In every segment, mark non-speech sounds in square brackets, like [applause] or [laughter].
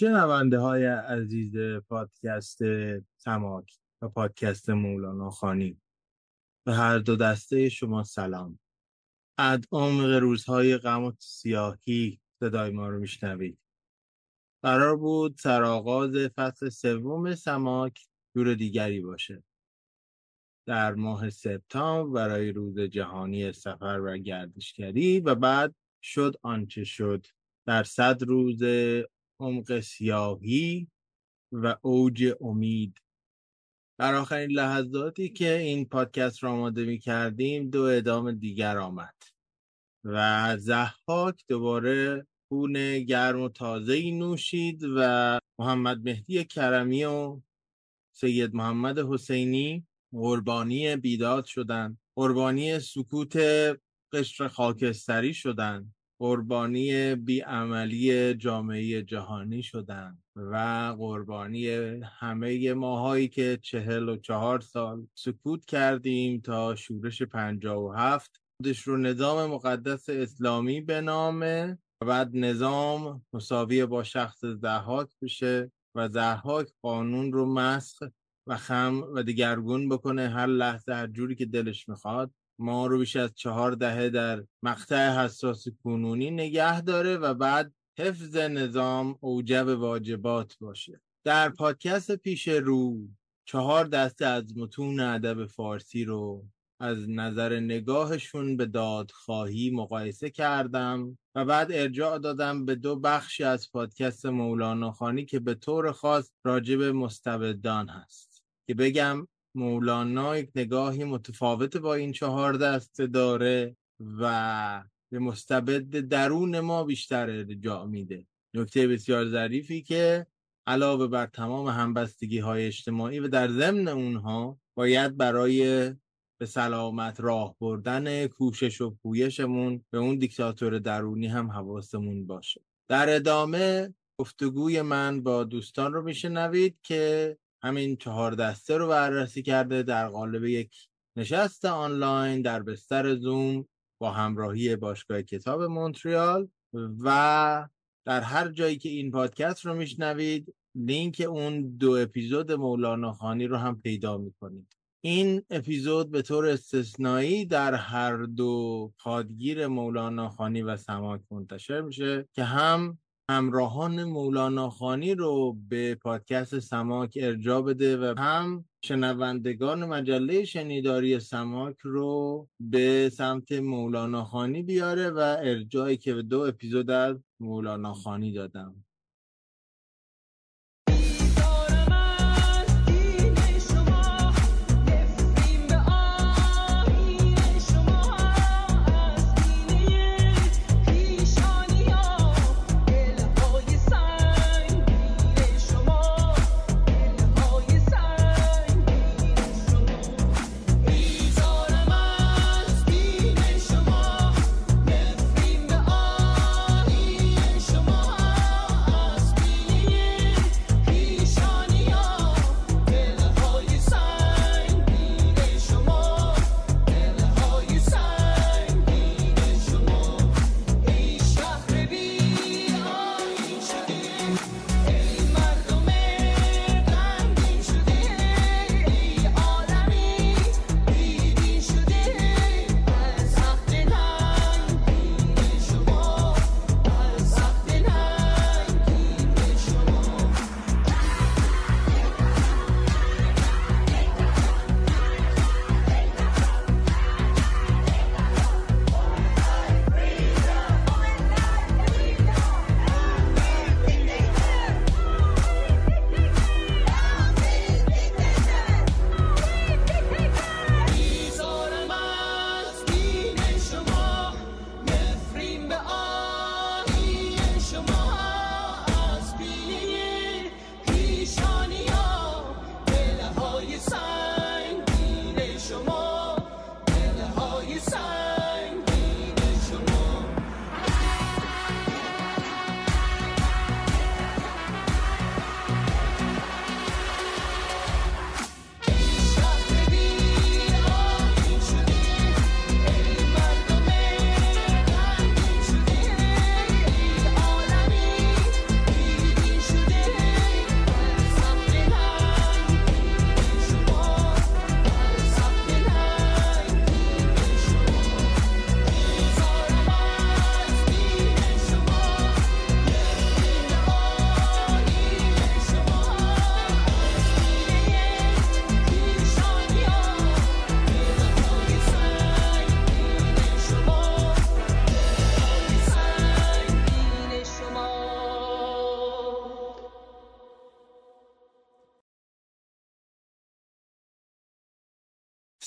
شنونده های عزیز پادکست سماک و پادکست مولانا خانی به هر دو دسته شما سلام. از عمق روزهای غم و سیاهی صدای ما رو میشنوید. قرار بود سرآغاز فصل سوم سماک جور دیگری باشه. در ماه سپتامبر برای روز جهانی سفر و گردشگری و بعد شد آنچه شد. در صد روز عمق سیاهی و اوج امید. در آخرین لحظاتی که این پادکست را آماده می کردیم دو ادام دیگر آمد و زحاک دوباره خون گرم و تازه نوشید و محمد مهدی کرمی و سید محمد حسینی قربانی بیداد شدند. قربانی سکوت قشر خاکستری شدند. قربانی بیعملی جامعه جهانی شدند و قربانی همه ماهایی که چهل و چهار سال سکوت کردیم تا شورش پنجاه و هفت. خودش رو نظام مقدس اسلامی بنامه و بعد نظام مساوی با شخص زحاک بشه و زحاک قانون رو مسخ و خم و دگرگون بکنه هر لحظه هر جوری که دلش می‌خواد. ما رو بیش از چهار دهه در مقطع حساس کنونی نگه داره و بعد حفظ نظام اوجب واجبات باشه. در پادکست پیش رو چهار دسته از متون ادب فارسی رو از نظر نگاهشون به دادخواهی مقایسه کردم و بعد ارجاع دادم به دو بخشی از پادکست مولانا خانی که به طور خاص راجب مستبدان هست. که بگم مولانا یک نگاهی متفاوت با این چهار دسته داره و به مستبد درون ما بیشتر ارجاع میده. نکته بسیار ظریفی که علاوه بر تمام همبستگی های اجتماعی و در ضمن اونها باید برای به سلامت راه بردن کوشش و پویشمون به اون دیکتاتور درونی هم حواسمون باشه. در ادامه گفتگوی من با دوستان رو میشنوید که همین چهار دسته رو بررسی کرده. در قالب یک نشست آنلاین در بستر زوم با همراهی باشگاه کتاب مونتریال و در هر جایی که این پادکست رو میشنوید لینک اون دو اپیزود مولانا خانی رو هم پیدا می‌کنید. این اپیزود به طور استثنایی در هر دو پادگیر مولانا خانی و سماک منتشر میشه که هم همراهان مولانا خانی رو به پادکست سماک ارجا بده و هم شنوندگان مجله شنیداری سماک رو به سمت مولانا خانی بیاره و ارجایی که به دو اپیزود از مولانا خانی دادم.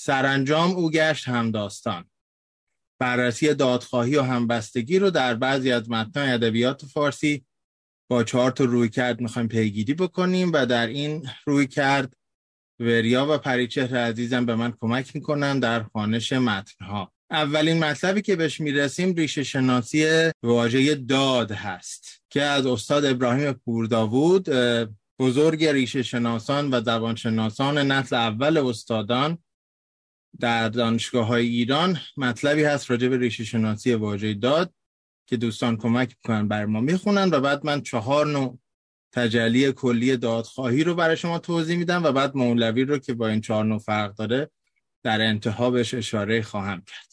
سرانجام او گشت همداستان بررسی دادخواهی و همبستگی رو در بعضی از متنهای ادبیات فارسی با چهار تا روی کرد می‌خوایم پیگیری بکنیم و در این روی کرد وریا و پریچهر عزیزم به من کمک می‌کنن در خانش متنها. اولین مطلبی که بهش می‌رسیم ریشه شناسی واژه داد هست که از استاد ابراهیم پورداوود بزرگ ریشه شناسان و زبانشناسان نسل اول استادان در دانشگاه های ایران مطلبی هست راجع به ریشه شناسی واژه داد که دوستان کمک می‌کنن برا ما می‌خونن و بعد من چهار نوع تجلی کلی دادخواهی رو برای شما توضیح میدم و بعد مولوی رو که با این چهار نوع فرق داره در انتها بهش اشاره خواهم کرد.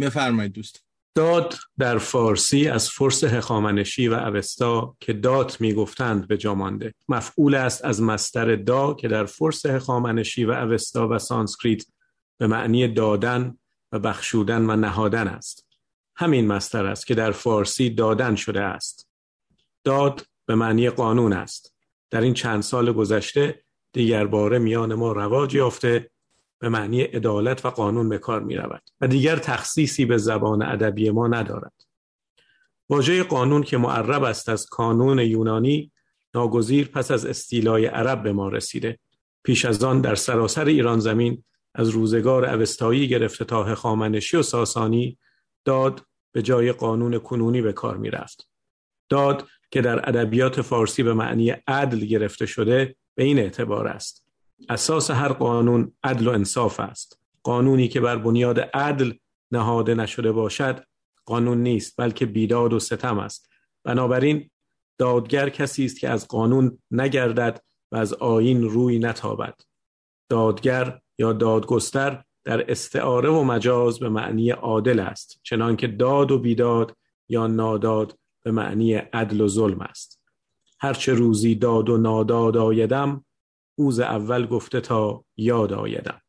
بفرمایید دوست. داد در فارسی از فرس هخامنشی و اوستا که دات می‌گفتند به جامانده مفعول است از مصدر دا که در فرس هخامنشی و اوستا و سانسکریت به معنی دادن و بخشودن و نهادن است همین مستر است که در فارسی دادن شده است داد به معنی قانون است در این چند سال گذشته دیگر باره میان ما رواج یافته به معنی عدالت و قانون به کار می رود و دیگر تخصیصی به زبان ادبی ما ندارد. واژه قانون که معرب است از کانون یونانی ناگزیر پس از استیلای عرب به ما رسیده. پیش از آن در سراسر ایران زمین از روزگار اوستایی گرفته تا هخامنشی و ساسانی داد به جای قانون کنونی به کار می رفت. داد که در ادبیات فارسی به معنی عدل گرفته شده به این اعتبار است. اساس هر قانون عدل و انصاف است. قانونی که بر بنیاد عدل نهاده نشده باشد قانون نیست بلکه بیداد و ستم است. بنابراین دادگر کسی است که از قانون نگردد و از آین روی نتابد. دادگر یا دادگستر در استعاره و مجاز به معنی عادل است چنانکه داد و بیداد یا ناداد به معنی عدل و ظلم است. هرچه روزی داد و ناداد آیدم اوز اول گفته تا یاد آیدم.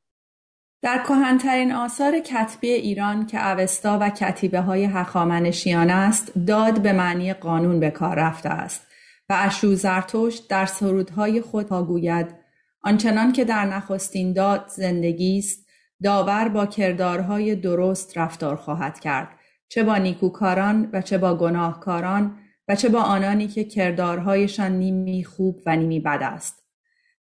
در کهنترین آثار کتبی ایران که اوستا و کتیبه های هخامنشیان است داد به معنی قانون به کار رفته است و اشو زرتشت در سرودهای خود گوید آنچنان که در نخستین داد زندگی است داور با کردارهای درست رفتار خواهد کرد چه با نیکوکاران و چه با گناهکاران و چه با آنانی که کردارهایشان نیمی خوب و نیمی بد است.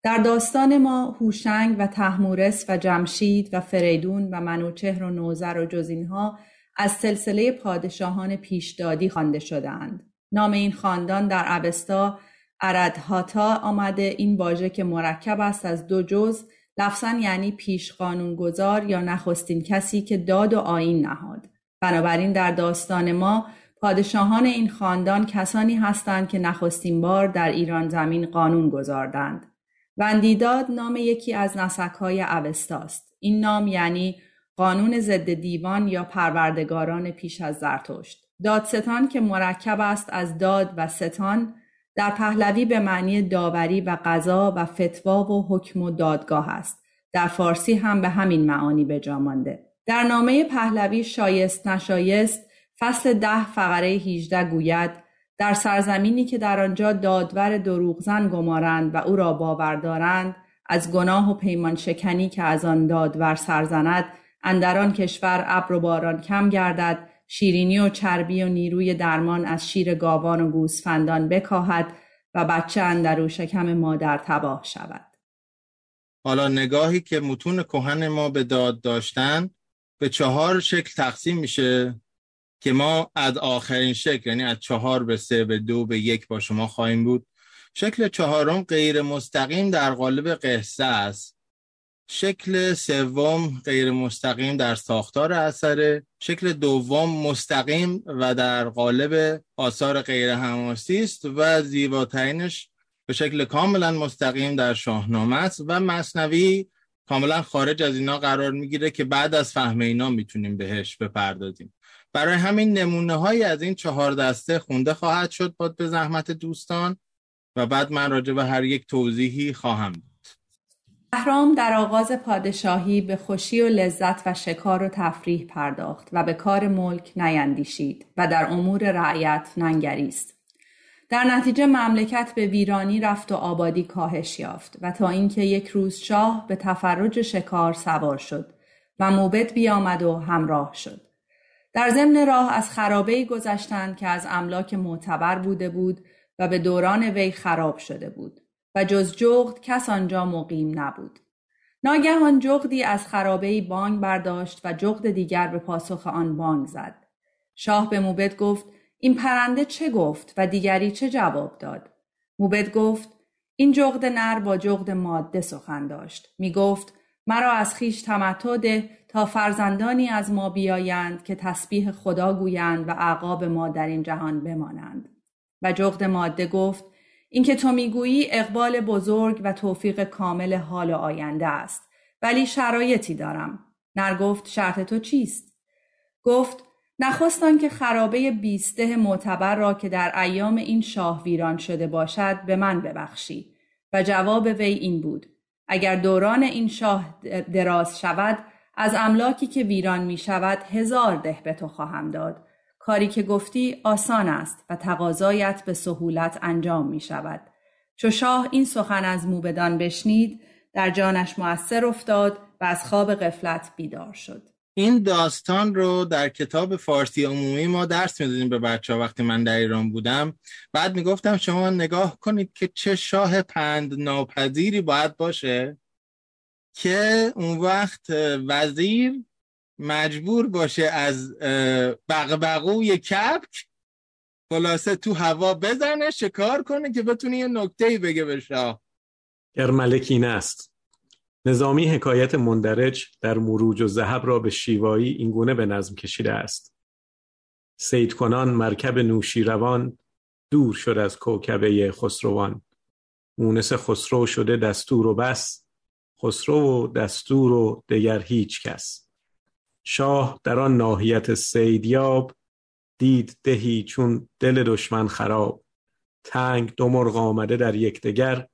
در داستان ما هوشنگ و تحمورس و جمشید و فریدون و منوچهر و نوذر و جز اینها از سلسله پادشاهان پیشدادی خوانده شدهاند. نام این خاندان در اوستا اردهاتا آمده این واژه که مرکب است از دو جز لفظا یعنی پیش قانونگذار یا نخستین کسی که داد و آیین نهاد. بنابراین در داستان ما پادشاهان این خاندان کسانی هستند که نخستین بار در ایران زمین قانون گذاردند. وندیداد نام یکی از نسکهای اوستاست این نام یعنی قانون ضد دیوان یا پروردگاران پیش از زرتشت. دادستان که مرکب است از داد و ستان در پهلوی به معنی داوری و قضا و فتوا و حکم و دادگاه است. در فارسی هم به همین معانی به جا مانده. در نامه پهلوی شایست نشایست فصل ده فقره 18 گوید در سرزمینی که در آنجا دادور دروغزن گمارند و او را باور دارند از گناه و پیمان شکنی که از آن دادور سرزند اندر آن کشور ابر و باران کم گردد شیرینی و چربی و نیروی درمان از شیر گاوان و گوسفندان بکاهد و بچه اندرو شکم مادر تباه شود. حالا نگاهی که متون کهن ما به داد داشتن به چهار شکل تقسیم میشه که ما از آخرین شکل یعنی از چهار به سه به دو به یک با شما خواهیم بود. شکل چهارم غیر مستقیم در قالب قصه است. شکل سوم غیر مستقیم در ساختار اثر شکل دوم مستقیم و در قالب آثار غیر حماسی است و زیباترینش به شکل کاملا مستقیم در شاهنامه است و مصنوی کاملا خارج از اینا قرار می‌گیره که بعد از فهم اینا می‌تونیم بهش بپردازیم. برای همین نمونه های از این چهار دسته خونده خواهد شد باد به زحمت دوستان. و بعد من راجع به هر یک توضیحی خواهم داد. بهرام در آغاز پادشاهی به خوشی و لذت و شکار و تفریح پرداخت و به کار ملک نیندیشید و در امور رعیت ننگریست در نتیجه مملکت به ویرانی رفت و آبادی کاهش یافت و تا اینکه یک روز شاه به تفرج شکار سوار شد و موبد بیامد و همراه شد. در ضمن راه از خرابه گذشتند که از املاک معتبر بوده بود و به دوران وی خراب شده بود و جز جغد کس آنجا مقیم نبود. ناگهان جغدی از خرابه بانگ برداشت و جغد دیگر به پاسخ آن بانگ زد. شاه به موبد گفت این پرنده چه گفت و دیگری چه جواب داد؟ موبد گفت این جغد نر با جغد ماده سخن داشت. می گفت مرا از خیش تمتع ده تا فرزندانی از ما بیایند که تسبیح خدا گویند و عقاب ما در این جهان بمانند. و جغد ماده گفت اینکه تو می‌گویی اقبال بزرگ و توفیق کامل حال و آینده است ولی شرایطی دارم. نر گفت شرط تو چیست؟ گفت نخواستان که خرابه بیسته معتبر را که در ایام این شاه ویران شده باشد به من ببخشی. و جواب وی این بود اگر دوران این شاه دراز شود از املاکی که ویران می شود هزار ده به تو خواهم داد. کاری که گفتی آسان است و تقاضایت به سهولت انجام می شود. چو شاه این سخن از موبدان بشنید در جانش مؤثر افتاد و از خواب غفلت بیدار شد. این داستان رو در کتاب فارسی عمومی ما درس می‌دادیم به بچه ها وقتی من در ایران بودم بعد می‌گفتم شما نگاه کنید که چه شاه پند ناپذیری باید باشه که اون وقت وزیر مجبور باشه از بغبغوی کپک خلاصه تو هوا بزنه شکار کنه که بتونه یه نکته بگه به شاه. گر ملکین است. نظامی حکایت مندرج در مروج و زهب را به شیوایی این گونه به نظم کشیده است. سید کنان مرکب نوشیروان دور شد از کوکبه خسروان. مونس خسرو شده دستور و بس خسرو و دستور و دگر هیچ کس. شاه در آن ناحیت سیدیاب دید دهی چون دل دشمن خراب. تنگ دو مرغ آمده در یکدیگر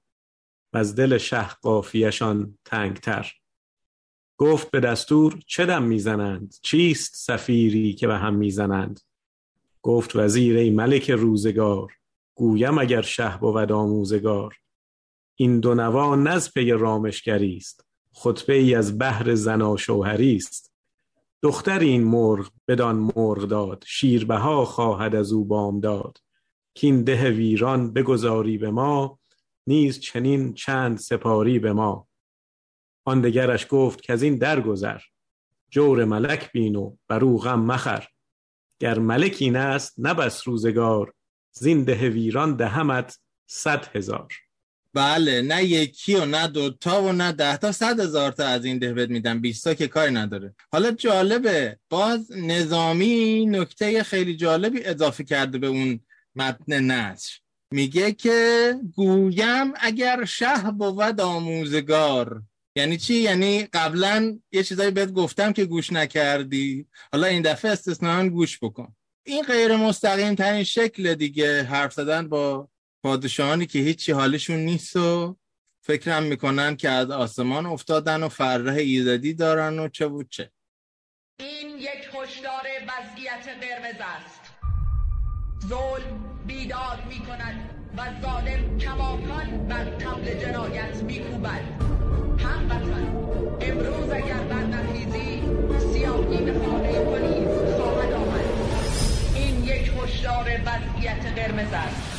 و از دل شه قافیه‌شان تنگتر. گفت به دستور چه دم می‌زنند؟ چیست سفیری که به هم می‌زنند؟ گفت وزیر ای ملک روزگار گویم اگر شه بود آموزگار. این دو نوا نز پی رامشگری است خطبه ای از بحر زنا شوهری است. دختر این مرغ بدان مرغ داد شیربها خواهد از او بام داد. کین ده ویران بگذاری به ما نیز چنین چند سپاری به ما. آن دگرش گفت که از این درگذر جور ملک بین و بر غم مخر. گر ملک این است نه بس روزگار زین ده ویران دهمت صد هزار. بله نه یکی و نه دوتا و نه ده تا صد هزار تا از این ده بهت میدم. بیستا که کاری نداره. حالا جالبه باز نظامی نکته خیلی جالبی اضافه کرده به اون متن نصر میگه که گویم اگر شه بود آموزگار. یعنی چی؟ یعنی قبلا یه چیزایی بهت گفتم که گوش نکردی. حالا این دفعه استثنان گوش بکن. این غیر مستقیم ترین شکل دیگه حرف زدن با پادشاهانی که هیچی حالشون نیست و فکرم می‌کنن که از آسمان افتادن و فرح ایزدی دارن و چه و چه. این یک هشدار وضعیت قرمز است. ظلم بیداد می کند و ظالم کماکان بر طبل جنایت می کوبد هموطن امروز اگر برنخیزی سیاهی به خانه پلیس خواهد آمد. این یک هشدار وضعیت قرمز است.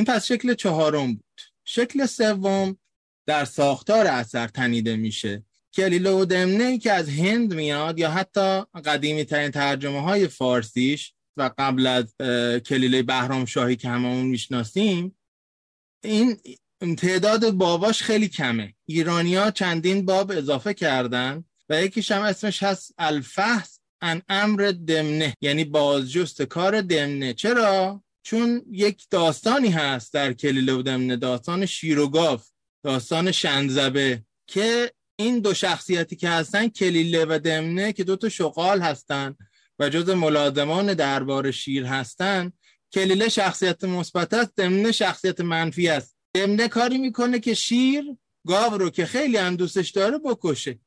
این پس شکل چهارم بود. شکل سوم در ساختار اثر تنیده میشه. کلیله و دمنه که از هند میاد یا حتی قدیمی ترین ترجمه های فارسیش و قبل از کلیله بهرام شاهی که هممون می‌شناسیم این تعداد باباش خیلی کمه. ایرانیا چندین باب اضافه کردن و یکیش هم اسمش هست الفحص ان امر دمنه یعنی بازجست کار دمنه. چرا؟ چون یک داستانی هست در کلیله و دمنه داستان شیر و گاو داستان شنزبه که این دو شخصیتی که هستن کلیله و دمنه که دو تا شغال هستن و جز ملازمان دربار شیر هستن کلیله شخصیت مثبت است دمنه شخصیت منفی است. دمنه کاری می‌کنه که شیر گاو رو که خیلی هم دوستش داره بکشه.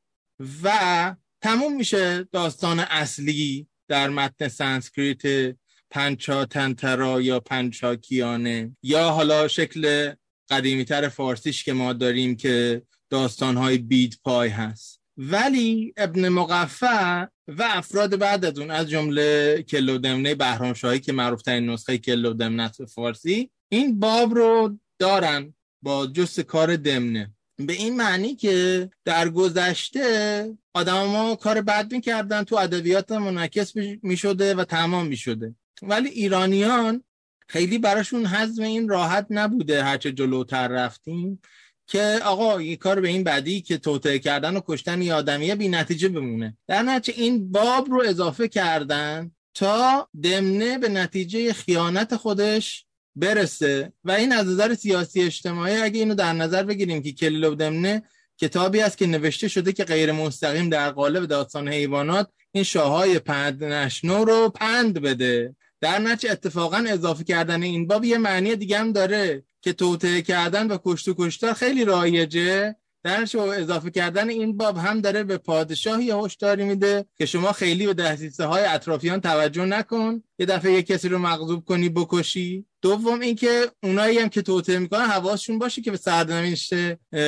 و تموم میشه داستان اصلی در متن سانسکریت پنچا تنترا یا پنچاکیانه یا حالا شکل قدیمیتر فارسیش که ما داریم که داستانهای بید پای هست. ولی ابن مقفع و افراد بعد از اون از جمله کلودمنه بهرام شاهی که معروف ترین نسخه کلودمنه فارسی این باب رو دارن با جست کار دمنه. به این معنی که در گذشته آدم کار بد می‌کردن تو ادبیات منعکس می‌شده و تمام می‌شده. ولی ایرانیان خیلی براشون حزم این راحت نبوده هرچه جلوتر رفتیم که آقا یه کار به این بدی که توطعه کردن و کشتن یه آدمیه بی نتیجه بمونه. در نتیجه این باب رو اضافه کردن تا دمنه به نتیجه خیانت خودش برسه و این از نظر سیاسی اجتماعی اگه اینو در نظر بگیریم که کلیل و دمنه کتابی است که نوشته شده که غیر مستقیم در قالب داستان حیوانات این شاههای پند نشنو رو پند بده. در نتیجه اتفاقا اضافه کردن این باب یه معنی دیگه هم داره که توطعه کردن و کشت و کشتار خیلی رایجه. در اضافه کردن این باب هم داره به پادشاه یه هشداری میده که شما خیلی به دهسیسه های اطرافیان توجه نکن. یه دفعه یه کسی رو مغضوب کنی بکشی. دوم اینکه اونایی هم که توطعه می‌کنن حواسشون باشه که به سرنوشت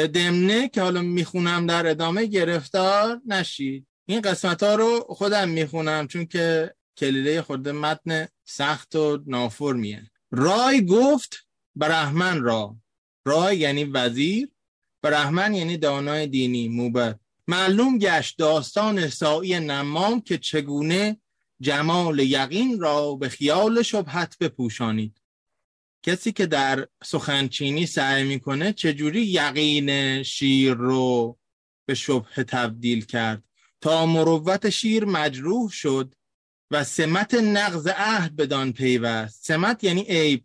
دمنه که حالا می‌خونم در ادامه گرفتار نشید این قسمت ها رو خودم می‌خونم چون که کلیله خورده متن سخت و نافرمیه رای گفت برحمن را. رای یعنی وزیر برحمن یعنی دانای دینی موبت معلوم گشت داستان سایی نمام که چگونه جمال یقین را به خیال شبهت بپوشانید. کسی که در سخنچینی سعی می‌کنه چجوری یقین شیر رو به شبه تبدیل کرد؟ تا مروت شیر مجروح شد و سمت نقض عهد بدان پیوست. سمت یعنی عیب.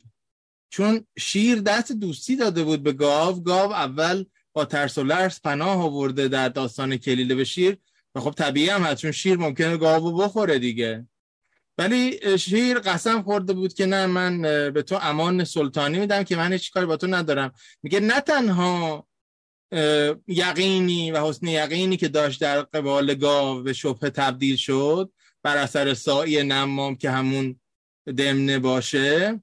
چون شیر دست دوستی داده بود به گاو گاو اول با ترس و لرز پناه آورده در داستان کلیله به شیر و خب طبیعی هم هست چون شیر ممکنه گاو بخوره دیگه. ولی شیر قسم خورده بود که نه من به تو امان سلطانی میدم که من هیچ کاری با تو ندارم. میگه نه تنها یقینی و حسن یقینی که داشت در قبال گاو به شبه تبدیل شد بر اثر سایی نمام که همون دمنه باشه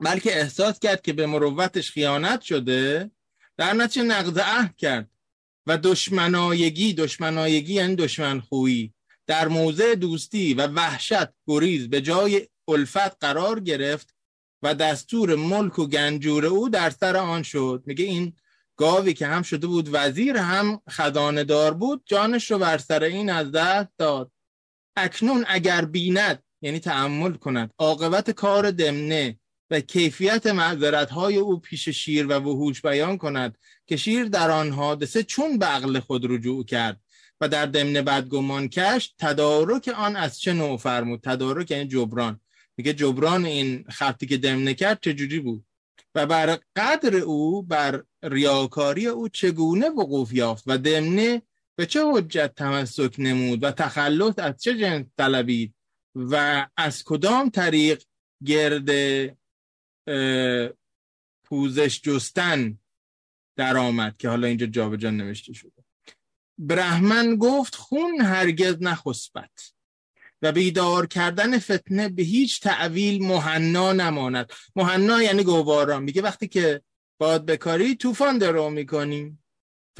بلکه احساس کرد که به مروتش خیانت شده در نتیجه نقض عهد کرد و دشمنایگی دشمنایگی یعنی دشمن خویی در موضع دوستی و وحشت گریز به جای الفت قرار گرفت و دستور ملک و گنجور او در سر آن شد. میگه این گاوی که هم شده بود وزیر هم خدانه دار بود جانش رو بر سر این از دست داد. اکنون اگر بیند یعنی تعمل کند عاقبت کار دمنه و کیفیت معذرت های او پیش شیر و وحوش بیان کند که شیر در آن حادثه چون عقل خود رجوع کرد و در ضمن بدگمان کش تدارک آن از چه نوع فرمود؟ تدارک یعنی جبران. میگه جبران این خطی که دمنه کرد چجوری بود؟ و بر قدر او بر ریاکاری او چگونه وقوف یافت؟ و دمنه به چه حجت تمسک نمود و تخلص از چه جنس طلبید و از کدام طریق گرد پوزش جستن در آمد که حالا اینجا جابجا نوشته شده. برهمن گفت خون هرگز نخسبت و بیدار کردن فتنه به هیچ تعویل مهنا نماند. مهنا یعنی گوارا میگه وقتی که باد بکاری طوفان درو می‌کنی.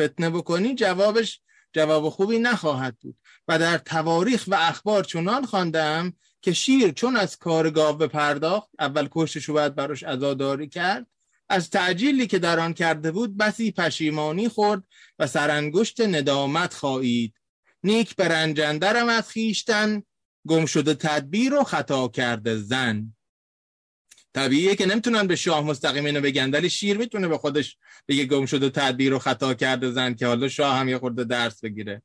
فتنه بکنی جوابش جواب خوبی نخواهد بود و در تواریخ و اخبار چنان خواندم که شیر چون از کار گاو پرداخت اول کشتش رو باید براش عزاداری کرد از تعجیلی که در آن کرده بود بسی پشیمانی خورد و سرانگشت ندامت خواهید. نیک به رنجندرم از خیشتن گم شده تدبیر و خطا کرده زن. طبیعیه که نمی‌تونن به شاه مستقیم اینو بگن ولی شیر می‌تونه به خودش بگه گم شده تدبیر و خطا کرده زن که حالا شاه هم یه خورده درس بگیره.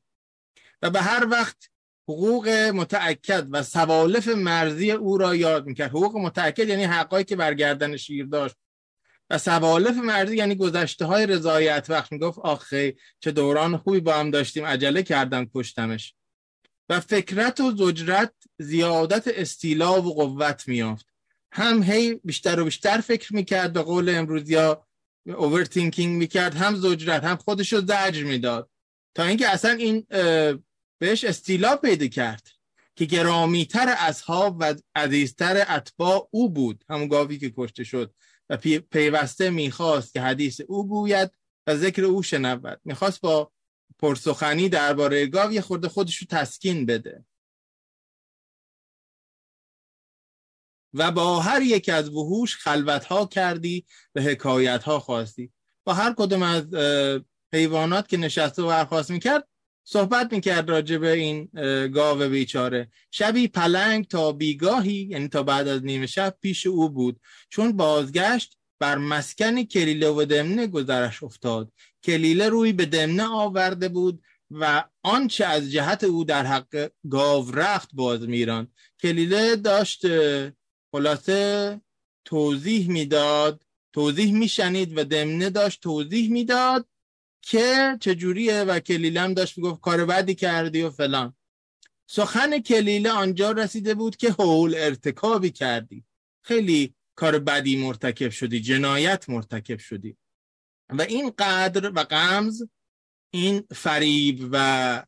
و به هر وقت حقوق متعکد و سوالف مرزی او را یاد می‌کرد. حقوق متعکد یعنی حقایی که برگردن شیر داشت. و سوالف مرزی یعنی گذشته های رضایت وقت می‌گفت آخه چه دوران خوبی با هم داشتیم عجله کردم کشتمش. و فکرت و زجرت زیادت استیلا و قوت میافت هم هی بیشتر و بیشتر فکر می‌کرد به قول امروز یا اوورتینکینگ می‌کرد هم زجرت هم خودش رو زجر می‌داد. تا اینکه اصلا این بهش استیلا پیدا کرد که گرامیتر اصحاب و عزیزتر اتباع او بود. همون گاوی که کشته شد و پیوسته می‌خواست که حدیث او گوید و ذکر او شنود. می‌خواست با پرسخنی درباره گاو یه خورده خودش رو تسکین بده. و با هر یک از وحوش خلوت ها کردی و حکایت ها خواستی. با هر کدوم از حیوانات که نشسته و برخواست می‌کرد صحبت می‌کرد راجع به این گاو بیچاره. شبی پلنگ تا بیگاهی یعنی تا بعد از نیمه شب پیش او بود. چون بازگشت بر مسکن کلیله و دمنه گذرش افتاد. کلیله روی به دمنه آورده بود و آنچه از جهت او در حق گاو رفت باز میران کلیله داشت خلاصه توضیح می‌داد توضیح میشنید و دمنه داشت توضیح می‌داد که چجوریه و کلیله هم داشت می‌گفت کار بدی کردی و فلان. سخن کلیله آنجا رسیده بود که حول ارتکابی کردی. خیلی کار بدی مرتکب شدی جنایت مرتکب شدی. و این قدر و قمز این فریب و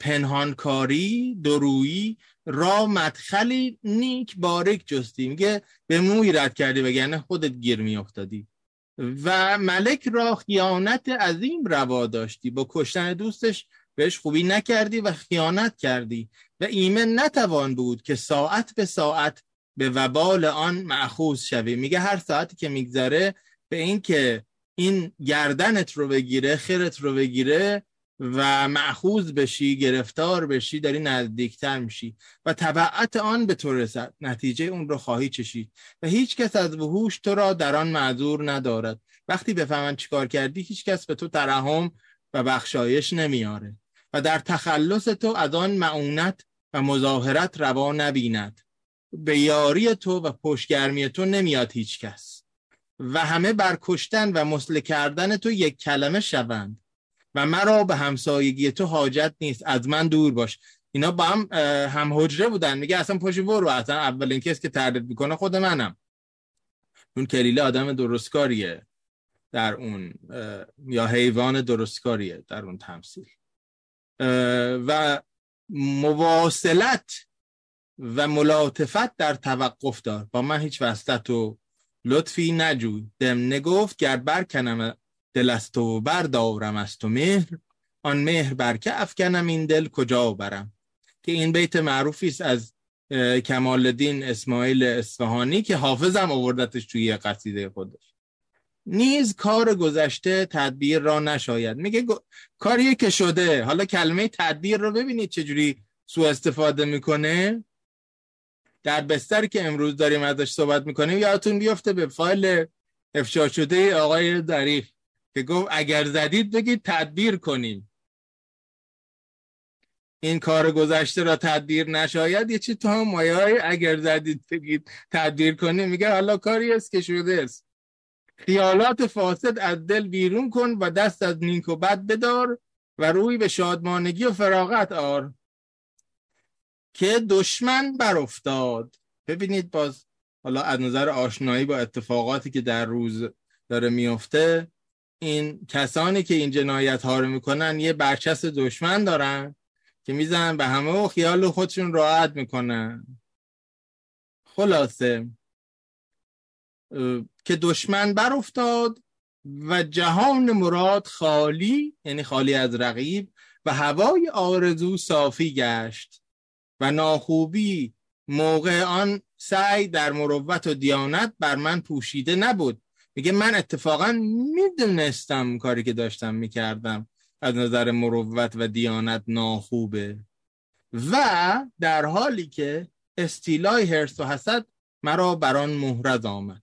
پنهانکاری درویی را مدخلی نیک باریک جستی. میگه به موی رد کردی وگرنه خودت گیر میافتادی. و ملک را خیانت عظیم روا داشتی. با کشتن دوستش بهش خوبی نکردی و خیانت کردی. و ایمن نتوان بود که ساعت به ساعت به وبال آن معخوض شوی. میگه هر ساعتی که میگذره به این که این گردنت رو بگیره خیرت رو بگیره و معخوض بشی گرفتار بشی داری نزدیکتر میشی و تبعت آن به تو رسد. نتیجه اون رو خواهی چشید و هیچ کس از وحوش تو را در آن معذور ندارد. وقتی بفهمن چیکار کردی هیچ کس به تو ترحم و بخشایش نمیاره و در تخلص تو از آن معونت و مظاهرت روا نبیند. به یاری تو و پشتگرمی تو نمیاد هیچ کس و همه بر کشتن و مسله کردن تو یک کلمه شوند. و مرا به همسایگی تو حاجت نیست. از من دور باش. اینا با هم هم حجره بودن. میگه اصلا پشی برو. اصلا اولین کس که تردید می‌کنه خود منم. اون کلیله آدم درستکاریه. در اون یا حیوان درستکاریه در اون تمثیل. و مواصلت و ملاطفت در توقف دار. با من هیچ وسطت و لطفی نجوی. دم نگفت گر برکنم دل است و بردارم از تو مهر. آن مهر بر که افکنم این دل کجا برم که این بیت معروفی است از کمال الدین اسماعیل اصفهانی که حافظم آوردتش توی قصیده خودش. نیز کار گذشته تدبیر را نشاید. میگه گ... کاریه که شده حالا کلمه تدبیر رو ببینید چجوری سو استفاده می‌کنه. در بستری که امروز داریم ازش صحبت می‌کنیم یادتون بیفته به فایل افشا شده آقای دریخ که گفت اگر زدید بگید تدبیر کنیم. این کار گذشته را تدبیر نشاید. یه چی مایه های اگر زدید بگید تدبیر کنیم. میگه حالا کاری است که شده است. خیالات فاسد از دل بیرون کن و دست از نیک و بد بدار و روی به شادمانگی و فراغت آر. که دشمن برافتاد. ببینید باز حالا از نظر آشنایی با اتفاقاتی که در روز داره میفته این کسانی که این جنایت ها رو می‌کنن یه برچست دشمن دارن که می‌زنن به همه و خیال خودشون راحت می‌کنن. خلاصه که دشمن برافتاد و جهان مراد خالی یعنی خالی از رقیب و هوای آرزو صافی گشت و ناخوبی موقع آن سعی در مروت و دیانت بر من پوشیده نبود. میگه من اتفاقا می‌دونستم کاری که داشتم می‌کردم. از نظر مروت و دیانت ناخوبه. و در حالی که استیلای هرس و حسد مرا بر آن محرز آمد.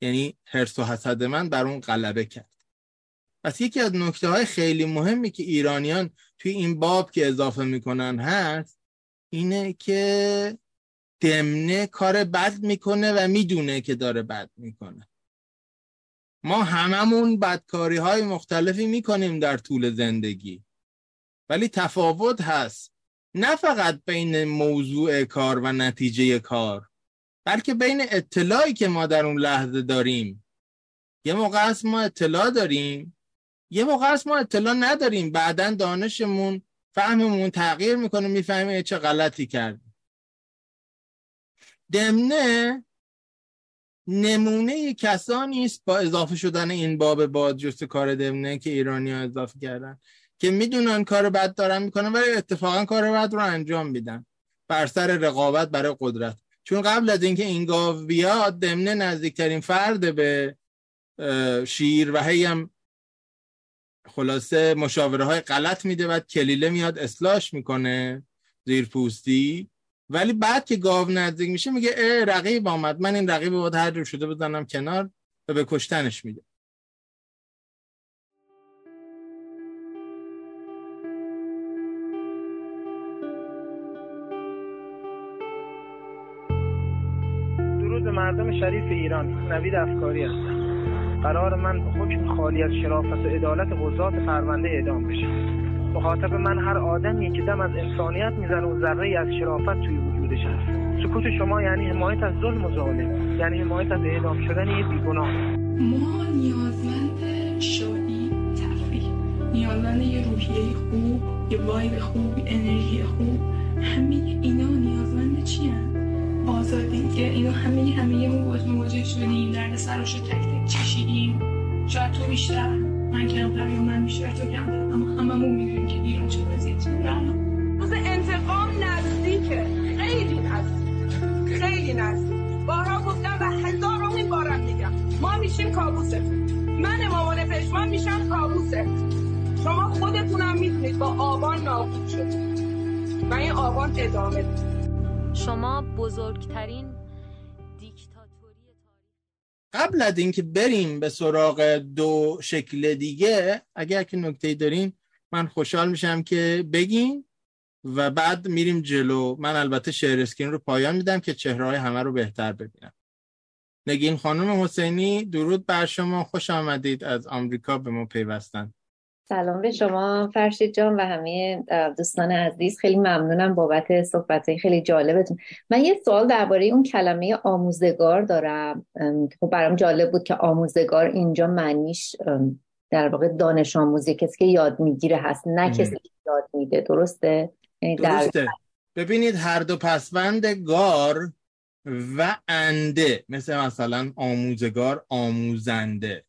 یعنی هرس و حسد من بر اون غلبه کرد. پس یکی از نکته های خیلی مهمی که ایرانیان توی این باب که اضافه می‌کنن هست اینه که دمنه کار بد می‌کنه و می‌دونه که داره بد می‌کنه. ما هممون بدکاری های مختلفی می‌کنیم در طول زندگی. ولی تفاوت هست. نه فقط بین موضوع کار و نتیجه کار بلکه بین اطلاعی که ما در اون لحظه داریم. یه موقع است ما اطلاع داریم یه موقع است ما اطلاع نداریم. بعدا دانشمون فهممون تغییر می‌کنه می‌فهمیم چه غلطی کردیم. دمنه نمونه کسانی است با اضافه شدن این باب بازجست کار دمنه که ایرانی ها اضافه کردن که می‌دونن کار بد دارن می‌کنن ولی اتفاقا کار بد رو انجام میدن. بر سر رقابت برای قدرت. چون قبل از اینکه این گاو بیاد دمنه نزدیکترین فرد به شیر و هی هم خلاصه مشاوره های غلط میده بعد کلیله میاد اصلاش می‌کنه زیر پوستی ولی بعد که گاو نزدیک میشه میگه اه رقیب آمد. من این رقیب باید هر جور شده بزنم کنار و به کشتنش میده. درود مردم شریف ایران. نوید افکاری هستم. قرار من به خالی از شرافت و عدالت قضات پرونده اعدام بشه مخاطب من هر آدمیه که دم از انسانیت می‌زنه و ذره از شرافت توی وجودش هست. سکوت شما یعنی حمایت از ظلم و ظالم. یعنی حمایت از اعدام شدن یه بیگناه. ما نیازمند شادی تفریح نیازمند یه روحیه خوب یه وایب خوب انرژی خوب. همه اینا نیازمند چی آزادی. که اینا همه همه مواجه شدیم درد سرش رو تک تک چشیدیم. شاید تو بیشتر. من کمتر یا من بیشتر تو کمتر اما هممون می‌دونیم که ایران چه وضعیتی داره روز انتقام نزدیکه. خیلی نزدیک. خیلی نزدیک. بارها گفتم و هزارمین بارم میگم. ما میشیم کابوستون من مامان پشمان میشم کابوست شما خودتونم می‌دونید با آبان نابود شد و این آبان ادامه. شما بزرگترین قبل از اینکه بریم به سراغ دو شکل دیگه اگر که نکته دارین من خوشحال میشم که بگین و بعد میریم جلو. من البته شعر اسکرین رو پایان میدم که چهره های همه رو بهتر ببینم. نگین خانم حسینی درود بر شما. خوش آمدید از آمریکا به ما پیوستن. سلام به شما فرشید جان و همه دوستان عزیز. خیلی ممنونم بابت صحبت خیلی جالبتون. من یه سوال درباره اون کلمه آموزگار دارم. خب برام جالب بود که آموزگار اینجا معنیش در واقع دانش آموزی کسی که یاد می‌گیره هست نه کسی که یاد میده. درسته؟ یعنی در درسته. ببینید هر دو پسوند گار و انده. مثل مثلا آموزگار آموزنده.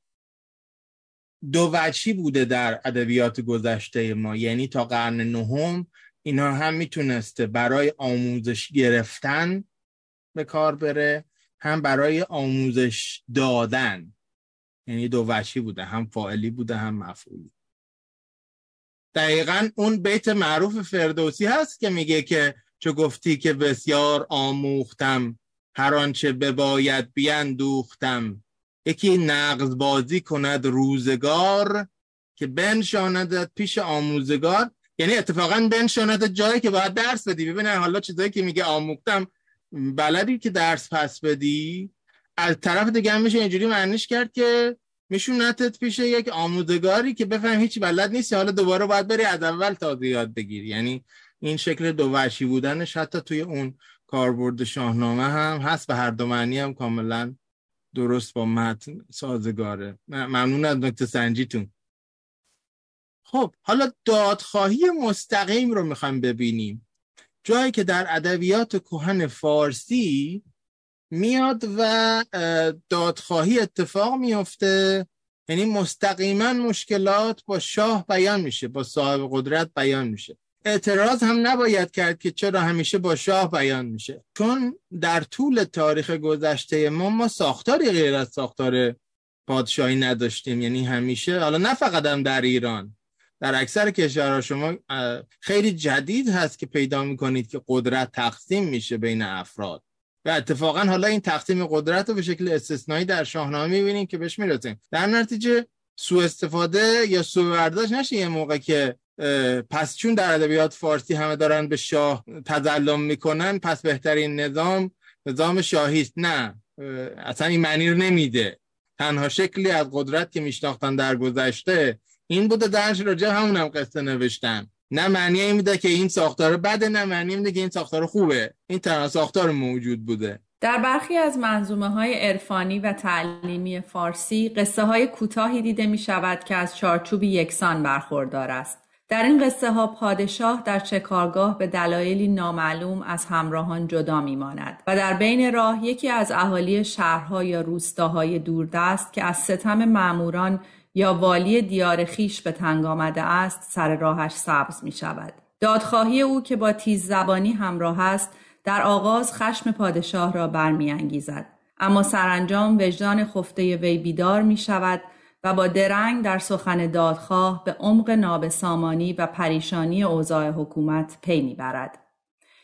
دو وجهی بوده در ادبیات گذشته ما. یعنی تا قرن نهم اینا هم می‌تونسته برای آموزش گرفتن به کار بره هم برای آموزش دادن. یعنی دو وجهی بوده هم فاعلی بوده هم مفعولی. دقیقا اون بیت معروف فردوسی هست که میگه که چو گفتی که بسیار آموختم هر آنچه بباید بیندوختم. یکی نقض بازی کند روزگار که بنشاندت پیش آموزگار. یعنی اتفاقا بنشاندت جایی که باید درس بدی. ببین حالا چیزایی که میگه آموختم بلدی که درس پس بدی؟ از طرف دیگه میشه اینجوری معنیش کرد که میشونتت پیش یک آموزگاری که بفهم هیچ بلد نیستی. حالا دوباره باید بری از اول تازه یاد بگیری یعنی این شکل دو وحشی بودنش حتی توی اون کاربرد شاهنامه هم هست به هر دو معنی هم کاملا درست با متن سازگاره. ممنون از نکته سنجیتون. خب حالا دادخواهی مستقیم رو می‌خوایم ببینیم. جایی که در ادبیات کهن فارسی میاد و دادخواهی اتفاق میفته یعنی مستقیما مشکلات با شاه بیان میشه با صاحب قدرت بیان میشه. اعتراض هم نباید کرد که چرا همیشه با شاه بیان میشه. چون در طول تاریخ گذشته ما ما ساختاری غیر از ساختار پادشاهی نداشتیم. یعنی همیشه حالا نه فقط هم در ایران در اکثر کشورها شما خیلی جدید هست که پیدا می‌کنید که قدرت تقسیم میشه بین افراد. و اتفاقا حالا این تقسیم قدرت رو به شکل استثنایی در شاهنامه می‌بینیم که بهش می‌رسیم. در نتیجه سوء استفاده یا سوء برداشت نشه یه موقع که پس چون در ادبیات فارسی همه دارن به شاه تظلم می‌کنن پس بهترین نظام نظام شاهی است. نه اصلا این معنی رو نمیده. تنها شکلی از قدرت که میشناختن در گذشته این بوده درش راجع همون هم قصه نوشتن. نه معنی این میده که این ساختار بده نه معنی میده که این ساختار خوبه. این تنها ساختار موجود بوده. در برخی از منظومه های عرفانی و تعلیمی فارسی قصه های کوتاهی دیده می شود که از چارچوبی یکسان برخوردار است. در این قصه ها پادشاه در شکارگاه به دلایلی نامعلوم از همراهان جدا می ماند و در بین راه یکی از اهالی شهرها یا روستاهای دوردست که از ستم معموران یا والی دیار خیش به تنگ آمده است سر راهش سبز می شود. دادخواهی او که با تیز زبانی همراه است در آغاز خشم پادشاه را برمیانگیزد اما سرانجام وجدان خفته وی بیدار می شود و با درنگ در سخن دادخواه به عمق نابسامانی و پریشانی اوضاع حکومت پی می‌برد.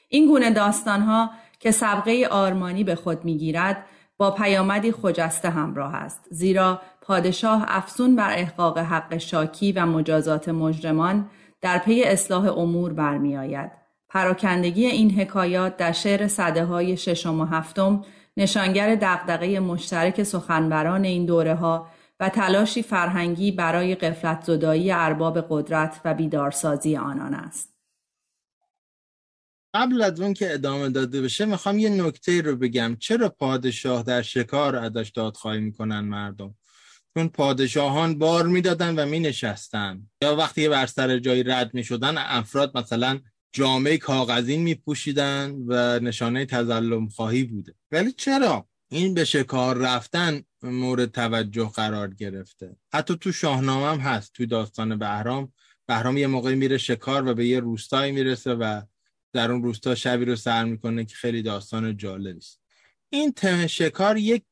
این گونه داستانها که سبقه آرمانی به خود می‌گیرد با پیامدی خجسته همراه است زیرا پادشاه افسون بر احقاق حق شاکی و مجازات مجرمان در پی اصلاح امور برمیآید پراکندگی این حکایات در شعر صده های ششم و هفتم نشانگر دغدغه مشترک سخنوران این دوره ها و تلاشی فرهنگی برای قفلت زدایی ارباب قدرت و بیدارسازی آنان است. قبل از اون که ادامه داده بشه می‌خوام یه نکته رو بگم. چرا پادشاه در شکار ازش دادخواهی می‌کنن مردم؟ چون پادشاهان بار می‌دادن و مینشستن. یا وقتی بر سر جایی رد می‌شدن افراد مثلا جامعه کاغذین میپوشیدن و نشانه تظلم خواهی بوده. ولی چرا؟ این به شکار رفتن مورد توجه قرار گرفته. حتی تو شاهنامه هم هست تو داستان بهرام. بهرام یه موقعی میره شکار و به یه روستایی می‌رسه و در اون روستا شبی رو سر می‌کنه که خیلی داستان جالبی است. این تم شکار یک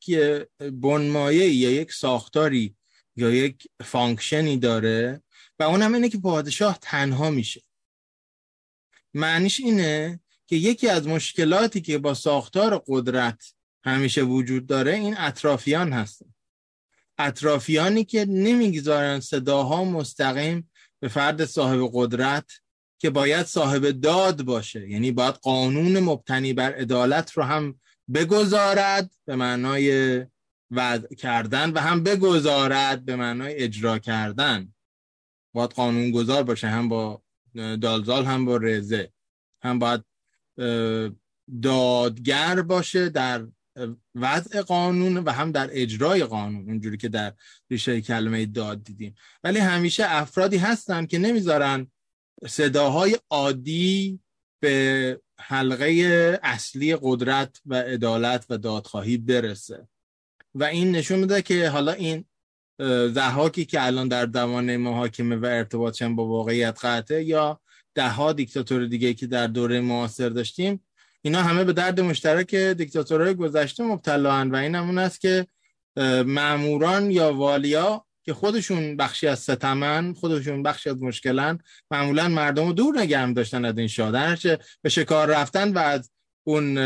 بنمایه یا یک ساختاری یا یک فانکشنی داره و اونم اینه که پادشاه تنها میشه. معنیش اینه که یکی از مشکلاتی که با ساختار قدرت همیشه وجود داره این اطرافیان هستن. اطرافیانی که نمی‌گذارن صداها مستقیم به فرد صاحب قدرت که باید صاحب داد باشه. یعنی باید قانون مبتنی بر عدالت رو هم بگذارد به معنای وضع کردن و هم بگذارد به معنای اجرا کردن. باید قانون گذار باشه هم با دالزال هم با رزه هم باید دادگر باشه در وضع قانون و هم در اجرای قانون اونجوری که در ریشه کلمه داد دیدیم. ولی همیشه افرادی هستن که نمی‌ذارن صداهای عادی به حلقه اصلی قدرت و عدالت و دادخواهی برسه. و این نشون میده که حالا این زحاکی که الان در دوانه محاکمه و ارتباطشن با واقعیت قطعه یا ده ها دیکتاتور دیگه که در دوره معاصر داشتیم اینا همه به درد مشترک دیکتاتورهای گذشته مبتلا و این همون است که معموران یا والیا که خودشون بخشی از ستمن خودشون بخشی از مشکلن معمولا مردم رو دور نگرم داشتن از این شادن به شکار رفتن و از اون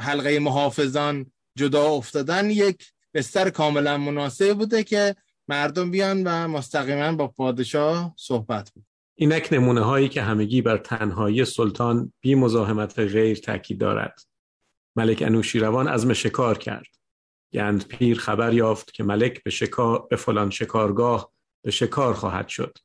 حلقه محافظان جدا افتادن یک بستر کاملا مناسب بوده که مردم بیان و مستقیما با پادشاه صحبت بود اینک نمونه هایی که همگی بر تنهایی سلطان بی مزاحمت غیر تاکید دارد. ملک انوشیروان عزم شکار کرد. گند پیر خبر یافت که ملک به, شکار، به فلان شکارگاه به شکار خواهد شد.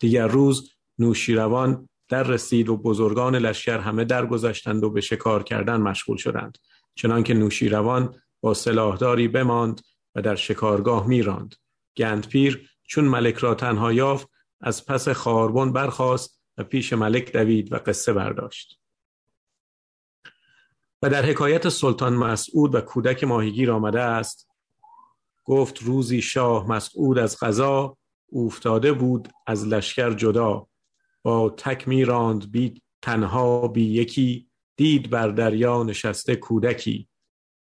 دیگر روز نوشیروان در رسید و بزرگان لشکر همه درگذشتند و به شکار کردن مشغول شدند. چنانکه نوشیروان با سلاحداری بماند و در شکارگاه میراند. گند پیر چون ملک را تنها یافت از پس خاربن برخاست و پیش ملک دوید و قصه برداشت. و در حکایت سلطان مسعود و کودک ماهیگیر آمده است گفت روزی شاه مسعود از غذا افتاده بود از لشکر جدا با تک میراند بی تنها بی یکی دید بر دریا نشسته کودکی.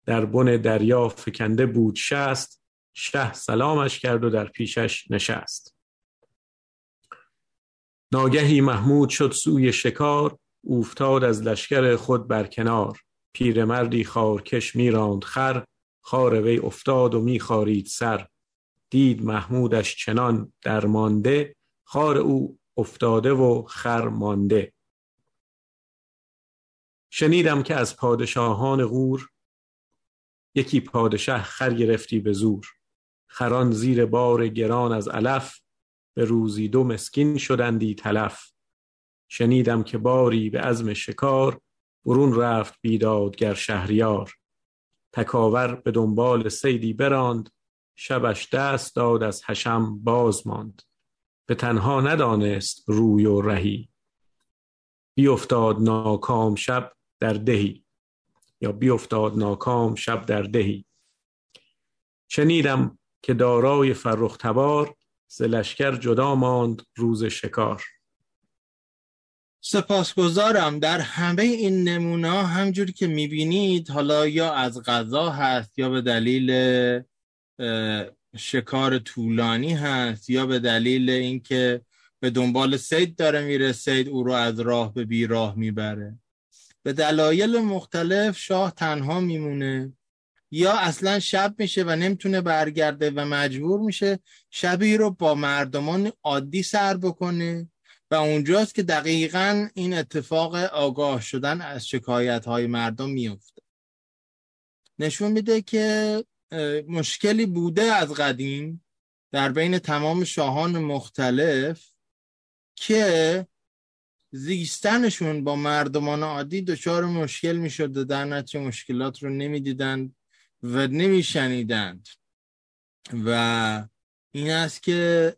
در بن دریا فکنده بود شست شه سلامش کرد و در پیشش نشست. ناگهی محمود شد سوی شکار اوفتاد از لشکر خود بر کنار. پیرمردی خارکش میراند خر خار وی افتاد و میخارید سر. دید محمودش چنان درمانده خار او افتاده و خر مانده. شنیدم که از پادشاهان غور یکی پادشه خر گرفتی به زور. خران زیر بار گران از علف به روزی دو مسکین شدندی تلف. شنیدم که باری به عزم شکار برون رفت بیدادگر شهریار. تکاور به دنبال سیدی براند شبش دست داد از حشم باز ماند. به تنها ندانست روی و رهی. بیافتاد ناکام شب در دهی. یا بیافتاد ناکام شب در دهی. شنیدم که دارای فرخ تبار ز لشکر جدا ماند روز شکار. سپاسگزارم. در همه این نمونه همجوری که می‌بینید حالا یا از غذا هست یا به دلیل شکار طولانی هست یا به دلیل اینکه به دنبال سید داره میره سید او رو از راه به بی راه می‌بره. به دلایل مختلف شاه تنها میمونه. یا اصلا شب میشه و نمی‌تونه برگرده و مجبور میشه شبی رو با مردمان عادی سر بکنه و اونجاست که دقیقا این اتفاق آگاه شدن از شکایت های مردم میفته نشون میده که مشکلی بوده از قدیم در بین تمام شاهان مختلف که زیستنشون با مردمان عادی دچار مشکل می‌شده در نتیجه مشکلات رو نمی‌دیدند و نمیشنیدند. و این است که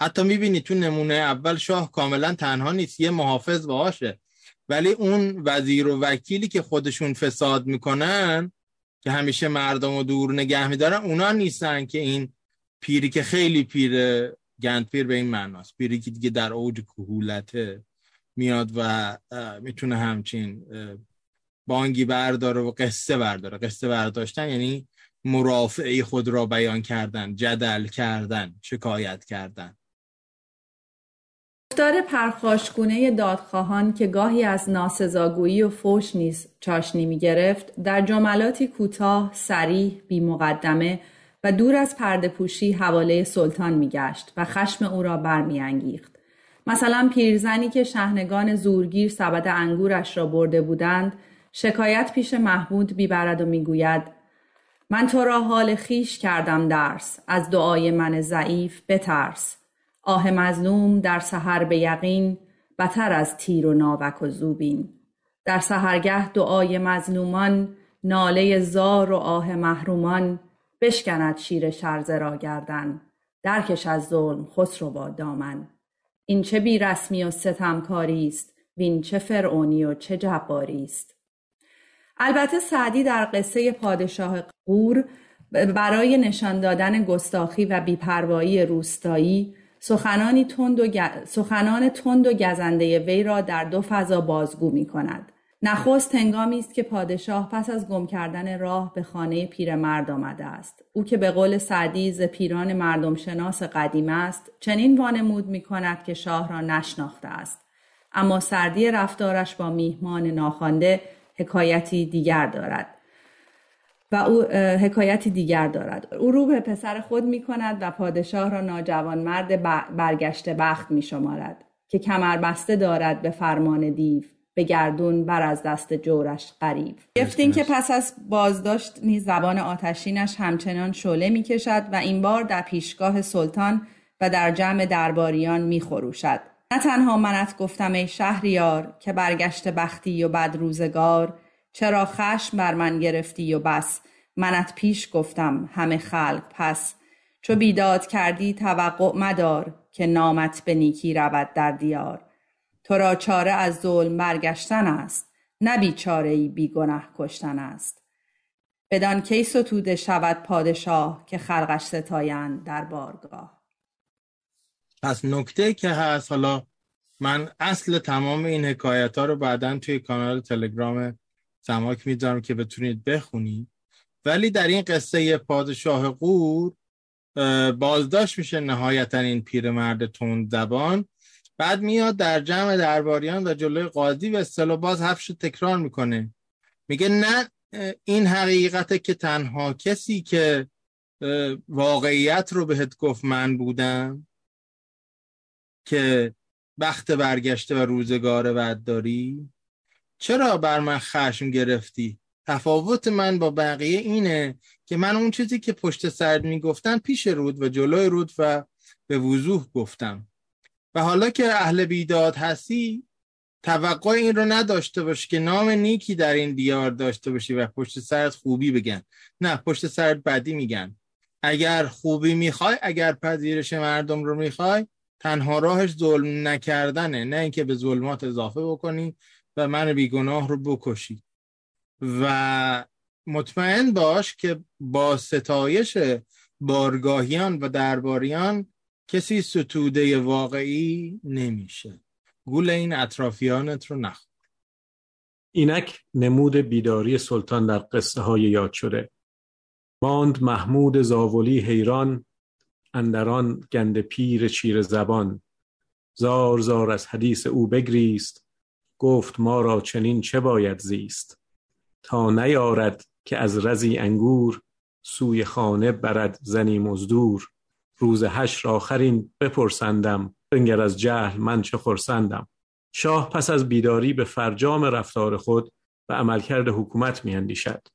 حتی می‌بینی تو نمونه اول شاه کاملا تنها نیست یه محافظ باشه. ولی اون وزیر و وکیلی که خودشون فساد می‌کنن که همیشه مردم رو دور نگه میدارن اونا نیستن که این پیری که خیلی پیر گند پیر به این معناست. پیری که دیگه در اوج کهولته میاد و می‌تونه همچین بانگی برداره و قصه برداره قصه برداشتن یعنی مرافعه خود را بیان کردن جدل کردن شکایت کردن گفتار پرخاشگونه دادخواهان که گاهی از ناسزاگویی و فوش نیز چاشنی می گرفت در جملاتی کوتاه، سریح، بی مقدمه و دور از پرده پوشی حواله سلطان می گشت و خشم او را برمی انگیخت. مثلا پیرزنی که شهنگان زورگیر سبد انگورش را برده بودند شکایت پیش محمود بیبرد و می‌گوید من تو را حال خیش کردم درس. از دعای من ضعیف بترس. آه مظلوم در سحر به یقین بتر از تیر و ناوک و زوبین. در سحرگه دعای مظلومان ناله زار و آه محرومان. بشکند شیر شرزه را گردن. درکش از ظلم خسرو با دامن. این چه بی رسمی و ستمکاری است وین چه فرعونی و چه جباری است البته سعدی در قصه پادشاه قور برای نشان دادن گستاخی و بیپروایی روستایی سخنانی تند و سخنان تند و گزنده وی را در دو فضا بازگو می کند. نخست هنگامی است که پادشاه پس از گم کردن راه به خانه پیرمرد آمده است او که به قول سعدی ز پیران مردم شناس قدیم است چنین وانمود می کند که شاه را نشناخته است اما سردی رفتارش با میهمان ناخوانده حکایتی دیگر دارد. و او حکایتی دیگر دارد. او رو به پسر خود می کند و پادشاه را ناجوانمرد ب- برگشته بخت می شمارد که کمر بسته دارد به فرمان دیو به گردون بر از دست جورش قریب گفتین که پس از بازداشت نیز زبان آتشینش همچنان شعله می کشد و این بار در پیشگاه سلطان و در جمع درباریان می خروشد. نه تنها منت گفتم ای شهریار که برگشت بختی و بد روزگار چرا خشم بر من گرفتی و بس؟ منت پیش گفتم همه خلق پس. چو بیداد کردی توقع مدار که نامت به نیکی رود در دیار. تو را چاره از ظلم برگشتن است نه بیچاره ای بی گنه کشتن است. بدان کی ستوده شود پادشاه که خلقش ستایند در بارگاه. پس نکته که هست حالا من اصل تمام این حکایت ها رو بعدا توی کانال تلگرام سماک می‌ذارم که بتونید بخونید. ولی در این قصه پادشاه قور بازداشت میشه نهایتا این پیرمرد تند زبان. بعد میاد در جمع درباریان و جلوی قاضی به اصطلاح باز حرفش رو تکرار می‌کنه. میگه نه این حقیقته که تنها کسی که واقعیت رو بهت گفت من بودم. که بخت برگشته و روزگار بد داری؟ چرا بر من خشم گرفتی؟ تفاوت من با بقیه اینه که من اون چیزی که پشت سر می‌گفتن پیش رود و جلوی رود و به وضوح گفتم. و حالا که اهل بیداد هستی توقع این رو نداشته باش که نام نیکی در این دیار داشته باشی و پشت سرت خوبی بگن. نه پشت سرت بدی میگن. اگر خوبی می‌خوای اگر پذیرش مردم رو می‌خوای تنها راهش ظلم نکردنه نه اینکه به ظلمات اضافه بکنی و من بیگناه رو بکشی. و مطمئن باش که با ستایش بارگاهیان و درباریان کسی ستوده واقعی نمیشه. گول این اطرافیانت رو نخور. اینک نمود بیداری سلطان در قصه های یاد شده. ماند محمود زاولی حیران اندران گند پیر چیر زبان. زار زار از حدیث او بگریست گفت ما را چنین چه باید زیست. تا نیارد که از رزی انگور سوی خانه برد زنی مزدور. روز حشر آخرین بپرسندم بنگر از جهل من چه خرسندم شاه پس از بیداری به فرجام رفتار خود و عملکرد حکومت میاندیشد.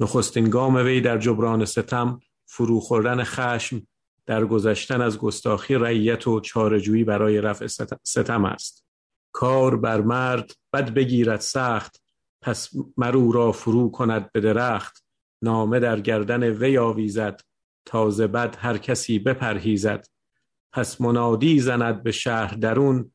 نخستین گام وی در جبران ستم فرو خوردن خشم در گذشتن از گستاخی رعیت و چارجویی برای رفع ست- ستم است. کار بر مرد بد بگیرد سخت پس مرو را فرو کند به درخت. نامه در گردن وی آویزد تازه بد هر کسی بپرهیزد. پس منادی زند به شهر درون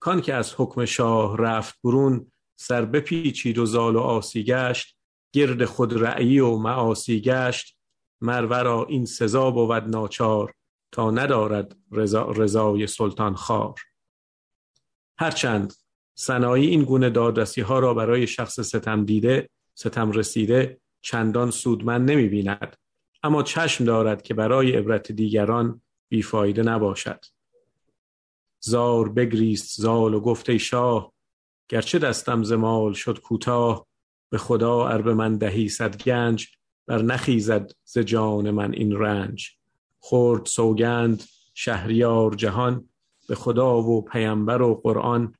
کان که از حکم شاه رفت برون سر بپیچید و زال و آسی گشت. گرد خود رعی و معاصی گشت. مرورا این سزا بود ناچار تا ندارد رضا رضای سلطان خار هرچند سنایی این گونه دادرسی ها را برای شخص ستم دیده ستم رسیده چندان سودمند نمی بیند اما چشم دارد که برای عبرت دیگران بیفایده نباشد. زار بگریست زال و گفت ای شاه گرچه دستم ز مال شد کوتاه به خدا ار به من دهی صد گنج بر نخیزد ز جان من این رنج. خورد سوگند شهریار جهان. به خدا و پیامبر و قرآن.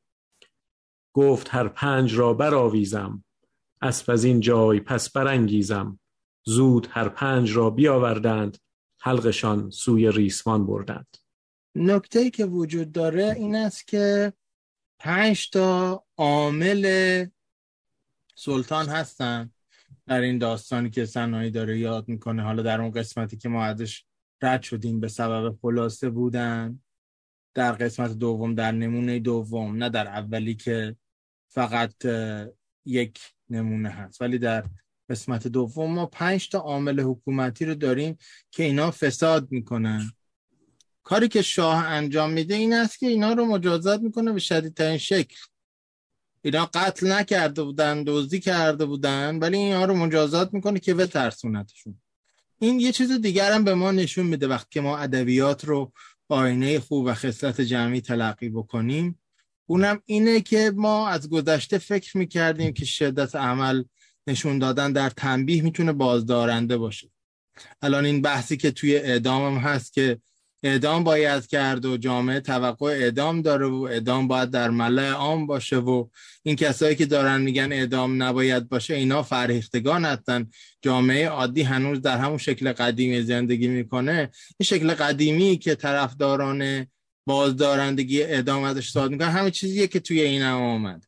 گفت هر پنج را برآویزم. اسپ از این جای پس برانگیزم. زود هر پنج را بیاوردند. حلقشان سوی ریسمان بردند. نکته که وجود داره این است که پنج تا عامل سلطان هستن. در این داستانی که سنایی داره یاد می‌کنه. حالا در اون قسمتی که ما ازش رد شدیم به سبب خلاصه بودن در قسمت دوم در نمونه دوم نه در اولی که فقط یک نمونه هست. ولی در قسمت دوم ما پنج تا عامل حکومتی رو داریم که اینا فساد می‌کنن. کاری که شاه انجام میده این است که اینا رو مجازات می‌کنه به شدیدترین شکل. اینا قتل نکرده بودن دزدی کرده بودن ولی اینا رو مجازات می‌کنه که بترسونتشون. این یه چیز دیگر هم به ما نشون میده وقتی که ما ادبیات رو آینه خوب و خصلت جمعی تلقی بکنیم. اونم اینه که ما از گذشته فکر می‌کردیم که شدت عمل نشون دادن در تنبیه می‌تونه بازدارنده باشه. الان این بحثی که توی اعدام هم هست که اعدام باید کرد و جامعه توقع اعدام داره و اعدام باید در ملع عام باشه و این کسایی که دارن میگن اعدام نباید باشه اینا فرهیختگان هستن. جامعه عادی هنوز در همون شکل قدیمی زندگی می‌کنه. این شکل قدیمی که طرفداران بازدارندگی اعدام ازش صحبت می‌کنن همه چیزیه که توی این هم آمد.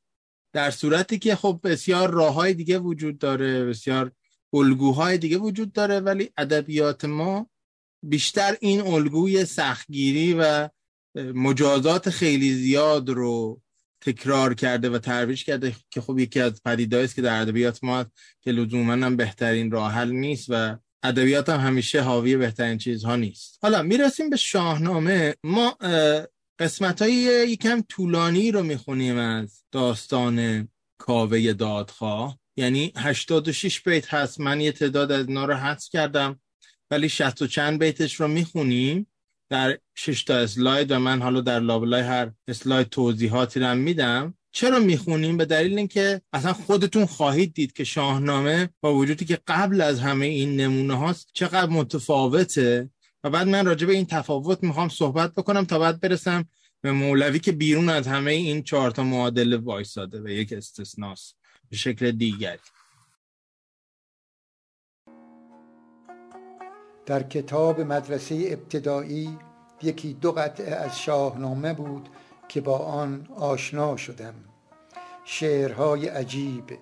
در صورتی که خب بسیار راه های دیگه وجود داره بسیار الگوهای دیگه وجود داره ولی ادبیات ما بیشتر این الگوی سختگیری و مجازات خیلی زیاد رو تکرار کرده و ترویج کرده که خب یکی از پدیدهایی است که در ادبیات ما که لزوما هم بهترین راه حل نیست و ادبیات هم همیشه حاوی بهترین چیزها نیست. حالا می‌رسیم به شاهنامه. ما قسمت های یکم طولانی رو می‌خونیم از داستان کاوه دادخواه. یعنی 86 بیت هست. من یه تعداد از اینا رو حذف کردم. ولی 60 و چند بیتش رو می‌خونیم. در 6 تا اسلاید و من حالا در لابلای هر اسلاید توضیحاتی رو میدم. چرا می‌خونیم؟ به دلیل اینکه اصلا خودتون خواهید دید که شاهنامه با وجودی که قبل از همه این نمونه هاست چقدر متفاوته. و بعد من راجع به این تفاوت می‌خوام صحبت بکنم تا بعد برسم به مولوی که بیرون از همه این چهار تا معادله وایساده و یک استثناست به شکل دیگری. در کتاب مدرسه ابتدایی یکی دو قطعه از شاهنامه بود که با آن آشنا شدم. شعرهای عجیب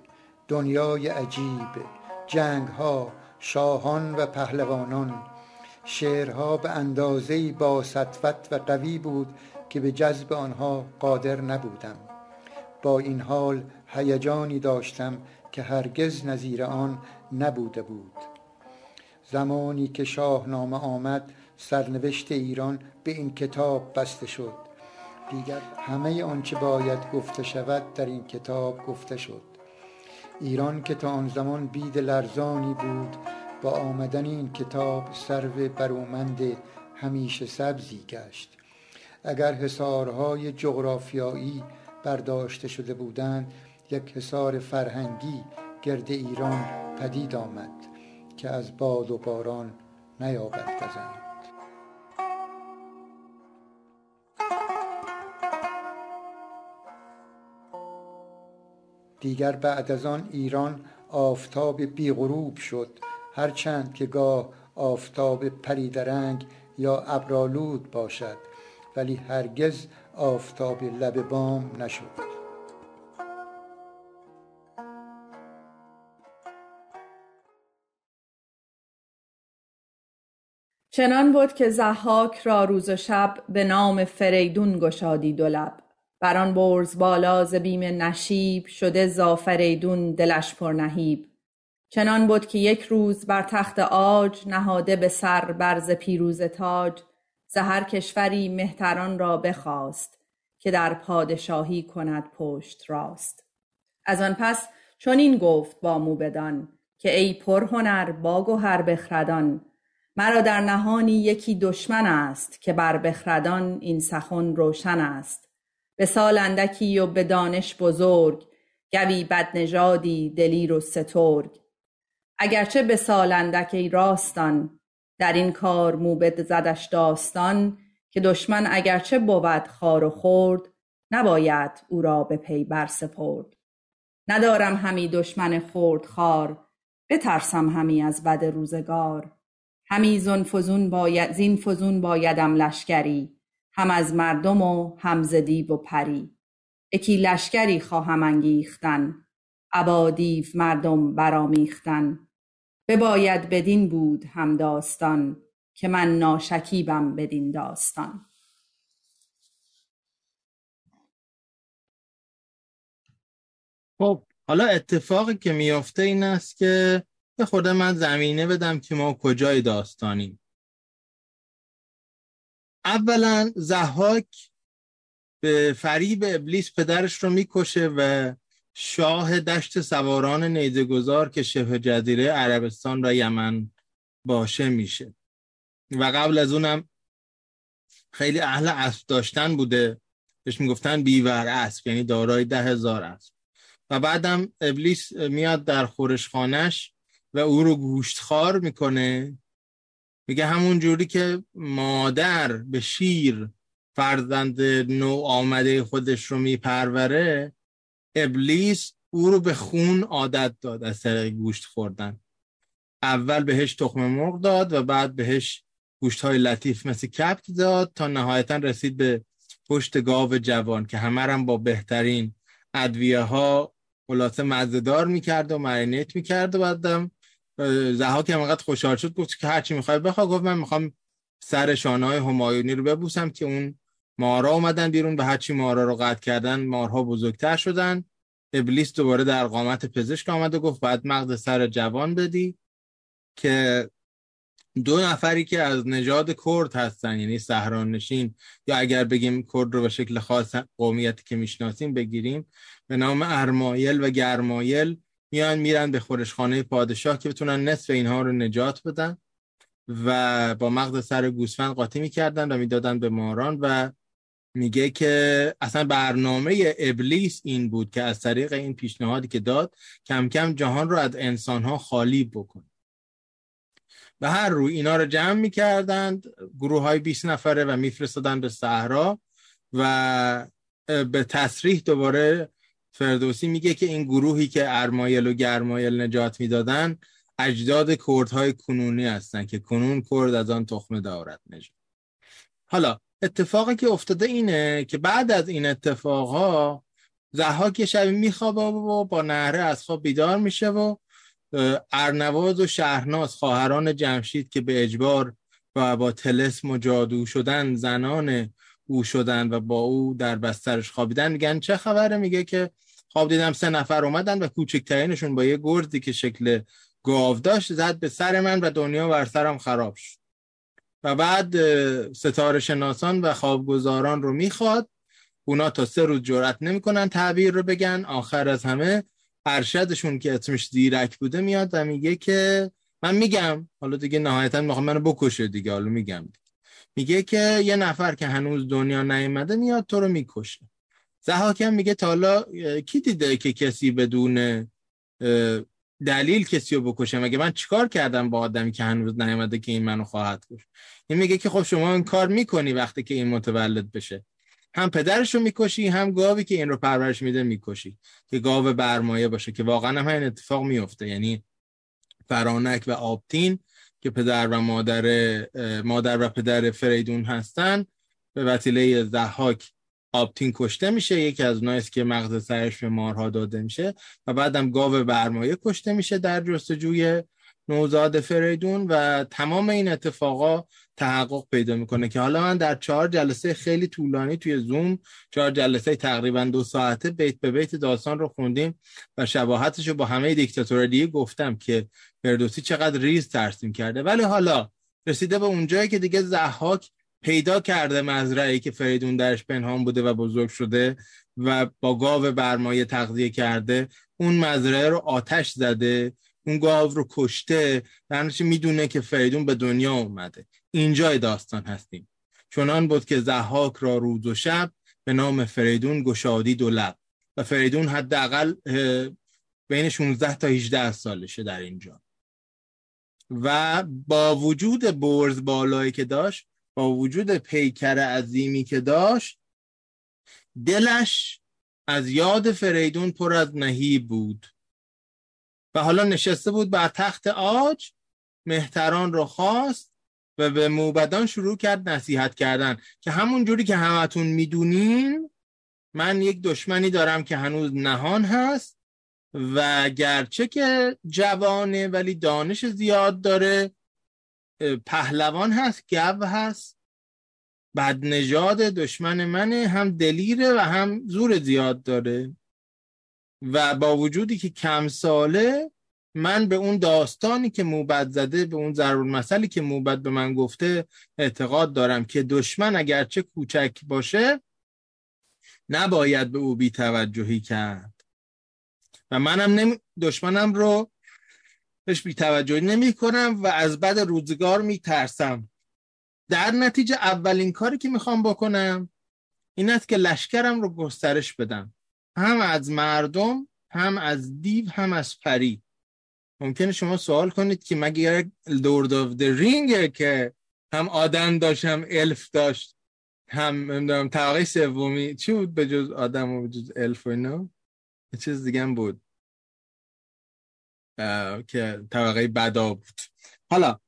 دنیای عجیب جنگها شاهان و پهلوانان. شعرها به اندازه با سطوت و قوی بود که به جذب آنها قادر نبودم. با این حال هیجانی داشتم که هرگز نظیر آن نبوده بود. زمانی که شاهنامه آمد سرنوشت ایران به این کتاب بسته شد. دیگر همه آنچه باید گفته شود در این کتاب گفته شد. ایران که تا آن زمان بید لرزانی بود با آمدن این کتاب سرو برومند همیشه سبزی گشت. اگر حصارهای جغرافیایی برداشته شده بودند یک حصار فرهنگی گرد ایران پدید آمد. که از باد و باران نیابد گزند دیگر بعد از آن ایران آفتاب بیغروب شد هرچند که گاه آفتاب پریدرنگ یا ابرالود باشد ولی هرگز آفتاب لب بام نشد. چنان بود که زحاک را روز و شب به نام فریدون گشادی دو لب. بر آن برز بالا ز بیم نشیب شده زافریدون دلش پر نهیب. چنان بود که یک روز بر تخت عاج نهاده به سر بر ز پیروزه تاج ز هر کشوری مهتران را بخواست که در پادشاهی کند پشت راست. از آن پس چنین گفت با موبدان که ای پرهنر با گهر بخردان مرا در نهانی یکی دشمن است که بر بخردان این سخن روشن است. به سال اندکی و به دانش بزرگ گوی بدنژادی دلیر و سترگ. اگرچه به سال اندک ای راستان در این کار موبد زدش داستان که دشمن اگرچه بود خار و خرد نباید او را به پی برسپرد ندارم همی دشمن خرد خار بترسم همی از بد روزگار. همی باید زین فزون بایدم لشکری هم از مردم و هم ز دیو و پری. یکی لشکری خواهم انگیختن ابا دیو مردم برآمیختن. بباید بدین بود هم داستان که من ناشکیبم بدین داستان. خب حالا اتفاقی که میافته این است که به خود من زمینه بدم که ما کجای داستانیم. اولا زحاک به فریب ابلیس پدرش رو می‌کشه و شاه دشت سواران نیزهگذار که شبه جزیره عربستان و یمن باشه میشه. و قبل از اونم خیلی اهل اسب داشتن بوده. بهش می‌گفتن بیور اسب یعنی دارای ده هزار اسب. و بعدم ابلیس میاد در خورشخانش و او رو گوشتخوار می‌کنه. میگه همون جوری که مادر به شیر فرزند نو آمده خودش رو میپروره ابلیس او رو به خون عادت داد از طریق گوشت خوردن. اول بهش تخم مرغ داد و بعد بهش گوشت های لطیف مثل کپک داد تا نهایتا رسید به پشت گاو جوان که همه هم با بهترین ادویه ها خلاصه مزدار می‌کرد و مرینیت می‌کرد و بعدم زها که همقدر خوشحال شد گفت که هرچی می‌خوای بخوا گفت من می‌خوام سر شانه های همایونی رو ببوسم که اون مارا اومدن بیرون به هرچی مارا رو قطع کردن مارها بزرگتر شدن. ابلیس دوباره در قامت پزشک آمد و گفت بعد مغز سر جوان بدی که دو نفری که از نژاد کرد هستن یعنی سهران نشین یا اگر بگیم کرد رو به شکل خاص قومیتی که می‌شناسیم بگیریم به نام ارمایل و گرمایل. میان میرن به خورشخانه پادشاه که بتونن نصف اینها رو نجات بدن و با مغز سر گوسفند قاطی می‌کردن و می‌دادن به ماران و میگه که اصلا برنامه ابلیس این بود که از طریق این پیشنهادی که داد کم کم جهان رو از انسانها خالی بکنه. و هر روی اینا رو جمع می‌کردند گروه های 20 نفره و میفرستادن به صحرا و به تصریح دوباره فردوسی میگه که این گروهی که ارمایل و گرمایل نجات می‌دادن اجداد کردهای کنونی هستن که کنون کرد از آن تخمه دارد نجات. حالا اتفاقی که افتاده اینه که بعد از این اتفاقها زحاک یه شبی میخوابه و با نهره از خواب بیدار میشه و ارنواز و شهرناز خواهران جمشید که به اجبار و با تلسم و جادو شدن زنان او شدن و با او در بسترش خوابیدن. میگن چه خبره؟ میگه که خواب دیدم سه نفر اومدن و کوچکترینشون با یه گرزی که شکل گاو داشت زد به سر من و دنیا بر سرم خراب شد. و بعد ستاره شناسان و خوابگزاران رو می‌خواد. اونا تا سه روز جرأت نمی‌کنن تعبیر رو بگن. آخر از همه ارشدشون که اسمش زیرک بوده میاد و میگه که من میگم. حالا دیگه نهایتا می‌خوام منو بکشه دیگه. حالا میگم. میگه که یه نفر که هنوز دنیا نیومده میاد تو رو می‌کشه. زحاکم میگه تا حالا کی دیده که کسی بدون دلیل کسی رو بکشه؟ مگه من چیکار کردم با آدمی که هنوز نیومده که این منو خواهد کش این میگه که خب شما این کار می‌کنی وقتی که این متولد بشه. هم پدرش رو می‌کشی هم گاوی که این رو پرورش میده می‌کشی. که گاو برمایه باشه که واقعا هم این اتفاق میفته یعنی فرانک و آبتین که پدر و مادر مادر و پدر فریدون هستن. به وسیله زحاک آبتین کشته میشه. یکی از اونایست که مغز سرش به مارها داده میشه و بعدم گاو برمایه کشته میشه در جستجوی نوزاد فریدون و تمام این اتفاقا تحقق پیدا می‌کنه که حالا من در چهار جلسه خیلی طولانی توی زوم چهار جلسه تقریبا دو ساعته بیت به بیت داستان رو خوندیم و شباهتش رو با همه دیکتاتور دیگه گفتم که فردوسی چقدر ریز ترسیم کرده. ولی حالا رسیده به اونجایی که دیگه زحاک پیدا کرده مزرعی که فریدون درش پنهان بوده و بزرگ شده و با گاو برمایه تغذیه کرده اون مزرعه رو آتش زده اون گاو رو کشته درنش می‌دونه که فریدون به دنیا اومده. اینجای داستان هستیم. چنان بود که زحاک را روز و شب به نام فریدون گشادی دو لب. و فریدون حداقل بین 16 تا 18 سالشه در اینجا. و با وجود برز بالایی که داشت با وجود پیکر عظیمی که داشت دلش از یاد فریدون پر از نهیب بود. و حالا نشسته بود بر تخت آج مهتران رو خواست و به موبدان شروع کرد نصیحت کردن. که همون جوری که همتون می‌دونین من یک دشمنی دارم که هنوز نهان هست. و گرچه که جوانه ولی دانش زیاد داره پهلوان هست گو هست بعد نژاد دشمن منه هم دلیره و هم زور زیاد داره. و با وجودی که کم ساله من به اون داستانی که موبد زده به اون ضرور مسئله که موبد به من گفته اعتقاد دارم که دشمن اگرچه کوچک باشه نباید به او بی توجهی کرد. و منم نمی... دشمنم رو بهش بی توجهی نمی کنم و از بد روزگار می ترسم. در نتیجه اولین کاری که می‌خوام بکنم این است که لشکرم رو گسترش بدم. هم از مردم هم از دیو هم از پری. ممکنه شما سوال کنید که مگه Lord of Ring که هم آدم داشت هم الف داشت هم نمی‌دونم طبقه سومی. چی بود به جز آدم و به جز الف و اینا؟ چیز دیگه هم بود. که طبقه بدا بود. حالا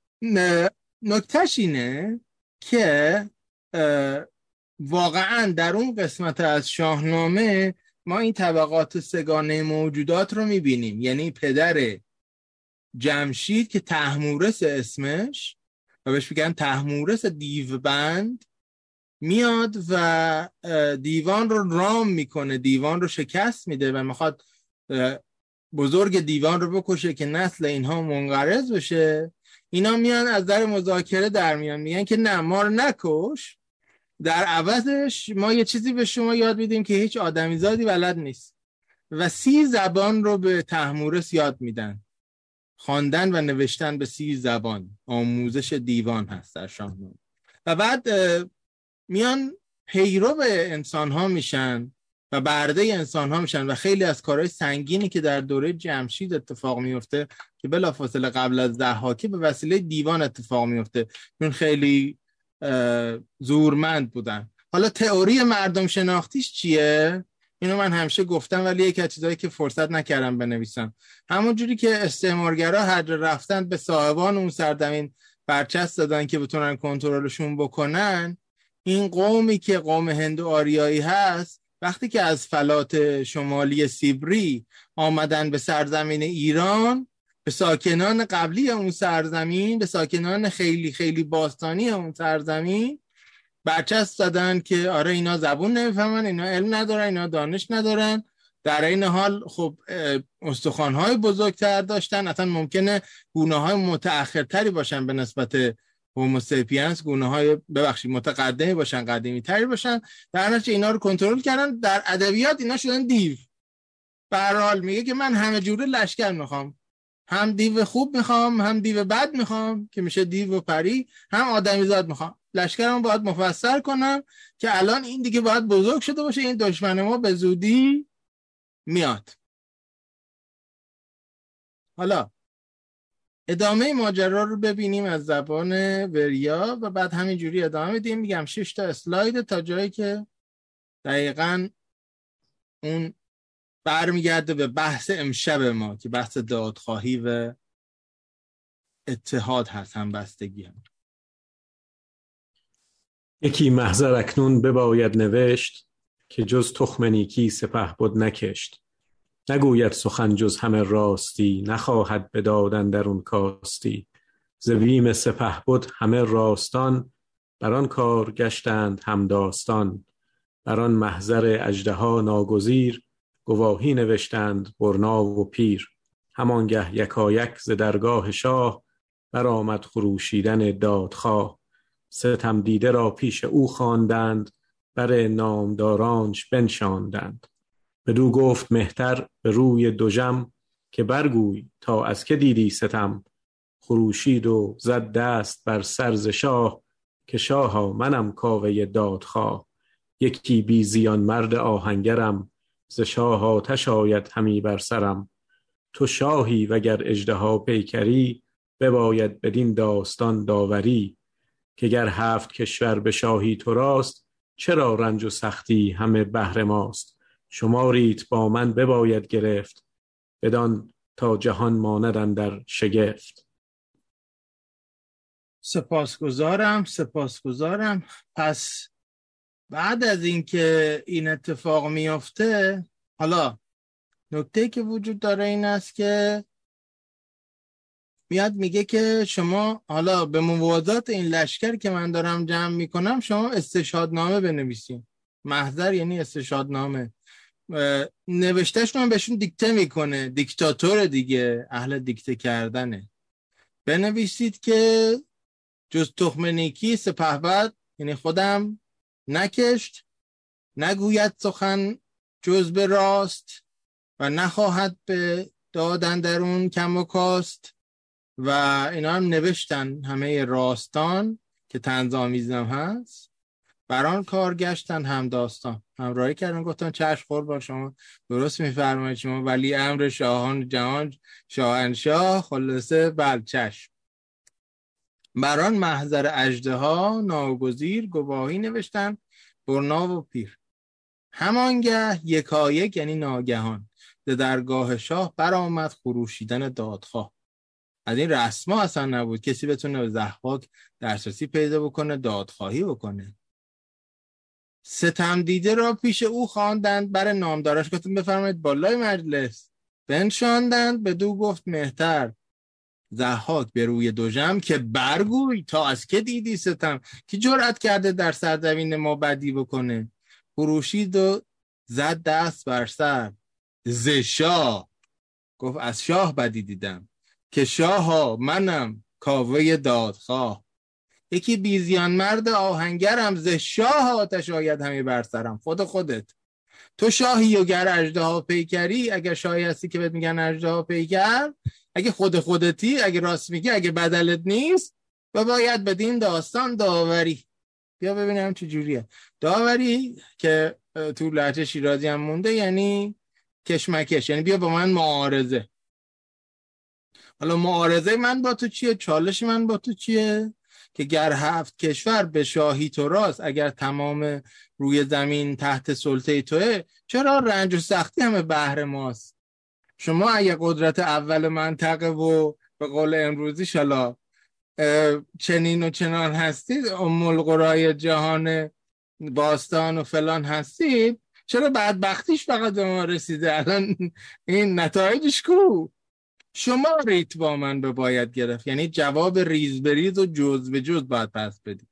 نکتش اینه که واقعا در اون قسمت از شاهنامه ما این طبقات سگانه موجودات رو می‌بینیم. یعنی پدر جمشید که تحمورس اسمش و بهش میگن تحمورس دیوبند میاد و دیوان رو رام می‌کنه. دیوان رو شکست میده و می‌خواد بزرگ دیوان رو بکشه که نسل اینها منقرض بشه. اینا میان از در مذاکره در میان. میگن که نه ما رو نکش. در عوضش ما یه چیزی به شما یاد میدیم که هیچ آدمیزادی بلد نیست. و سی زبان رو به تحمورس یاد میدن. خواندن و نوشتن به سی زبان. آموزش دیوان هست در شاهنامه. و بعد میان پیرو انسان ها میشن. و برده انسان ها میشن و خیلی از کارهای سنگینی که در دوره جمشید اتفاق میفته که بلافاصله قبل از ضحاکی به وسیله دیوان اتفاق میفته چون خیلی زورمند بودن. حالا تئوری مردم شناختیش چیه؟ اینو من همیشه گفتم ولی یکی از چیزایی که فرصت نکردم بنویسم. همون جوری که استعمارگرا هر جا رفتن به صاحبان اون سرزمین برچسب دادن که بتونن کنترلشون بکنن این قومی که قوم هندو آریایی هست وقتی که از فلات شمالی سیبری آمدن به سرزمین ایران به ساکنان قبلی اون سرزمین به ساکنان خیلی خیلی باستانی اون سرزمین برچسب زدن که آره اینا زبون نمی‌فهمن اینا علم ندارن اینا دانش ندارن. در این حال خب استخوان‌های بزرگتر داشتن اصلا ممکنه گونه های متأخرتری باشن به نسبت هوموسیپینس گونه های ببخشید متقدمی باشن قدیمی تری باشن در نتیجه اینا رو کنترل کردن در ادبیات اینا شدن دیو. به هر حال میگه که من همه جوره لشکر می‌خوام. هم دیو خوب می‌خوام هم دیو بد می‌خوام که میشه دیو و پری هم آدمیزاد می‌خوام. لشکرم باید مفسر کنم که الان این دیگه باید بزرگ شده باشه این دشمن ما به زودی میاد. حالا ادامه ماجرا رو ببینیم از زبان وریا و بعد همینجوری ادامه میدیم میگم 6 تا اسلاید تا جایی که دقیقا اون برمیگرده به بحث امشب ما که بحث دادخواهی و اتحاد هست هم بستگی هم. یکی محضر اکنون بباید نوشت که جز تخم نیکی سپه بود نکشت. نگوید سخن جز همه راستی نخواهد به دادن درون کاستی. ز بیم سپه بود همه راستان بر آن کار گشتند هم داستان. بر آن محضر اژدها ناگزیر گواهی نوشتند برنا و پیر. همانگه یکایک ز درگاه شاه برآمد خروشیدن دادخواه. ستم دیده را پیش او خواندند بر نامدارانش بنشاندند. بدو گفت مهتر به روی دژم که برگوی تا از که دیدی ستم. خروشید و زد دست بر سر ز شاه که شاها منم کاوه دادخواه. یکی بی زیان مرد آهنگرم ز شاه آتش آید همی بر سرم. تو شاهی وگر اژدها پیکری بباید بدین داستان داوری. که گر هفت کشور به شاهی تو راست چرا رنج و سختی همه بهر ماست؟ شماریت با من بباید گرفت بدان تا جهان ماند در شگفت. سپاسگزارم سپاسگزارم. پس بعد از اینکه این اتفاق میفته حالا نکته که وجود داره این است که میاد میگه که شما حالا به موازات این لشکر که من دارم جمع می‌کنم شما استشهادنامه بنویسین. محضر یعنی استشهادنامه. نوشتهش رو بهشون دیکته می‌کنه. دیکتاتور دیگه اهل دیکته کردنه. بنویسید که جز تخم نیکی سپهبد یعنی خودم نکشت نگوید سخن جز به راست و نخواهد به دادن درون کم و کاست. و اینا هم نوشتن همه راستان که تنظامیزم هست. بران کار گشتن هم داستان. همراهی کردن گفتن چشم با شما. درست میفرمایید شما. ولی امر شاهان جهان شاهنشاه خلاصه بل چشم. بران محضر اژدها ناگزیر گواهی نوشتن برنا و پیر. همانگه یکایک یعنی ناگهان به درگاه شاه برآمد خروشیدن دادخواه. از این رسما اصلا نبود کسی بتونه به ضحاک دسترسی پیدا بکنه دادخواهی بکنه. ستم دیده را پیش او خواندند بر نامدارش. گفتم بفرمایید بالای مجلس. بنشاندند به دو گفت مهتر. ضحاک به روی دوژم که برگوی تا از که دیدی ستم. که جرأت کرده در سرزمین ما بدی بکنه؟ خروشید و زد دست بر سر. ز شاه. گفت از شاه بدی دیدم. که شاها منم کاوه دادخواه. یکی بیزیان مرد آهنگرم ز شاه آتش آید همی بر سرم. خود خودت. تو شاهی و گر اژدها پیکری اگر شاهی هستی که بهت میگن اژدها پیکر اگه خود خودتی اگه راست میگی اگه بدلت نیست و باید بدین داستان داوری. بیا ببینم چه جوریه. داوری که تو لهجه شیرازی هم مونده یعنی کشمکش. یعنی بیا با من معارضه. حالا معارضه من با تو چیه؟ چالش من با تو چیه؟ که گر هفت کشور به شاهی تو راست اگر تمام روی زمین تحت سلطه توه چرا رنج و سختی همه بهر ماست؟ شما اگه قدرت اول منطقه و به قول امروزی شالا اه، چنین و چنان هستید ام القرای جهان باستان و فلان هستید چرا بدبختیش فقط به ما رسیده؟ الان این نتایجش کو؟ شمارت با من بباید گرفت. یعنی جواب ریز به ریز و جز به جز باید پس بدید.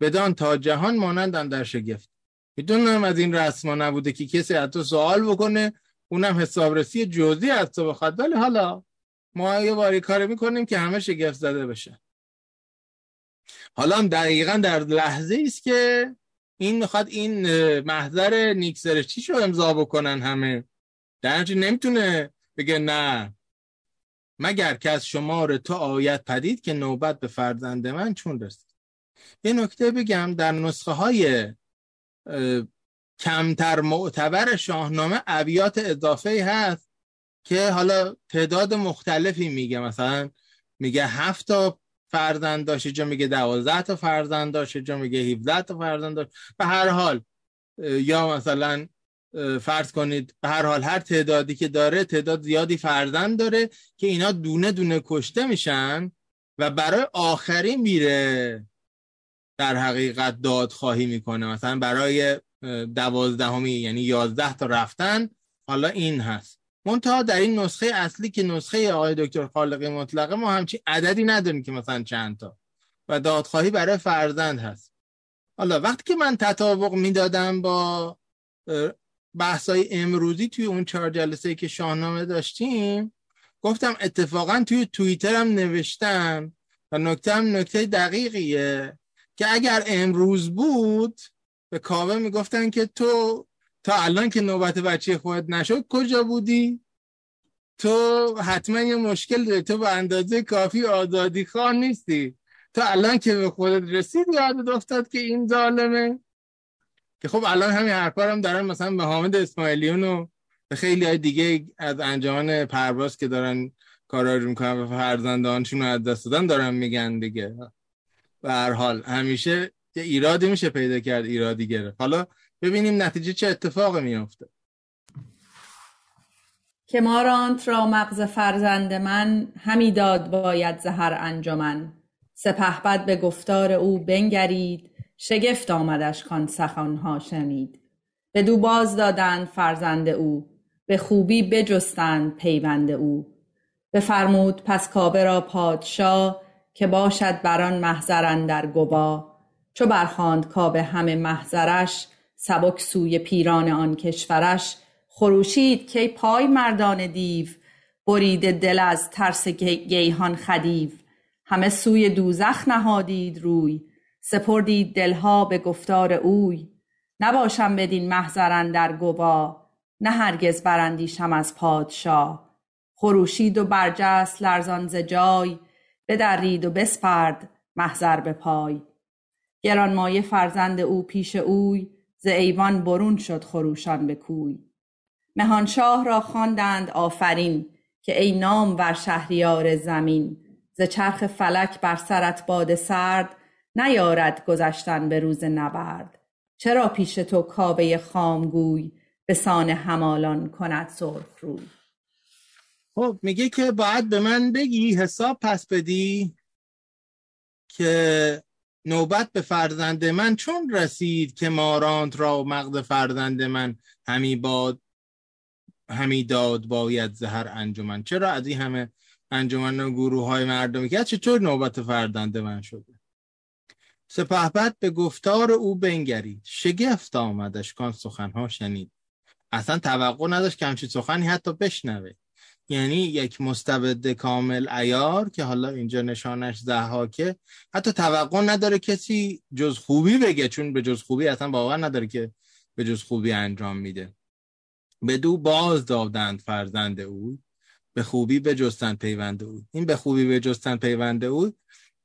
بدان تا جهان ماند اندر شگفت. می‌دونم از این رسما نبوده که کسی از تو سوال بکنه اونم حسابرسی جزئی از تو بخواد. ولی حالا ما یه باری کاری می‌کنیم که همه شگفت زده بشه حالا هم دقیقا در لحظه است که این می‌خواد این محضر نیکسرشتی رو امضا بکنن همه. در نمی‌تونه بگه نه. مگر که از شمار تو آیت پدید که نوبت به فرزند من چون رسید. یه نکته بگم در نسخه های کمتر معتبر شاهنامه ابیات اضافه هست که حالا تعداد مختلفی میگه. مثلا میگه هفت تا فرزند داشت جا میگه دوازده تا فرزند داشت جا میگه 17 تا فرزند داشت. به هر حال یا مثلا فرض کنید به هر حال هر تعدادی که داره تعداد زیادی فرزند داره که اینا دونه دونه کشته میشن و برای آخری میره در حقیقت دادخواهی می‌کنه. مثلا برای دوازدهمی یعنی یازده تا رفتن حالا این هست. منتها در این نسخه اصلی که نسخه آقای دکتر خالقی مطلقه ما همچین عددی نداریم که مثلا چند تا. و دادخواهی برای فرزند هست. حالا وقتی که من تطابق می‌دادم با بحثای امروزی توی اون چهار جلسه که شاهنامه داشتیم گفتم اتفاقا توی توییترم نوشتم و نکته هم نکته دقیقیه که اگر امروز بود به کاوه می‌گفتن که تو تا الان که نوبت بچه خودت نشد کجا بودی؟ تو حتما یه مشکل داری. تو به اندازه کافی آزادی خواه نیستی. تا الان که به خودت رسید یادت افتاد که این ظالمه؟ که خب الان همین حرفا هم دارن مثلا به حامد اسماعیلیون و به خیلی های دیگه از انجمن پرواز که دارن کارا رو می‌کنن و فرزندانشون رو از دست دادن دارن میگن دیگه. به هر حال همیشه یه ایرادی میشه پیدا کرد ایرادی گرفت. حالا ببینیم نتیجه چه اتفاقی میافته. که مارانت را مغز فرزند من همی داد باید زهر انجمن. سپهبد به گفتار او بنگرید شگفت آمدش کان سخنها شنید. بدو باز دادند فرزند او به خوبی بجستند پیوند او. بفرمود پس کاوه را پادشاه که باشد بر آن محضر اندر گوا چو برخواند کاوه همه محضرش سبک سوی پیران آن کشورش. خروشید کی پای مردان دیو بریده دل از ترس گی- گیهان خدیو. همه سوی دوزخ نهادید روی سپردید دلها به گفتار اوی. نباشم بدین محضر اندر گوا نه هرگز براندیشم از پادشاه. خروشید و برجست لرزان ز جای بدرید و بسپرد محضر به پای. گرانمایه فرزند او پیش اوی ز ایوان برون شد خروشان به کوی. مهانشاه را خواندند آفرین که ای نامور شهریار زمین ز چرخ فلک بر سرت باد سرد نیارد گذشتن به روز نبرد. چرا پیش تو کاوه خامگوی به سان همالان کند سرخ روی؟ خب میگه که باید به من بگی حساب پس بدی که نوبت به فرزند من چون رسید که مارانت را مغز فرزند من همی باد همی داد باید زهر انجمن. چرا از این همه انجمن و گروه های مردمی که چطور نوبت فرزند من شده؟ سپهبد به گفتار او بنگرید. شگفت آمدش کان سخنها شنید. اصلا توقع نداشت که همچین سخنی حتی بشنوه. یعنی یک مستبد کامل ایار که حالا اینجا نشانش زحاکه حتی توقع نداره کسی جز خوبی بگه چون به جز خوبی اصلا باور نداره که به جز خوبی انجام میده. به دو باز دادند فرزند او به خوبی به جستن پیوند او. این به خوبی به جستن پیوند او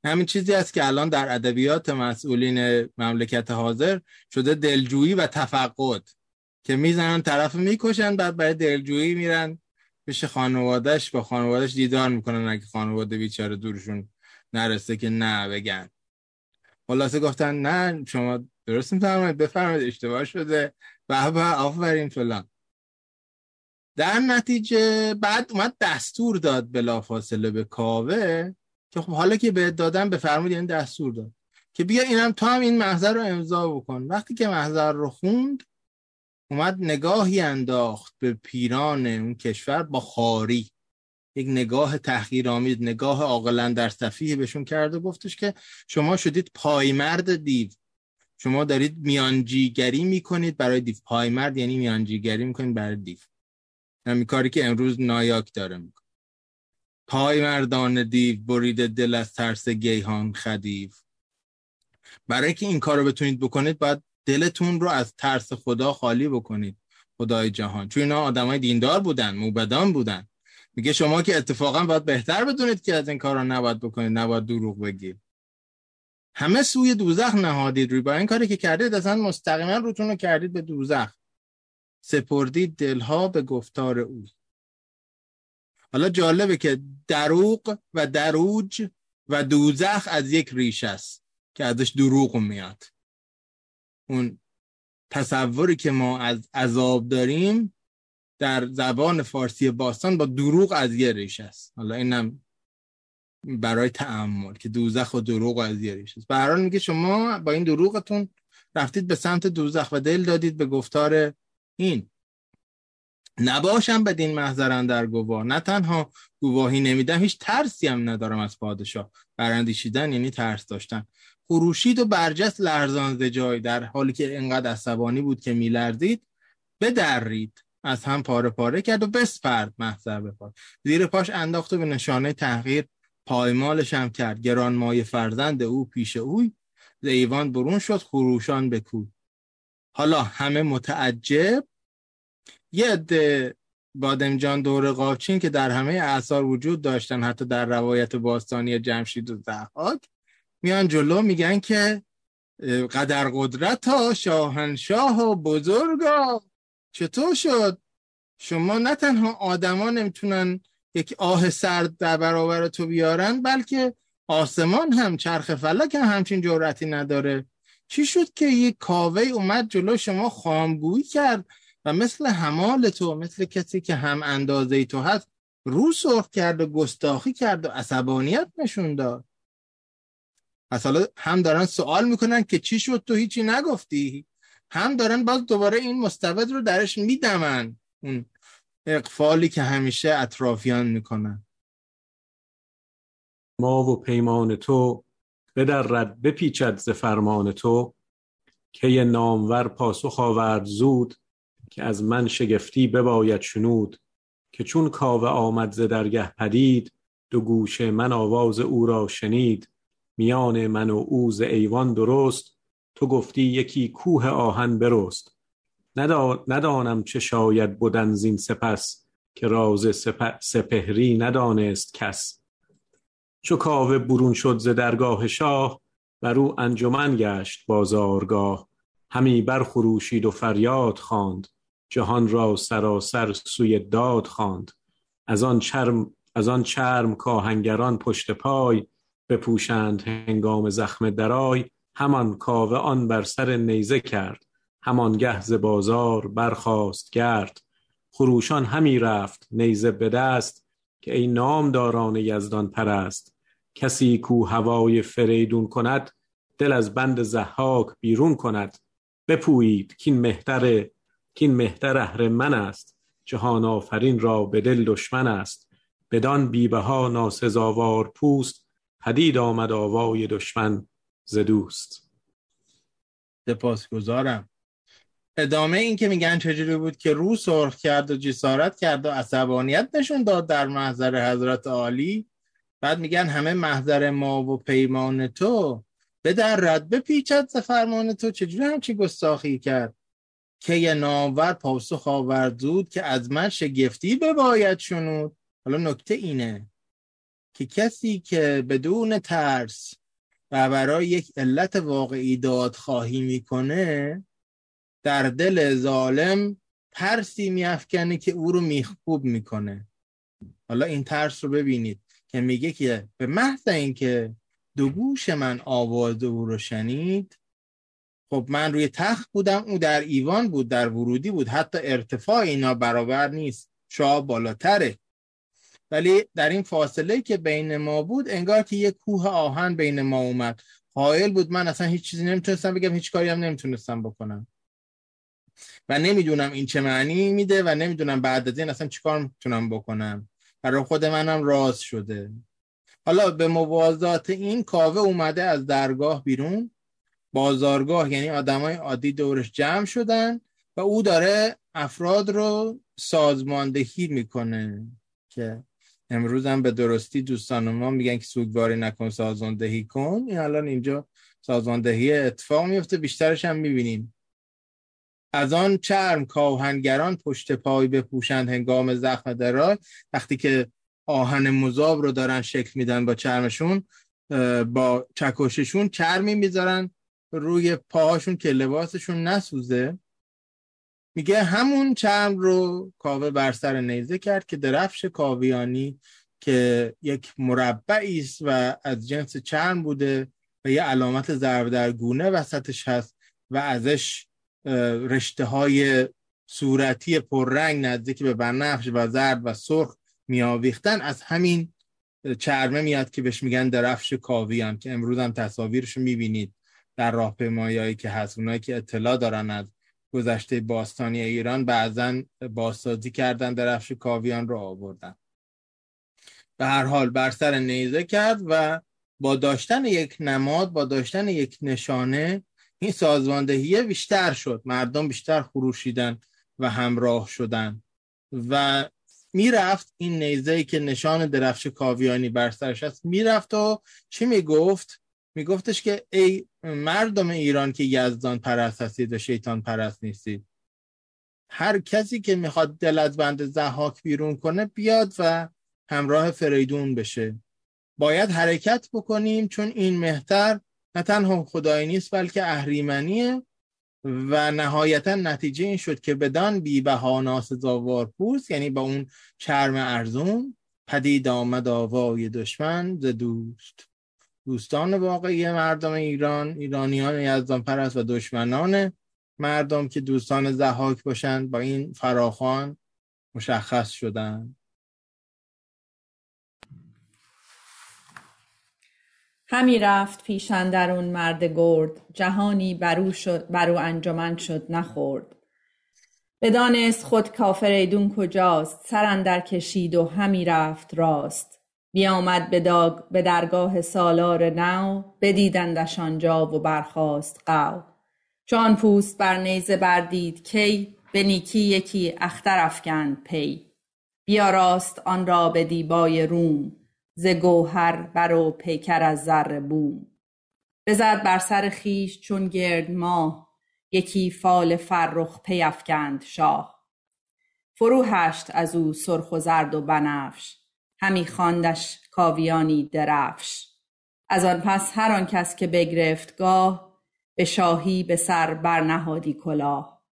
همین چیزی است که الان در ادبیات مسئولین مملکت حاضر شده دلجویی و تفقد که می‌زنن طرف می‌کشن بعد برای دلجویی میرن پیش خانوادهش با خانوادهش دیدار می‌کنن. اگه خانواده بیچاره دورشون نرسه که نه بگن. خلاصه گفتن نه شما درست میفرمایید بفرمایید اشتباه شده. و به آفرین فلان. در نتیجه بعد اومد دستور داد بلافاصله به کاوه که خب حالا که بهت دادن بفرمایید یعنی دستور داد. که بیا اینم تو هم این محضر رو امضا بکن. وقتی که محضر رو خوند اومد نگاهی انداخت به پیران اون کشور با خاری. یک نگاه تحقیرآمیز نگاه عاقلا در صفیه بهشون کرد و گفتش که شما شدید پایمرد دیو. شما دارید میانجیگری می‌کنید برای دیو. پایمرد یعنی میانجیگری می‌کنید برای دیو. همین کاری که امروز نایاک داره می‌کنه. پای مردان دیو برید دل از ترس گیهان خدیو. برای اینکه این کار رو بتونید بکنید باید دلتون رو از ترس خدا خالی بکنید خدای جهان. چون اینا آدمای دیندار بودن موبدان بودن. میگه شما که اتفاقا باید بهتر بدونید که از این کارا نباید بکنید نباید دروغ بگید. همه سوی دوزخ نهادید روی با این کاری که کردید اصلا مستقیما روتون رو کردید به دوزخ. سپردید دلها به گفتار او. حالا جالبه که دروغ و دروج و دوزخ از یک ریش است که ازش دروغ میاد. اون تصوری که ما از عذاب داریم در زبان فارسی باستان با دروغ از یه ریش است. حالا اینم برای تعمل که دوزخ و دروغ از یه ریش است. به هر حال میگه شما با این دروغتون رفتید به سمت دوزخ و دل دادید به گفتار این. نباشم بدین محضرن در گواه. نه تنها گواهی نمیدم هیچ ترسی هم ندارم از پادشاه. براندیشیدن یعنی ترس داشتن. خروشید و برجست لرزان جای در حالی که انقدر عصبانی بود که میلرزید بدرید. از هم پاره پاره کرد و بسپرد محضر به زیر پاش انداخت و به نشانه تحقیر پایمالش هم کرد. گران مای فرزند او پیش اوی. ز ایوان برون شد خروشان به حالا همه متعجب یه عده بادمجان دور قاچین که در همه اعثار وجود داشتن حتی در روایت باستانی جمشید و ضحاک میان جلو میگن که قدر قدرت ها شاهنشاه و بزرگا. چطور شد؟ شما نه تنها آدما نمی‌تونن یک آه سرد در برابر تو بیارن بلکه آسمان هم چرخ فلک هم همچین جرأتی نداره. چی شد که یک کاوه اومد جلو شما خامگویی کرد؟ و مثل همال تو مثل کسی که هم اندازه تو هست رو سرخ کرد و گستاخی کرد و عصبانیت نشون داد. پس حالا هم دارن سوال می‌کنن که چی شد تو هیچی نگفتی؟ هم دارن باز دوباره این مستبد رو درش میدمن اون اقفالی که همیشه اطرافیان می‌کنن. ما و پیمان تو بدرد بپیچد ز فرمان تو که نامور پاسخ آورد زود که از من شگفتی بباید شنود که چون کاوه آمد ز درگه پدید دو گوش من آواز او را شنید. میان من و او ز ایوان درست تو گفتی یکی کوه آهن برست. ندا... ندانم چه شاید بودن زین سپس که راز سپ... سپهری ندانست کس. چو کاوه برون شد ز درگاه شاه بر او انجمن گشت بازارگاه. همی برخروشید و فریاد خواند. جهان را سراسر سوی داد خواند. از آن چرم از آن چرم کاهنگران پشت پای بپوشند هنگام زخم درای. همان کاوه آن بر سر نیزه کرد. همان گه ز بازار برخاست گرد. خروشان همی رفت نیزه به دست که ای نامداران یزدان پرست. کسی کو هوای فریدون کند دل از بند زحاک بیرون کند. بپویید کین مهتر کین مهتر اهرمن است. جهان آفرین را به دل دشمن است. بدان بیبه ها ناسزاوار پوست. پدید آمد آوای دشمن ز دوست. سپاسگزارم. ادامه این که میگن چجوری بود که رو سرخ کرد و جسارت کرد و عصبانیت نشون داد در محضر حضرت عالی. بعد میگن همه محضر ما و پیمان تو به در رد بپیچد ز فرمان تو. چجوری همچی گستاخی کرد؟ که نامور پاسخ آورد زود که از من شگفتی بباید شنود. حالا نکته اینه که کسی که بدون ترس و برای یک علت واقعی دادخواهی می‌کنه در دل ظالم ترسی میافکنه که او رو میخکوب می‌کنه. حالا این ترس رو ببینید که میگه که به محض اینکه دو گوش من آواز او رو شنید خب من روی تخت بودم او در ایوان بود در ورودی بود. حتی ارتفاع اینا برابر نیست. شاه بالاتره. ولی در این فاصله که بین ما بود انگار که یه کوه آهن بین ما اومد. حائل بود من اصلا هیچ چیزی نمی‌تونستم بگم هیچ کاری هم نمی‌تونستم بکنم. و نمی‌دونم این چه معنی میده و نمی‌دونم بعد از این اصلا چیکار می‌تونم بکنم. برای خود منم راز شده. حالا به موازات این کاوه اومده از درگاه بیرون. بازارگاه یعنی آدمای عادی دورش جمع شدن و او داره افراد رو سازماندهی می‌کنه که امروز هم به درستی دوستان ما میگن که سوگواری نکن سازماندهی کن. این الان اینجا سازماندهی اتفاق میفته بیشترش هم می‌بینیم. از آن چرم کاهنگران پشت پای بپوشند هنگام زخم درای وقتی که آهن مذاب رو دارن شکل میدن با چرمشون با چکششون چرمی می‌ذارن. روی پاهاشون که لباسشون نسوزه. میگه همون چرم رو کاوه بر سر نیزه کرد که درفش کاویانی که یک مربعی است و از جنس چرم بوده و یه علامت ضرب در گونه وسطش هست و ازش رشته های صورتی پررنگ نزدیک به بنفش و زرد و سرخ میآویختن. از همین چرمه میاد که بهش میگن درفش کاویان که امروز هم تصاویرش می‌بینید. در راهپیماییایی که هست اونایی که اطلاع دارن از گذشته باستانی ایران بعضا بازسازی کردن درفش کاویان رو آوردن. به هر حال بر سر نیزه کرد و با داشتن یک نماد با داشتن یک نشانه این سازماندهی بیشتر شد. مردم بیشتر خروشیدن و همراه شدن. و می‌رفت این نیزه که نشان درفش کاویانی بر سرش هست می‌رفت و چی می‌گفت؟ میگفتش که ای مردم ایران که یزدان پرست هستید و شیطان پرست نیستید هر کسی که می‌خواد دل از بند زحاک بیرون کنه بیاد و همراه فریدون بشه. باید حرکت بکنیم چون این مهتر نه تنها خدایی نیست بلکه اهریمنیه و نهایتا نتیجه این شد که بدان بی بها ناسزاوار پوست یعنی با اون چرم ارزون پدید آمد آوای دشمن ز دوست. دوستان واقعی مردم ایران ایرانیان یزدان پرست و دشمنان مردم که دوستان زحاک باشند با این فراخان مشخص شدند همی رفت پیش اندرون مرد گرد جهانی برو, شد برو انجمن شد نخورد. بدانست خود کافر ایدون کجاست سر اندر کشید و همی رفت راست. بیامد به, درگاه سالار نو بدیدندش آنجا و برخاست قو چون پوست بر نیزه بردید کی به نیکی یکی اختر افکند پی. بیاراست آن را به دیبای روم ز گوهر بر و پیکر از زر بوم. بزد بر سر خویش چون گرد ماه یکی فال فرخ پی افکند شاه. فرو هشت از او سرخ و زرد و بنفش همی خواندش کاویانی درفش. از آن پس هر آن کس که بگرفت گاه به شاهی به سر برنهادی کلاه.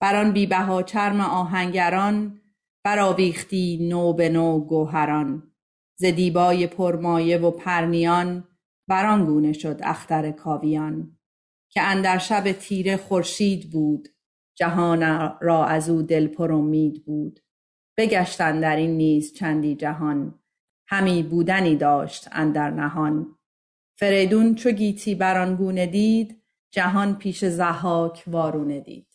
بر آن بی بها چرم آهنگران برآویختی نو به نو گوهران. ز دیبای پرمایه و پرنیان بر آن گونه شد اختر کاویان. که اندر شب تیره خورشید بود جهان را از او دل پر امید بود. بگشت اندر این نیز چندی جهان. همی بودنی داشت اندر نهان. فریدون چو گیتی بر گونه دید جهان پیش ضحاک وارونه دید.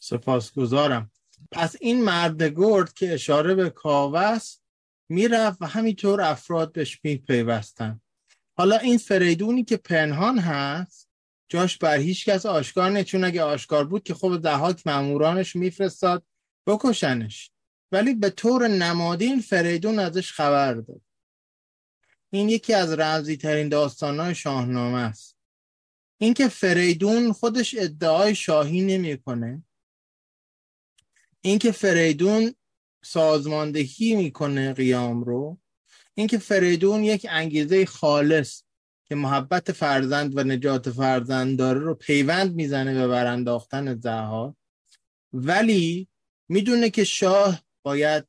سپاسگزارم. پس این مرد گرد که اشاره به کاوه است می‌رفت و همینطور افراد بهش میپیوستن حالا این فریدونی که پنهان هست جاش بر هیچ کس آشکار نه چون اگه آشکار بود که خب ضحاک مامورانش میفرستاد بکشنش. ولی به طور نمادین فریدون ازش خبر داد. این یکی از رمزی ترین داستانهای شاهنامه است. اینکه فریدون خودش ادعای شاهی نمی‌کنه. اینکه فریدون سازماندهی می‌کنه قیام رو. اینکه فریدون یک انگیزه خالص که محبت فرزند و نجات فرزند داره رو پیوند می‌زنه به برانداختن زهار ولی می‌دونه که شاه باید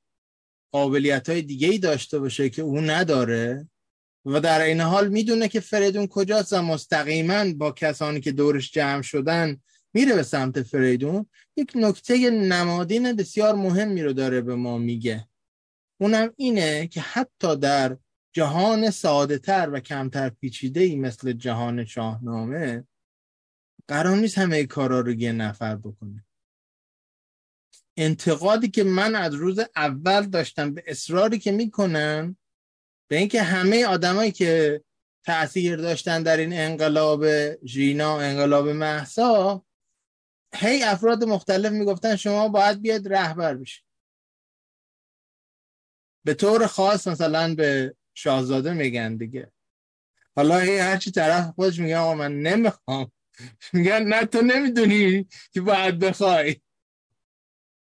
قابلیت های دیگه ای داشته باشه که او نداره و در این حال می‌دونه که فریدون کجاست و مستقیما با کسانی که دورش جمع شدن میره به سمت فریدون یک نکته نمادین بسیار مهمی رو داره به ما میگه. اونم اینه که حتی در جهان ساده تر و کمتر پیچیده ای مثل جهان شاهنامه قرار نیست همه کارا رو یه نفر بکنه. انتقادی که من از روز اول داشتم به اصراری که می‌کنن به اینکه همه آدمایی که تاثیر داشتن در این انقلاب ژینا انقلاب محسا هی افراد مختلف می‌گفتن شما باید بیاد رهبر بشید. به طور خاص مثلا به شاهزاده میگن دیگه. حالا هی هرچی طرف خودش میگه آقا من نمی‌خوام. میگن نه تو نمی‌دونی که باید بخوای.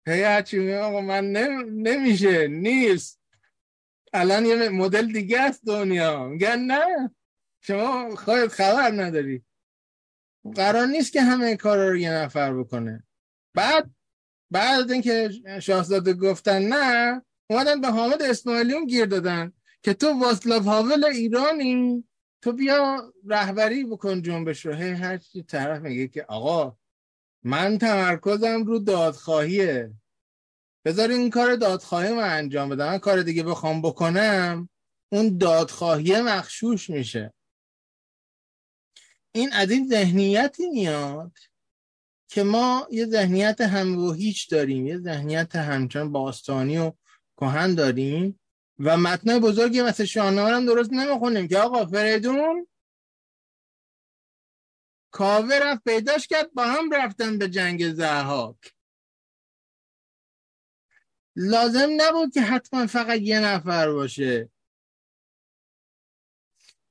هی هرچی آقا من نم... نمیشه نیست. الان یه مدل دیگه است دنیا. میگن نه. شما خواهد خبر نداری. قرار نیست که همه کار رو یه نفر بکنه. بعد بعد اینکه شاهزاده گفتن نه اومدن به حامد اسماعیلیون گیر دادن که تو واسلاو هاول ایرانی تو بیا رهبری بکن جنبش رو. هی هر چی طرف میگه که آقا من تمرکزم رو دادخواهیه. بذار این کار دادخواهی من انجام بدم. من کار دیگه بخوام بکنم اون دادخواهی مخشوش میشه. این از این ذهنیتی میاد که ما یه ذهنیت هم و هیچ داریم یه ذهنیت همچنان باستانی و کهن داریم و متنای بزرگی مثل شاهنامه هم درست نمی‌خونیم که آقا فریدون کاوه رفت پیداش کرد با هم رفتن به جنگ زهاک لازم نبود که حتما فقط یه نفر باشه.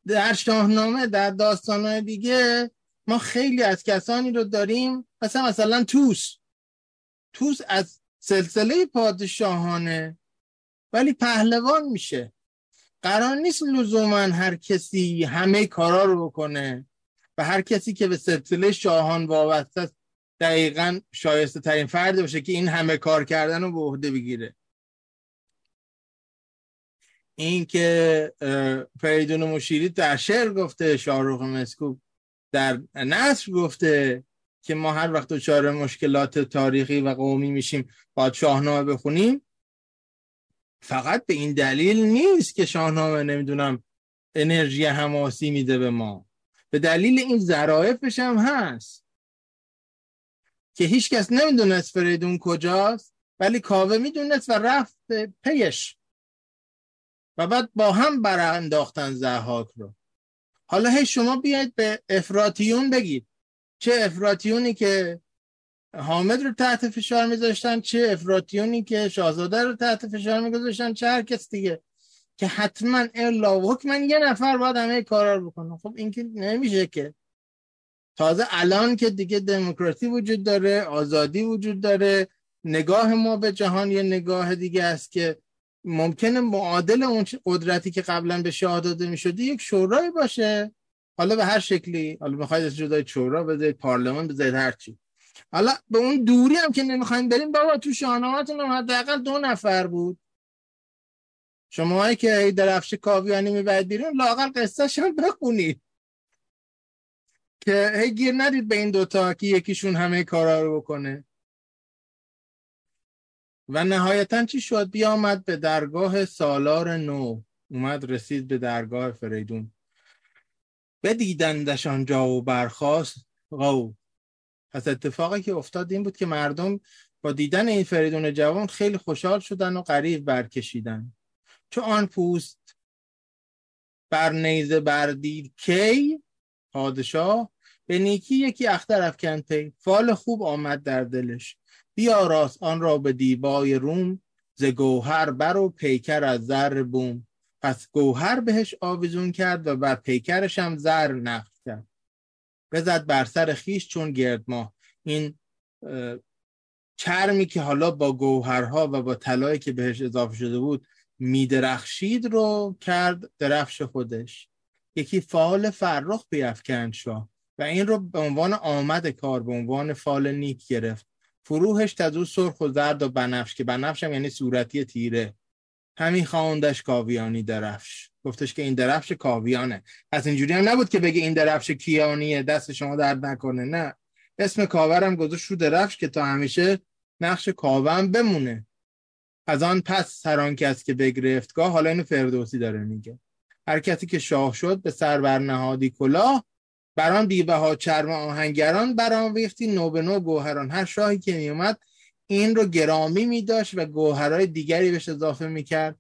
در شاهنامه در داستانهای دیگه ما خیلی از کسانی رو داریم مثلا مثلا توس. توس از سلسله پادشاهانه ولی پهلوان میشه. قرار نیست لزوما هر کسی همه کارا رو بکنه. و هر کسی که به سلسله شاهان وابسته است دقیقا شایسته ترین فرد باشه که این همه کار کردن رو به عهده بگیره. این که فریدون مشیری در شعر گفته شاهروخ مسکوب در نصر گفته که ما هر وقت دچار مشکلات تاریخی و قومی میشیم باید شاهنامه بخونیم. فقط به این دلیل نیست که شاهنامه نمی‌دونم انرژی حماسی میده به ما. به دلیل این ظرافش هم هست. که هیچ کس نمی‌دونست فریدون کجاست ولی کاوه می‌دونست و رفت پیش. و بعد با هم برانداختن زحاک رو. حالا هی شما بیاید به افراتیون بگید. چه افراتیونی که حامد رو تحت فشار میذاشتن چه افراتیونی که شاهزاده رو تحت فشار میگذاشتن چه هر کس دیگه. که حتما الا حکمن یه نفر باید همه کارا رو بکنه خب این که نمیشه که. تازه الان که دیگه دموکراسی وجود داره آزادی وجود داره نگاه ما به جهان یه نگاه دیگه است که ممکنه معادل اون قدرتی که قبلا به شاه داده می‌شده یک شورای باشه. حالا به هر شکلی. حالا می‌خواید از جدای شورا بذارید پارلمان بذارید هر چی. حالا به اون دوری هم که نمی‌خوایم بریم بابا تو شاهنامه‌تون حداقل دو نفر بود. شماهایی که درفش کاویانی می‌برید بیرون لاقل قصهش هم بخونید. که هی گیر ندید به این دوتا که یکیشون همه کارا رو بکنه. و نهایتا چی شد؟ بیامد به درگاه سالار نو. اومد رسید به درگاه فریدون. بدیدندش آنجا و برخواست غو پس اتفاقی که افتاد این بود که مردم با دیدن این فریدون جوان خیلی خوشحال شدن و قریب برکشیدن. چو آن پوست بر نیزه بردید کی؟ پادشاه. به نیکی یکی اختر افکن پی. فال خوب آمد در دلش. بیاراست آن را به دیبای روم. ز گوهر بر و پیکر از زر بوم. پس گوهر بهش آویزون کرد و بر پیکرش هم زر نقش کرد. بزد بر سر خیش چون گرد ماه. این چرمی که حالا با گوهرها و با طلایی که بهش اضافه شده بود میدرخشید رو کرد درفش خودش. یکی فال فرخ بیفکند شاه و این رو به عنوان آمد کار به عنوان فال نیک گرفت. فروهش تزو سرخ و زرد و بنفش که بنفش هم یعنی صورتی تیره. همین خواندش کاویانی درفش. گفتش که این درفش کاویانه. از اینجوری هم نبود که بگه این درفش کیانیه دست شما درد نکنه نه. اسم کاورم گذاشت رو درفش که تا همیشه نقش کاوم بمونه. از آن پس هر آن کس که بگرفتگاه حالا اینو فردوسی داره میگه. هر کسی که شاه شد به سر برنهادی کلاه بران بیبها چرم آهنگران بران ویختی نو به نو گوهران. هر شاهی که میومد این رو گرامی میداشت و گوهرهای دیگری بهش اضافه می‌کرد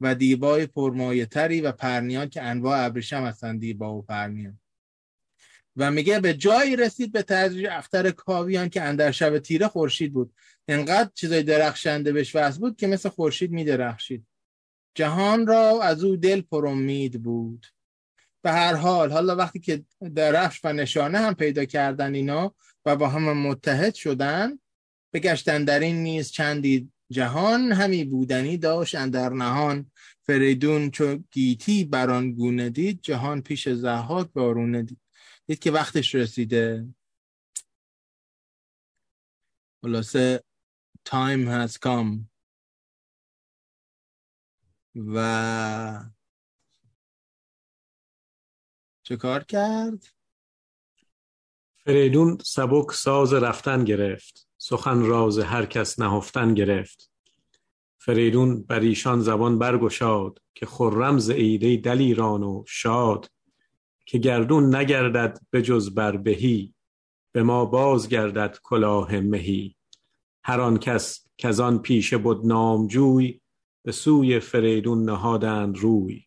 و دیبای پرمایه تری و پرنیان که انواع ابریشم هستن دیبا و پرنیان. و میگه به جایی رسید به تدریج اختر کاویان که اندر شب تیره خورشید بود. انقدر چیزای درخشنده بهش وصل بود که مثل خورشید میدرخشید. جهان را از او دل پر امید بود. به هر حال حالا وقتی که درفش و نشانه هم پیدا کردن اینا و با هم متحد شدن بگشتن در این نیز چندی جهان همی بودنی داشت اندر نهان. فریدون چو گیتی بران گونه دید جهان پیش زحاک بارونه دید. دید که وقتش رسیده. خلاصه time has come. و چه کار کرد؟ فریدون سبک ساز رفتن گرفت. سخن راز هر کس نهفتن گرفت. فریدون بر ایشان زبان برگشاد که خرم ز ایده دلیران و شاد که گردون نگردد به جز بر بهی به ما باز گردد کلاه مهی. هر آن کس که آن پیشه بود نامجوی به سوی فریدون نهادند روی.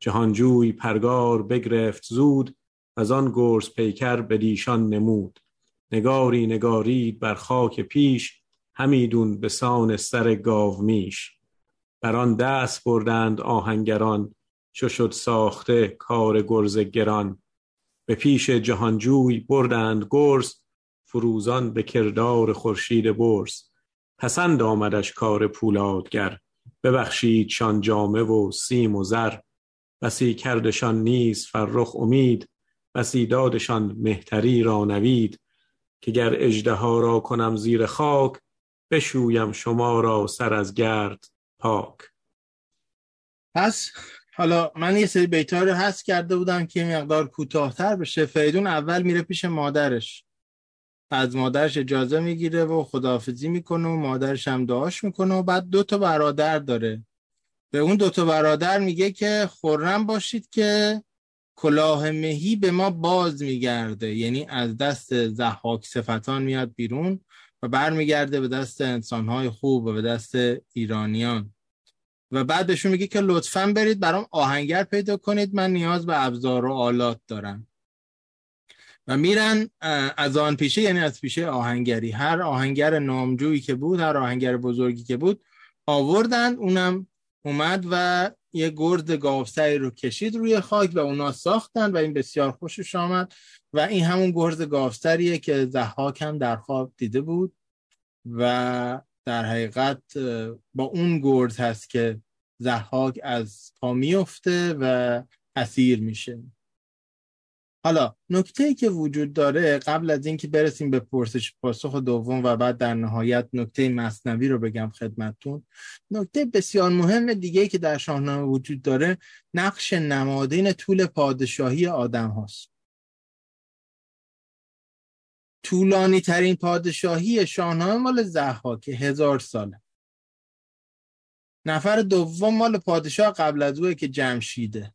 جهانجوی پرگار بگرفت زود از آن گرز پیکر به دیشان نمود. نگاری نگارید بر خاک پیش همیدون به سان سر گاو میش. بر آن دست بردند آهنگران چو شد ساخته کار گرز گران. به پیش جهانجوی بردند گرز فروزان به کردار خورشید برز پسند آمدش کار پولادگر. ببخشیدشان جامه و سیم و زر. بسی کردشان نیز فرخ امید. بسی دادشان مهتری را نوید. که گر اژدها را کنم زیر خاک بشویم شما را سر از گرد پاک. پس حالا من یه سری بیتا رو حذف کرده بودم که مقدار کوتاهتر بشه. فریدون اول میره پیش مادرش. از مادرش اجازه می‌گیره و خداحافظی می‌کنه و مادرش هم دعاش می‌کنه و بعد دو تا برادر داره. به اون دو تا برادر میگه که خورم باشید که کلاه مهی به ما باز میگرده. یعنی از دست زحاک صفتان میاد بیرون و برمیگرده به دست انسانهای خوب و به دست ایرانیان. و بعد بهشون میگه که لطفا برید برام آهنگر پیدا کنید. من نیاز به ابزار و آلات دارم. و میرن از آن پیشه یعنی از پیشه آهنگری. هر آهنگر نامجویی که بود هر آهنگر بزرگی که بود آوردند اونم اومد و یه گرد گاوسری رو کشید روی خاک و اونا ساختن و این بسیار خوشش آمد و این همون گرد گاوسریه که زحاک هم در خواب دیده بود و در حقیقت با اون گرد هست که زحاک از پا میفته و اسیر میشه. حالا نکته ای که وجود داره قبل از اینکه برسیم به پرسش پاسخ دوم و بعد در نهایت نکته مصنوی رو بگم خدمتتون. نکته بسیار مهم دیگه که در شاهنامه وجود داره نقش نمادین طول پادشاهی آدم هاست. طولانی ترین پادشاهی شاهنامه مال ضحاک هزار ساله. نفر دوم مال پادشاه قبل از اوه که جمشیده.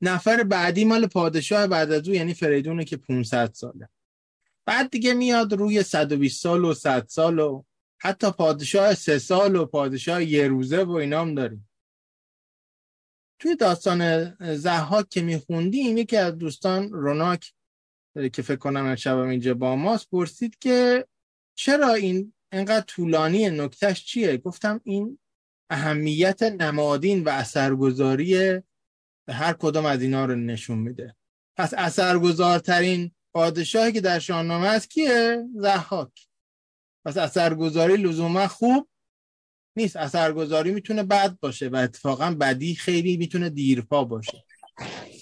نفر بعدی مال پادشاه بعد از او یعنی فریدونه که 500 ساله. بعد دیگه میاد روی 120 سال و 100 سال و حتی پادشاه سه سال و پادشاه یه روزه و اینام داریم. توی داستان زحاک که میخوندیم یکی از دوستان روناک که فکر کنم شبم اینجا با ماست پرسید که چرا این انقدر طولانی نکتهش چیه؟ گفتم این اهمیت نمادین و اثرگذاری هر کدام از اینا رو نشون میده. پس اثرگذارترین پادشاهی که در شاهنامه هست کیه؟ ضحاک. پس اثرگذاری لزوما خوب نیست. اثرگذاری می‌تونه بد باشه و اتفاقا بدی خیلی می‌تونه دیرپا باشه.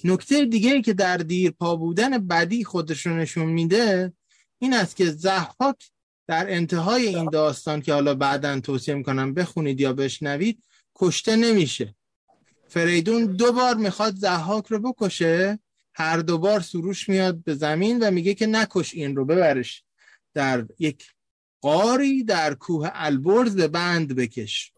نکته دیگه ای که در دیرپا بودن بدی خودش رو نشون میده این است که زحاک در انتهای این داستان که حالا بعدا توصیه می‌کنم بخونید یا بشنوید کشته نمیشه. فریدون دو بار می‌خواد زحاک رو بکشه هر دو بار سروش میاد به زمین و میگه که نکش این رو ببرش در یک قاری در کوه البرز بند بکش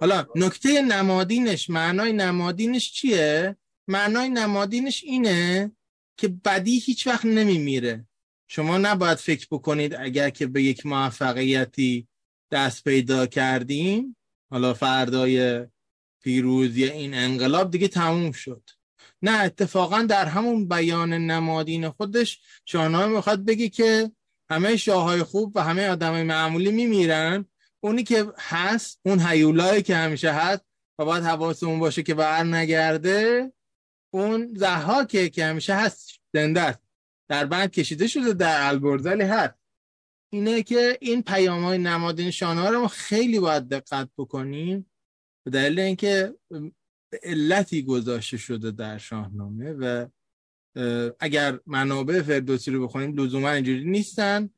حالا نکته نمادینش معنای نمادینش چیه؟ معنای نمادینش اینه که بدی هیچ وقت نمیمیره شما نباید فکر بکنید اگر که به یک موفقیتی دست پیدا کردیم حالا فردای پیروزی این انقلاب دیگه تموم شد. نه اتفاقا در همون بیان نمادین خودش شاهنامه می‌خواد بگه که همه شاههای خوب و همه آدمای معمولی میمیرن. اونی که هست اون هیولایی که همیشه هست و باید حواسمون باشه که بر نگرده اون زحاکه که همیشه هست زنده است. در بند کشیده شده در البرزلی هست. اینه که این پیام های نمادین شاهنامه رو خیلی باید دقت بکنیم. به دلیل اینکه علتی گذاشته شده در شاهنامه و اگر منابع فردوسی رو بخونیم لزوما اینجوری نیستن.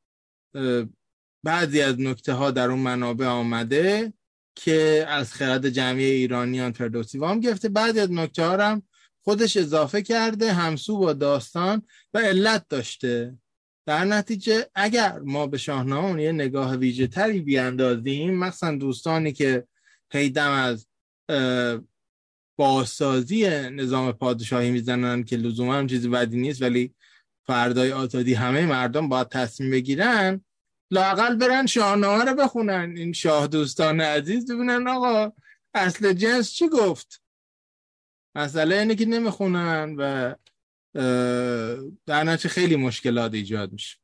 بعضی از نکته ها در اون منابع آمده که از خرد جمعی ایرانیان فردوسی وام گرفته. بعضی از نکته ها هم خودش اضافه کرده همسو با داستان و علت داشته. در نتیجه اگر ما به شاهنامه یه نگاه ویژه تری بیاندازیم مثلا دوستانی که پیدم از بازسازی نظام پادشاهی می‌زنن که لزوما هم چیزی بدی نیست ولی فردای آزادی همه مردم باید تصمیم بگیرن لاقل برن شاهنامه رو بخونن. این شاه دوستان عزیز ببینن آقا اصل جنس چی گفت؟ مسئله اینه که نمی‌خونن و در نتیجه خیلی مشکلات ایجاد میشه.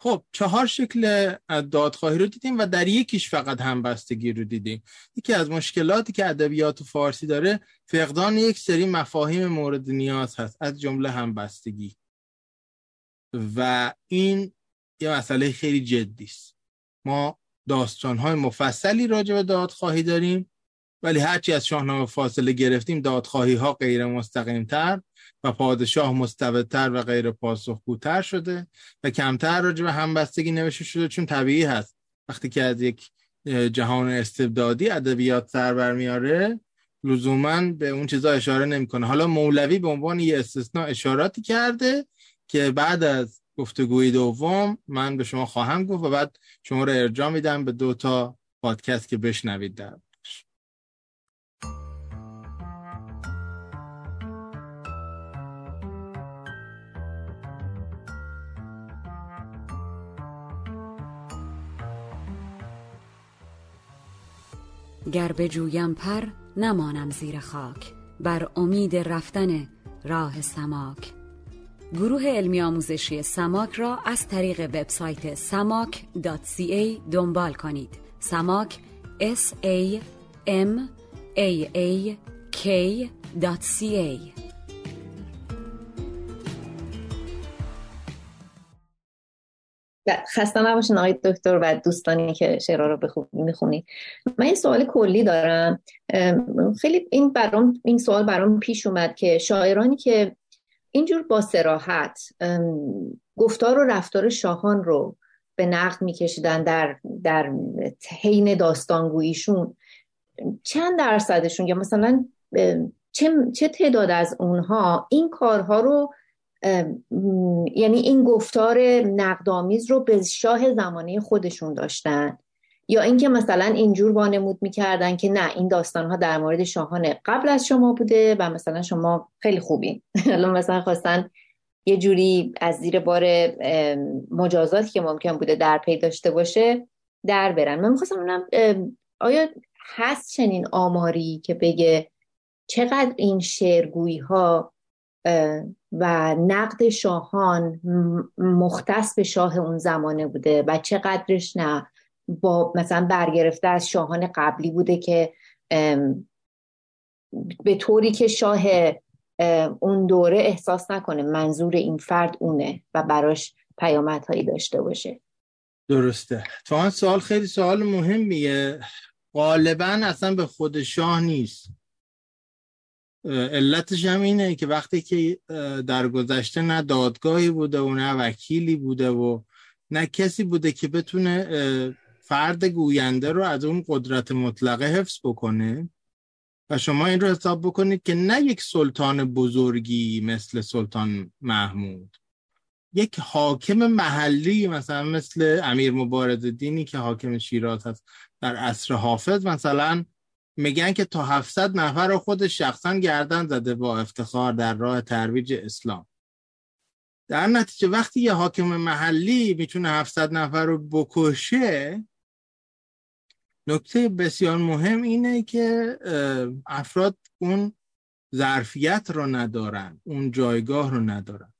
خب چهار شکل دادخواهی رو دیدیم و در یکیش فقط همبستگی رو دیدیم. یکی از مشکلاتی که ادبیات فارسی داره فقدان یک سری مفاهیم مورد نیاز هست از جمله همبستگی. و این یه مسئله خیلی جدی است. ما داستانهای مفصلی راجع به دادخواهی داریم ولی هرچی از شاهنامه فاصله گرفتیم دادخواهی ها غیر مستقیم تر و پادشاه مستبدتر و غیر پاسخگوتر شده و کمتر راجع به همبستگی نوشته شده چون طبیعی هست. وقتی که از یک جهان استبدادی ادبیات سر برمیاره لزوما به اون چیزا اشاره نمی‌کنه. حالا مولوی به عنوان یه استثناء اشاراتی کرده که بعد از گفتگوی دوم من به شما خواهم گفت و بعد شما رو ارجاع میدم به دو تا پادکست که بشنوید در گر بجویم پر نمانم زیر خاک بر امید رفتن راه سماک. گروه علمی آموزشی سماک را از طریق وبسایت samak.ca دنبال کنید. سماک s a m a a k.ca خسته نباشین آقای دکتر و دوستانی که شعرها رو بخون می‌خونید من این سوال کلی دارم. خیلی این برام این سوال برام پیش اومد که شاعرانی که اینجور با سراحت گفتار و رفتار شاهان رو به نقد میکشیدن در در حین داستانگوییشون چند درصدشون یا مثلا چه, چه تعداد از اونها این کارها رو یعنی این گفتار نقدآمیز رو به شاه زمانه خودشون داشتن. یا اینکه مثلا اینجور وانمود می‌کردن که نه این داستان ها در مورد شاهان قبل از شما بوده و مثلا شما خیلی خوبین. [laughs] الان مثلا خواستن یه جوری از زیر بار مجازاتی که ممکن بوده در پی داشته باشه در برن. من می‌خواستم ببینم آیا هست چنین آماری که بگه چقدر این شعرگویی ها و نقد شاهان مختص به شاه اون زمانه بوده و چقدرش نه با مثلا برگرفته از شاهان قبلی بوده که به طوری که شاه اون دوره احساس نکنه منظور این فرد اونه و براش پیامدهایی داشته باشه. درسته. تو سوال خیلی سوال مهمیه. غالبا اصلا به خود شاه نیست. علتش هم اینه که وقتی که در گذشته نه دادگاهی بوده و نه وکیلی بوده و نه کسی بوده که بتونه فرد گوینده رو از اون قدرت مطلقه حفظ بکنه. و شما این رو حساب بکنید که نه یک سلطان بزرگی مثل سلطان محمود. یک حاکم محلی مثلا مثل امیر مبارز دینی که حاکم شیراز هست در عصر حافظ مثلا میگن که تا 700 نفر رو خود شخصا گردن زده با افتخار در راه ترویج اسلام. در نتیجه وقتی یه حاکم محلی می‌تونه 700 نفر رو بکشه نکته بسیار مهم اینه که افراد اون ظرفیت رو ندارن اون جایگاه رو ندارن.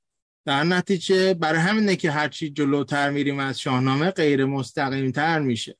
در نتیجه برای همینه که هرچی جلوتر میریم از شاهنامه غیر مستقیم تر میشه.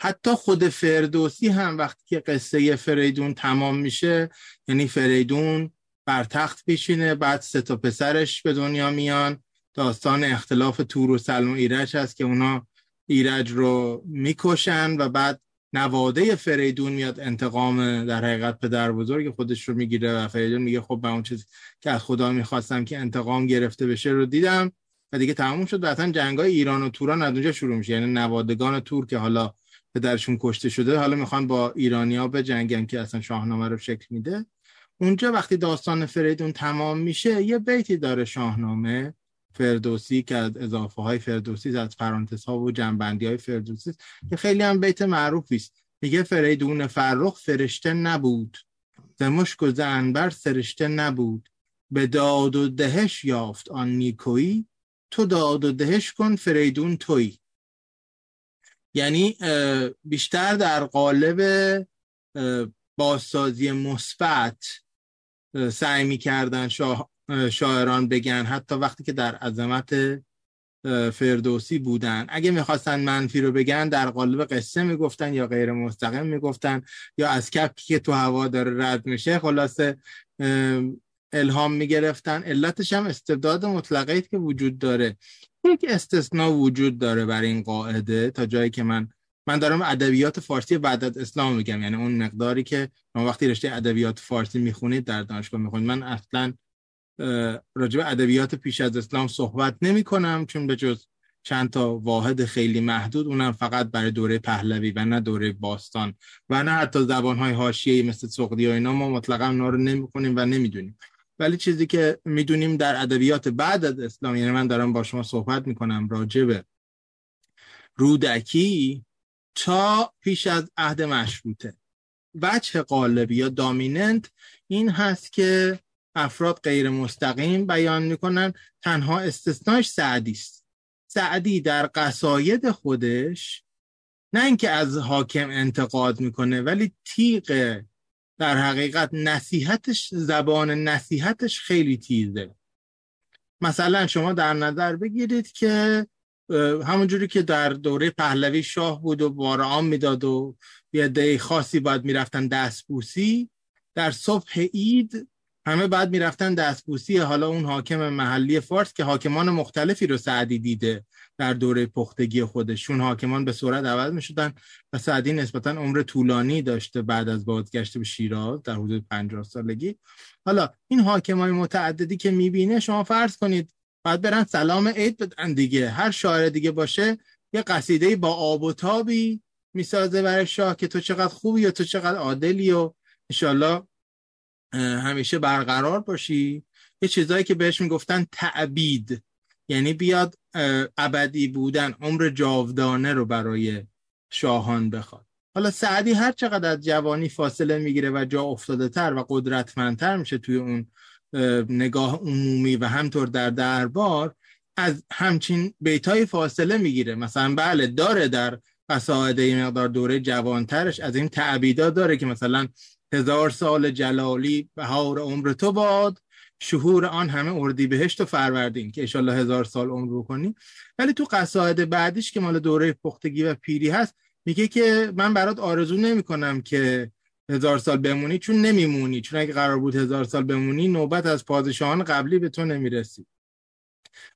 حتی خود فردوسی هم وقتی که قصه فریدون تمام میشه یعنی فریدون بر تخت پیشینه بعد سه تا پسرش به دنیا میان. داستان اختلاف تور و سلم و ایرج هست که اونا ایرج رو می‌کشن و بعد نواده فریدون میاد انتقام در حقیقت پدر بزرگ خودش رو می‌گیره و فریدون میگه خب من اون چیزی که از خدا می‌خواستم که انتقام گرفته بشه رو دیدم و دیگه تموم شد و اصلا جنگای ایران و توران از اونجا شروع میشه. یعنی نوادگان تور که حالا پدرشون کشته شده. حالا می‌خوان با ایرانیا به جنگن که اصلا شاهنامه رو شکل میده. اونجا وقتی داستان فریدون تمام میشه یه بیتی داره شاهنامه فردوسی که از اضافه های فردوسی از پرانتز ها و جنبندی های فردوسی که خیلی هم بیت معروفی است میگه فریدون فرخ فرشته نبود. ز مشک عنبر سرشته نبود. به داد و دهش یافت آن نیکویی. تو داد و دهش کن فریدون توی یعنی بیشتر در قالب بازسازی مثبت سعی می‌کردن شاه شاعران بگن حتی وقتی که در عظمت فردوسی بودن. اگه می‌خواستن منفی رو بگن در قالب قصه می‌گفتن یا غیر مستقیم می‌گفتن یا از کپی که تو هوا داره رد میشه خلاصه الهام می‌گرفتن. علتش هم استبداد مطلقه که وجود داره. یک استثناء وجود داره برای این قاعده تا جایی که من من دارم ادبیات فارسی بعد از اسلام میگم. یعنی اون مقداری که ما وقتی رشته ادبیات فارسی می‌خونید در دانشگاه می‌خونید. من اصلا راجع به ادبیات پیش از اسلام صحبت نمی کنم چون به جز چند تا واحد خیلی محدود اونم فقط برای دوره پهلوی و نه دوره باستان و نه حتی زبانهای حاشیه‌ای مثل سقدی و اینا ما مطلقا اونا رو نمی‌کنیم و نمی‌دونیم. ولی چیزی که می‌دونیم در ادبیات بعد از اسلام یعنی من دارم با شما صحبت می‌کنم راجع به رودکی تا پیش از عهد مشروطه. وجه قالبی یا دامیننت این هست که افراد غیر مستقیم بیان می‌کنن تنها استثناش سعدی است. سعدی در قصاید خودش نه اینکه از حاکم انتقاد می‌کنه ولی تیغ در حقیقت نصیحتش زبان نصیحتش خیلی تیزه. مثلا شما در نظر بگیرید که همونجوری که در دوره پهلوی شاه بود و بارعام می‌داد و یه دی خاصی باید می‌رفتن دستبوسی در صبح عید همه بعد می‌رفتن دستبوسی حالا اون حاکم محلی فارس که حاکمان مختلفی رو سعدی دیده در دوره پختگی خودشون. حاکمان به صورت عوض می‌شدن و سعدی نسبتا عمر طولانی داشته بعد از بازگشت به شیراز در حدود 50 سالگی. حالا این حاکمای متعددی که می‌بینه شما فرض کنید بعد برن سلام عید بدن دیگه. هر شاعر دیگه باشه یه قصیده با آب و تابی می‌سازه برای شاه که تو چقدر خوبی و تو چقدر عادلی و انشالله همیشه برقرار باشی. یه چیزایی که بهش می‌گفتن تعبید. یعنی بیاد ابدی بودن عمر جاودانه رو برای شاهان بخواد. حالا سعدی هر چقدر از جوانی فاصله می‌گیره و جا افتاده تر و قدرتمندتر میشه توی اون نگاه عمومی و همطور در دربار از همچین بیتای فاصله می‌گیره. مثلا بله داره در قصاعده مقدار دوره جوانترش از این تعبیدا داره که مثلا هزار سال جلالی بهار عمر تو باد. شهور آن همه اردی بهشت و فروردین که اشالله هزار سال عمر بکنی. ولی تو قصاعد بعدیش که مال دوره پختگی و پیری هست میگه که من برات آرزو نمی کنم که هزار سال بمونی چون نمیمونی. چون اگه قرار بود هزار سال بمونی نوبت از پادشاهان قبلی به تو نمی‌رسی.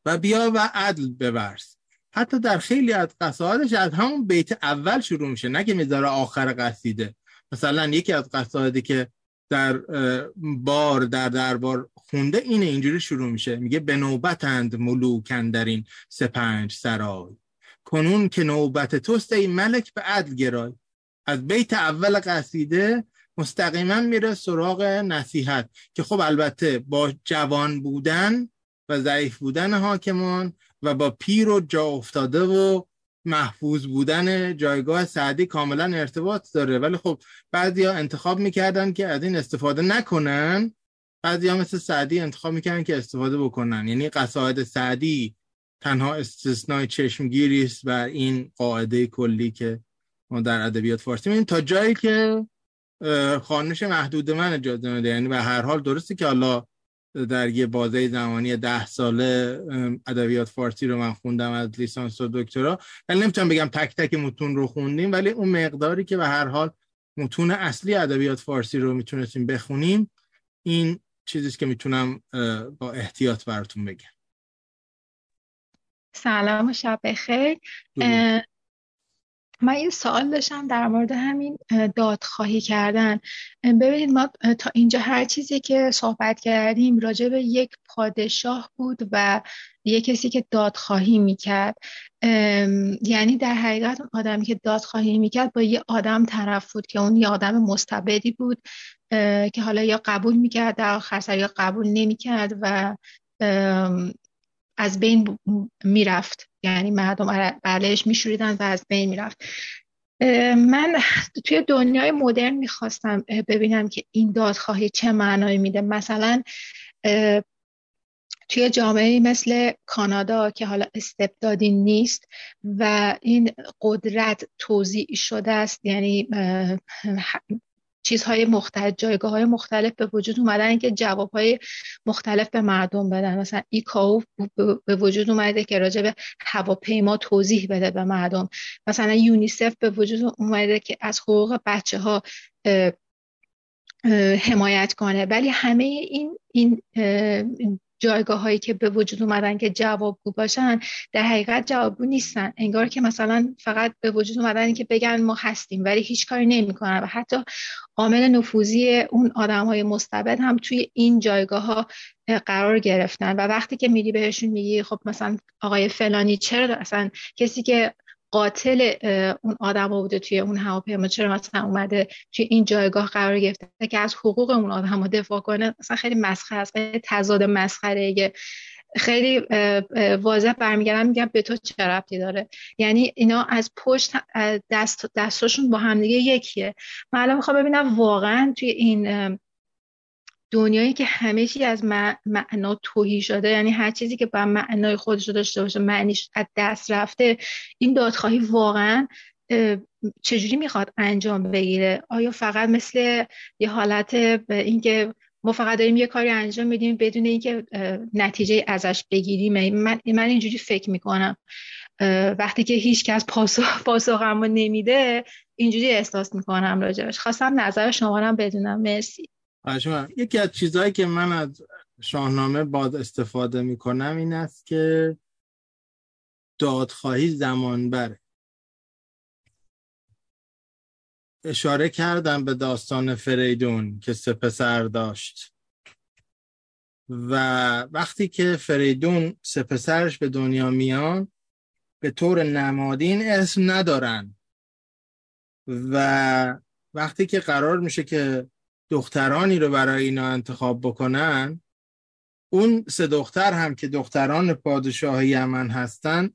و بیا و عدل بورز. حتی در خیلی از قصائدش از همون بیت اول شروع میشه. نه که می‌ذاره آخر قصیده. مثلا یکی از قصائدی که در بار در دربار خونده اینه اینجوری شروع میشه. میگه به نوبتند ملوکن در این سپنج سرای. کنون که نوبت توست ای ملک به عدل گرای. از بیت اول قصیده مستقیما میره سراغ نصیحت. که خب البته با جوان بودن و ضعیف بودن حاکمان و با پیر و جا افتاده و محفوظ بودن جایگاه سعدی کاملا ارتباط داره. ولی خب بعضی ها انتخاب می‌کردن که از این استفاده نکنن بعضی ها مثل سعدی انتخاب می‌کردن که استفاده بکنن. یعنی قصاید سعدی تنها استثنای چشمگیری است بر این قاعده کلی که ما در ادبیات فارسی می‌بینیم. تا جایی که خانش محدود من اجازه میده یعنی به هر حال درسته که الله در یه بازه زمانی ده ساله ادبیات فارسی رو من خوندم از لیسانس و دکترا. ولی نمی‌تونم بگم تک تک متون رو خوندیم ولی اون مقداری که به هر حال متون اصلی ادبیات فارسی رو می‌تونستیم بخونیم این چیزیست که می‌تونم با احتیاط براتون بگم. سلام و شب بخیر. من یه سوال داشتم در مورد همین دادخواهی کردن. ببینید ما تا اینجا هر چیزی که صحبت کردیم راجع به یک پادشاه بود و یه کسی که دادخواهی می‌کرد. یعنی در حقیقت اون آدمی که دادخواهی می‌کرد با یه آدم طرف بود که اون یه آدم مستبدی بود که حالا یا قبول می‌کرد در آخر یا قبول نمی‌کرد و از بین می‌رفت. یعنی مردم بلش میشوریدن و از بین می‌رفت. من توی دنیای مدرن می‌خواستم ببینم که این دادخواهی چه معنایی میده. مثلا توی جامعه مثل کانادا که حالا استبدادی نیست و این قدرت توضیع شده است. یعنی چیزهای مختلف جایگاه های مختلف به وجود اومدن اینکه جواب های مختلف به مردم بدن. مثلا ایکاو به وجود اومده که راجع به هواپیما توضیح بده به مردم. مثلا یونیسف به وجود اومده که از حقوق بچه ها حمایت کنه. ولی همه این این جایگاه هایی که به وجود اومدن که جوابگو باشن در حقیقت جوابگو نیستن. انگار که مثلا فقط به وجود اومدن که بگن ما هستیم ولی هیچ کاری نمی‌کنن و حتی عامل نفوذی اون آدم های مستبد هم توی این جایگاه ها قرار گرفتن. و وقتی که میری بهشون میگی خب مثلا آقای فلانی چرا اصلا کسی که قاتل اون آدم بوده توی اون هواپیما. چرا مثلا اومده توی این جایگاه قرار گرفته که از حقوق اون آدم دفاع کنه؟ مثلا خیلی مسخره است تضاد مسخره. خیلی واضح برمیگردم میگم به تو چه ربطی داره؟ یعنی اینا از پشت دست دستاشون با همدیگه یکیه. من الان می‌خوام ببینم واقعا توی این دنیایی که همه چی از معنا توهی شده یعنی هر چیزی که با معنای خودش رو داشته باشه معنیش از دست رفته این دادخواهی واقعا چجوری می‌خواد انجام بگیره؟ آیا فقط مثل یه حالت اینکه ما فقط داریم یه کاری انجام میدیم بدون اینکه نتیجه ازش بگیریم؟ من من اینجوری فکر می‌کنم. وقتی که هیچ کس پاسخ پاسخمو نمیده اینجوری احساس می‌کنم راجبش. خواستم نظر شما رو بدونم. مرسی. یکی از چیزهایی که من از شاهنامه باز استفاده می‌کنم این است که دادخواهی زمان بره اشاره کردم به داستان فریدون که سه پسر داشت. و وقتی که فریدون سه پسرش به دنیا میان به طور نمادین اسم ندارن. و وقتی که قرار میشه که دخترانی رو برای اینا انتخاب بکنن اون سه دختر هم که دختران پادشاه یمن هستن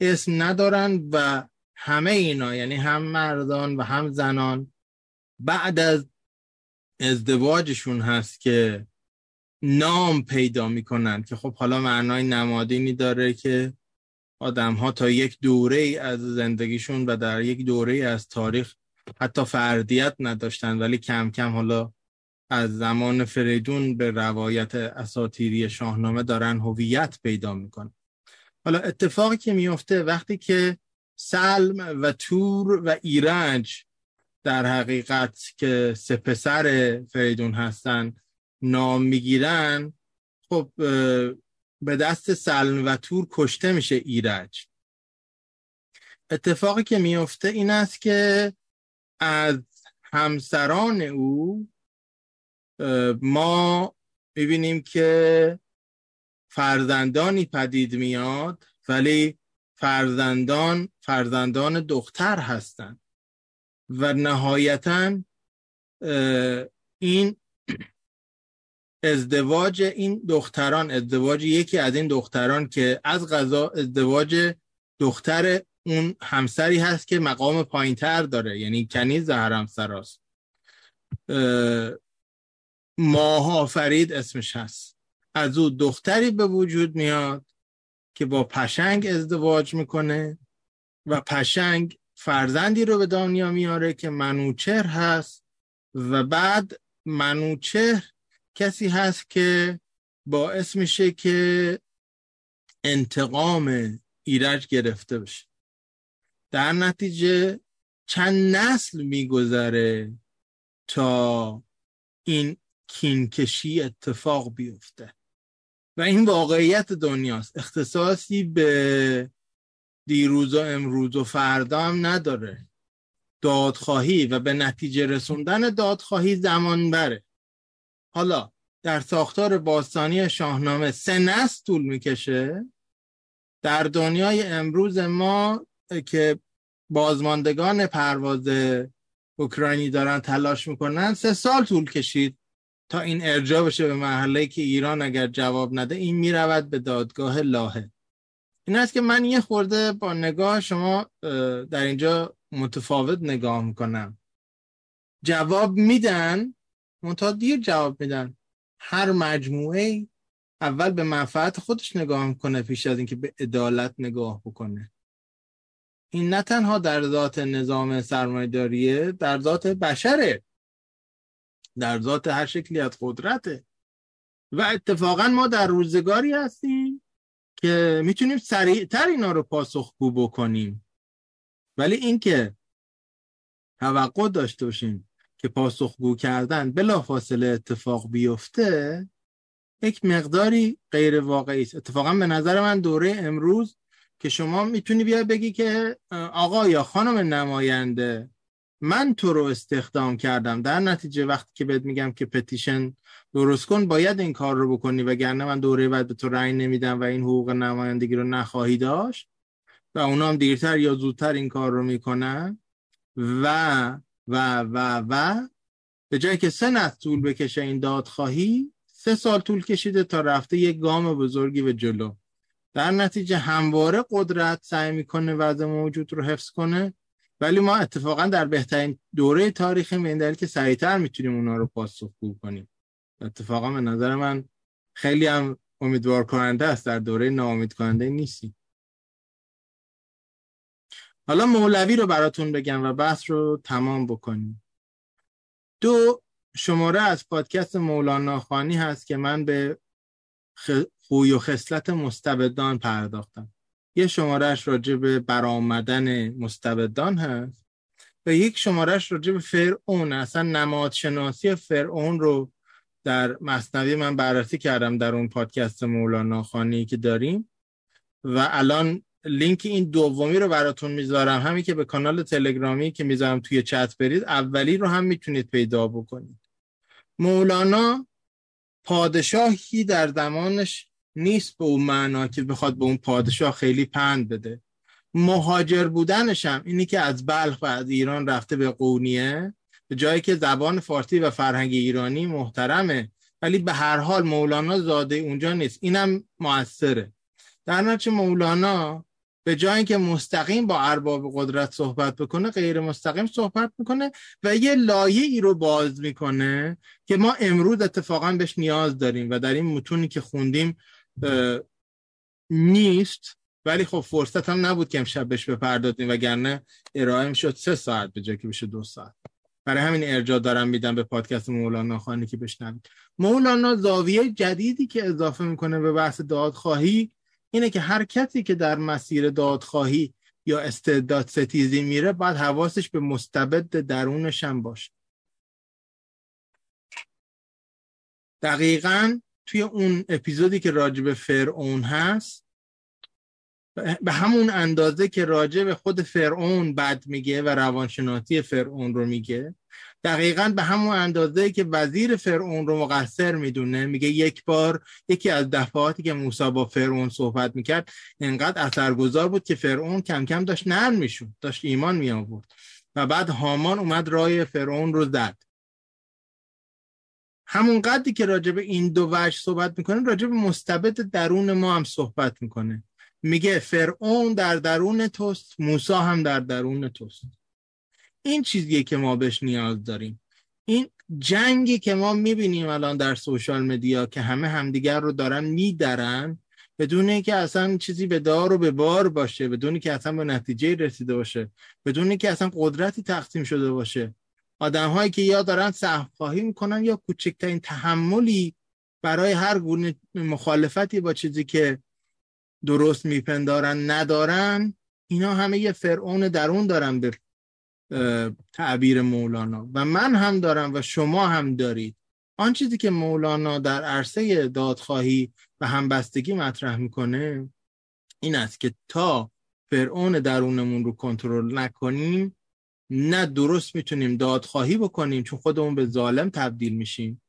اسم ندارن و همه اینا یعنی هم مردان و هم زنان بعد از ازدواجشون هست که نام پیدا می‌کنن که خب حالا معنای نمادینی داره که آدم ها تا یک دوره از زندگیشون و در یک دوره از تاریخ حتی فردیت نداشتن ولی کم کم حالا از زمان فریدون به روایت اساتیری شاهنامه دارن هویت پیدا می‌کنن. حالا اتفاقی که میفته وقتی که سلم و تور و ایرج در حقیقت که سه پسر فریدون هستن نام می‌گیرن خب به دست سلم و تور کشته میشه ایرج. اتفاقی که میفته این است که از همسران او ما می‌بینیم که فرزندانی پدید میاد ولی فرزندان فرزندان دختر هستند و نهایتا این ازدواج این دختران ازدواج یکی از این دختران که از غذا ازدواج دختر اون همسری هست که مقام پایینتر داره یعنی کنیز همسر هست ماها فرید اسمش هست. از او دختری به وجود میاد که با پشنگ ازدواج می‌کنه و پشنگ فرزندی رو به دنیا میاره که منوچهر هست و بعد منوچهر کسی هست که باعث میشه که انتقام ایرج گرفته بشه. در نتیجه چند نسل میگذره تا این کینکشی اتفاق بیفته. و این واقعیت دنیاست. اختصاصی به دیروز و امروز و فردا هم نداره. دادخواهی و به نتیجه رسوندن دادخواهی زمان بره حالا در ساختار باستانی شاهنامه سه نسل طول می‌کشه. در دنیای امروز ما که بازماندگان پرواز اوکراینی دارن تلاش می‌کنن سه سال طول کشید تا این ارجا بشه به محله که ایران اگر جواب نده این می‌رود به دادگاه لاهه. این است که من یه خورده با نگاه شما در اینجا متفاوت نگاه می‌کنم. جواب میدن منتها دیر جواب میدن. هر مجموعه اول به منفعت خودش نگاه می‌کنه پیش از اینکه به عدالت نگاه بکنه. این نه تنها در ذات نظام سرمایه‌داریه در ذات بشره. در ذات هر شکلی از قدرته. و اتفاقا ما در روزگاری هستیم که می‌تونیم سریعتر اینا رو پاسخگو بکنیم. ولی اینکه توقع داشته باشیم که پاسخگو کردن بلافاصله اتفاق بیفته یک مقداری غیر واقعی است. اتفاقا به نظر من دوره امروز که شما می‌تونی بیا بگی که آقا یا خانم نماینده من تو رو استخدام کردم. در نتیجه وقتی که بهت میگم که پتیشن درست کن باید این کار رو بکنی وگرنه من دوره بعد به تو رأی نمیدم و این حقوق نمایندگی رو نخواهی داشت. و اونا هم دیرتر یا زودتر این کار رو می‌کنن. و و و و به جایی که سه نسل طول بکشه این دادخواهی سه سال طول کشیده تا رفته یک گام بزرگی به جلو. در نتیجه همواره قدرت سعی می‌کنه وضع موجود رو حفظ کنه. ولی ما اتفاقا در بهترین دوره تاریخی به این دلیل که سریعتر می‌تونیم اونا رو پاسخگو کنیم. اتفاقا به نظر من خیلی هم امیدوار کننده است در دوره ناامید کننده نیستی حالا مولوی رو براتون بگم و بحث رو تمام بکنیم. دو شماره از پادکست مولانا خانی هست که من به خوی و خصلت مستبدان پرداختم. یه شمارهش راجع به برآمدن مستبدان هست و یک شمارهش راجع به فرعون اصلا نماد شناسی فرعون رو در مصنوی من بررسی کردم در اون پادکست مولانا خانی که داریم و الان لینک این دومی رو براتون می‌ذارم. همین که به کانال تلگرامی که می‌ذارم توی چت برید اولی رو هم می‌تونید پیدا بکنید. مولانا پادشاهی در زمانش نیست به اون معنا که بخواد به اون پادشاه خیلی پند بده. مهاجر بودنش هم اینی که از بلخ و از ایران رفته به قونیه به جایی که زبان فارسی و فرهنگ ایرانی محترمه. ولی به هر حال مولانا زاده اونجا نیست. اینم موثره در نتیجه مولانا به جایی که مستقیم با ارباب قدرت صحبت بکنه غیر مستقیم صحبت می‌کنه و یه لایه ای رو باز می‌کنه که ما امروز اتفاقا بهش نیاز داریم و در این متونی که خوندیم نیست. ولی خب فرصت هم نبود که امشب بهش بپردازیم وگرنه ارائه شد سه ساعت به جایی که بشه دو ساعت. برای همین ارجاع دارم میدم به پادکست مولانا خانی که بشنوید. مولانا زاویه جدیدی که اضافه می‌کنه به بحث دادخواهی اینه که هر کسی که در مسیر دادخواهی یا استعداد ستیزی میره باید حواسش به مستبد درونش هم باشه. دقیقا توی اون اپیزودی که راجع به فرعون هست به همون اندازه که راجع به خود فرعون بد میگه و روانشناسی فرعون رو میگه دقیقا به همون اندازه که وزیر فرعون رو مقصر می‌دونه میگه یک بار یکی از دفعاتی که موسی با فرعون صحبت می‌کرد انقدر اثرگذار بود که فرعون کم کم داشت نرم میشون داشت ایمان می آورد و بعد هامان اومد رای فرعون رو زد. همون قدری که راجع به این دو وجه صحبت می‌کنه راجع به مستبد درون ما هم صحبت می‌کنه. میگه فرعون در درون توست موسی هم در درون توست. این چیزیه که ما بهش نیاز داریم. این جنگی که ما می‌بینیم الان در سوشال مدیا که همه همدیگر رو دارن میدرن بدون اینکه اصلا چیزی به دار و به بار باشه بدون که اصلا به نتیجه رسیده باشه بدون که اصلا قدرتی تقسیم شده باشه. آدم هایی که یا دارن سهمخواهی می‌کنن یا کوچکترین تحملی برای هر گونه مخالفتی با چیزی که درست میپندارن ندارن اینا همه یه فرعون درون دارن به تعبیر مولانا. و من هم دارم و شما هم دارید. آن چیزی که مولانا در عرصه دادخواهی و همبستگی مطرح می‌کنه این است که تا فرعون درونمون رو کنترل نکنیم نه درست می‌تونیم دادخواهی بکنیم چون خودمون به ظالم تبدیل میشیم.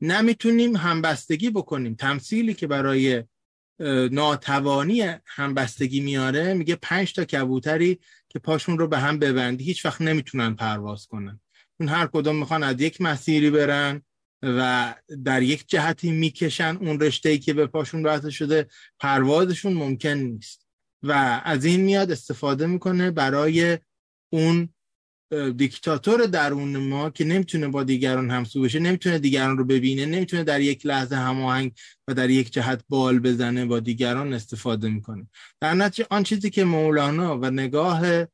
نه می‌تونیم همبستگی بکنیم. تمثیلی که برای ناتوانی همبستگی میاره میگه پنج تا کبوتری که پاشون رو به هم ببندی هیچ وقت نمی‌تونن پرواز کنن. اون هر کدوم می‌خوان از یک مسیری برن و در یک جهتی می‌کشن اون رشته ای که به پاشون بحث شده پروازشون ممکن نیست. و از این میاد استفاده می‌کنه برای اون دیکتاتور درون ما که نمی‌تونه با دیگران همسو بشه نمی‌تونه دیگران رو ببینه نمی‌تونه در یک لحظه هماهنگ و در یک جهت بال بزنه با دیگران استفاده می‌کنه. در نتیجه آن چیزی که مولانا و نگاه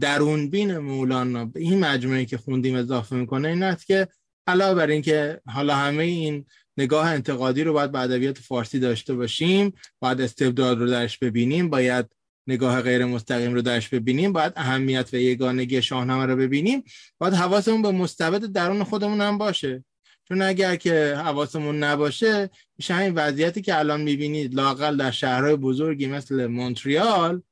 درونبین مولانا به این مجموعه که خوندیم اضافه می‌کنه این است که علاوه بر اینکه حالا همه این نگاه انتقادی رو باید به ادبیات فارسی داشته باشیم باید استبداد رو درش ببینیم باید نگاه غیر مستقیم رو درش ببینیم باید اهمیت و یگانگی شاهنامه رو ببینیم. باید حواسمون به مستبد درون خودمون هم باشه. چون اگر که حواسمون نباشه میشه همین وضعیتی که الان می‌بینید لاقل در شهرهای بزرگی مثل مونتریال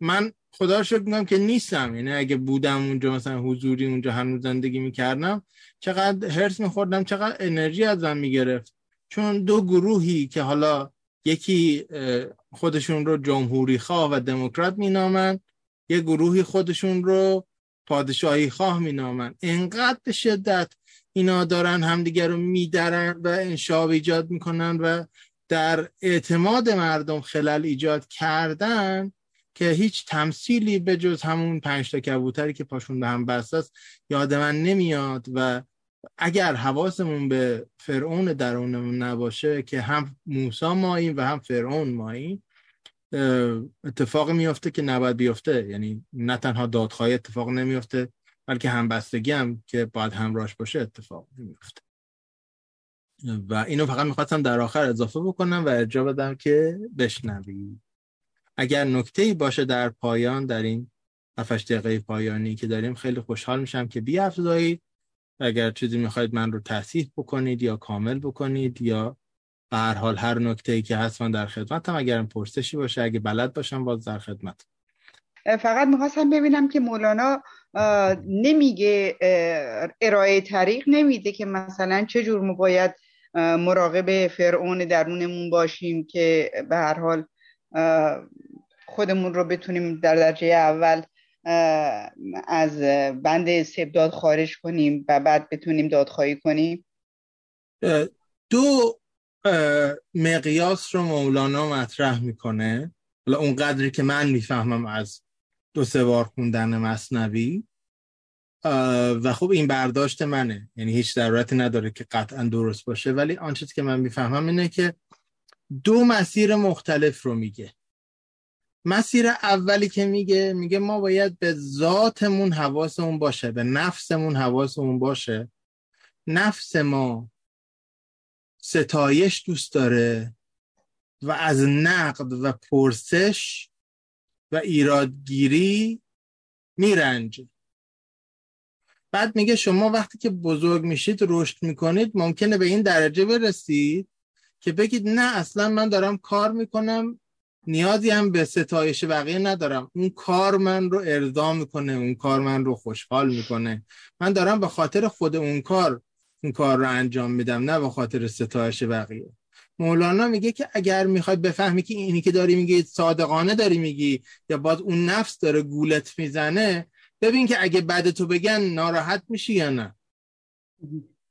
من خدا رو شکر میگم که نیستم. یعنی اگه بودم اونجا مثلا حضوری اونجا هنوز زندگی می‌کردم چقدر هرس میخوردم چقدر انرژی ازم می‌گرفت. چون دو گروهی که حالا یکی خودشون رو جمهوری خواه و دموکرات مینامن یه گروهی خودشون رو پادشاهی خواه مینامن. انقدر به شدت اینا دارن همدیگر رو میدرن و انشاب ایجاد می‌کنن و در اعتماد مردم خلل ایجاد کردن که هیچ تمثیلی به جز همون پنج تا کبوتری که پاشون به هم بسته است یاد من نمیاد و اگر حواسمون به فرعون درونمون نباشه که هم موسا ماییم و هم فرعون ماییم اتفاق میفته که نباید بیفته یعنی نه تنها دادخواهی اتفاق نمیفته بلکه همبستگی هم که باید همراهش باشه اتفاق میفته و اینو فقط می‌خواستم در آخر اضافه بکنم و ارجا بدم که بشنوید اگر نکته باشه در پایان در این 7 دقیقه پایانی که داریم خیلی خوشحال میشم که بیافزایید اگر چیزی می‌خواید من رو تصحیح بکنید یا کامل بکنید یا به هر حال هر نکته ای که هست من در خدمتم. اگر پرسشی باشه اگه بلد باشم باز در خدمت فقط می‌خواستم ببینم که مولانا نمیگه ارائه طریق نمیده که مثلا چه جور ما باید مراقب فرعون درونمون باشیم که به هر حال خودمون رو بتونیم در درجه اول از بند استبداد خارج کنیم و بعد بتونیم دادخواهی کنیم؟ دو مقیاس رو مولانا مطرح می‌کنه. حالا اون قدری که من می‌فهمم از دو سه بار خوندن مصنوی. و خب این برداشت منه. یعنی هیچ ضرورتی نداره که قطعا درست باشه. ولی آن چیزی که من می‌فهمم اینه که دو مسیر مختلف رو میگه. مسیر اولی که میگه میگه ما باید به ذاتمون حواسمون باشه به نفسمون حواسمون باشه. نفس ما ستایش دوست داره و از نقد و پرسش و ایرادگیری میرنجه. بعد میگه شما وقتی که بزرگ میشید رشد می‌کنید ممکنه به این درجه برسید که بگید نه اصلا من دارم کار می‌کنم نیازی هم به ستایش بقیه ندارم. اون کار من رو ارضا می‌کنه اون کار من رو خوشحال می‌کنه. من دارم به خاطر خود اون کار اون کار رو انجام میدم نه به خاطر ستایش بقیه. مولانا میگه که اگر می‌خوای بفهمی که اینی که داری میگی صادقانه داری میگی یا باز اون نفس داره گولت می‌زنه ببین که اگه بعد تو بگن ناراحت میشی یا نه.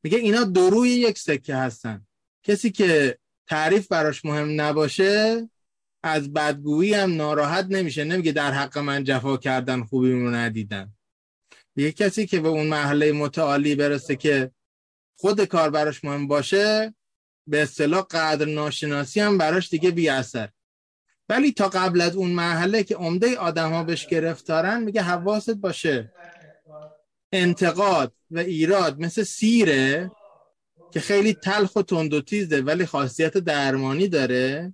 میگه اینا دروی یک سکه هستن. کسی که تعریف براش مهم نباشه از بدگویی هم ناراحت نمیشه. نمیگه در حق من جفا کردن خوبی رو ندیدن. یه کسی که به اون مرحله متعالی برسه که خود کار براش مهم باشه به اصطلاح قدر ناشناسی هم براش دیگه بی اثر. ولی تا قبل از اون مرحله که عمده آدم ها بهش گرفتارن میگه حواست باشه. انتقاد و ایراد مثل سیره که خیلی تلخ و تند و تیزه ولی خاصیت درمانی داره.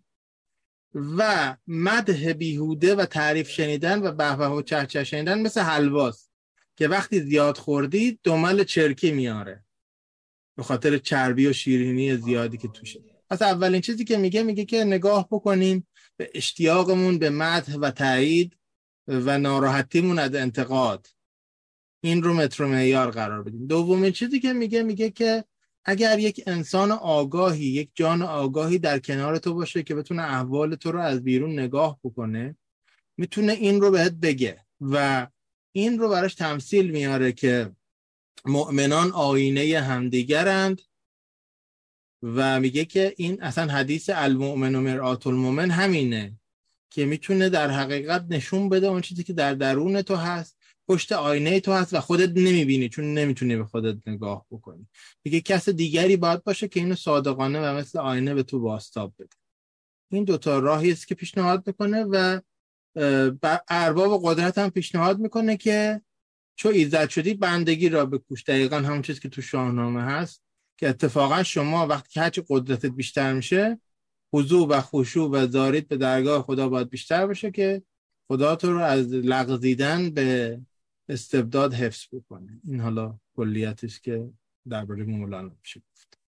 و مدح بیهوده و تعریف شنیدن و بهبه و چهچه شنیدن مثل حلواست که وقتی زیاد خوردی دمل چرکی میاره. به خاطر چربی و شیرینی زیادی که توشه. پس اولین چیزی که میگه میگه که نگاه بکنیم به اشتیاقمون به مدح و تایید و ناراحتیمون از انتقاد. این رو متر معیار قرار بدیم دومین چیزی که میگه میگه که اگر یک انسان آگاهی یک جان آگاهی در کنار تو باشه که بتونه احوال تو رو از بیرون نگاه بکنه می‌تونه این رو بهت بگه و این رو براش تمثیل میاره که مؤمنان آینه همدیگرند و میگه که این اصلا حدیث المؤمن و مرآت المؤمن همینه که می‌تونه در حقیقت نشون بده اون چیزی که در درون تو هست پشت آینه تو هست و خودت نمی‌بینی چون نمی‌تونی به خودت نگاه بکنی. میگه کس دیگری باید باشه که اینو صادقانه و مثل آینه به تو باستاب بده. این دوتا راهی است که پیشنهاد می‌کنه و ارباب قدرت هم پیشنهاد می‌کنه که چو ایزد شدی بندگی را بکوش. دقیقا همون چیزی که تو شاهنامه هست که اتفاقا شما وقتی که هرچی قدرتت بیشتر میشه حضور و خشوع و زارید به درگاه خدا باید بیشتر بشه که خدا تو رو از لغزیدن به استبداد حفظ بکنه. این حالا کلیتش که درباره مولانا میشه گفت.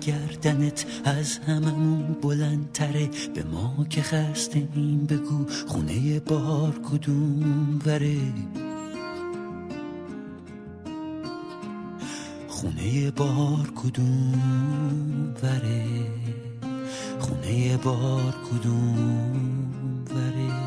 گردنت از هممون بلندتره. به ما که خسته این بگو خونه بار کدوم وره. خونه بار کدوم وره. خونه بار کدوم وره.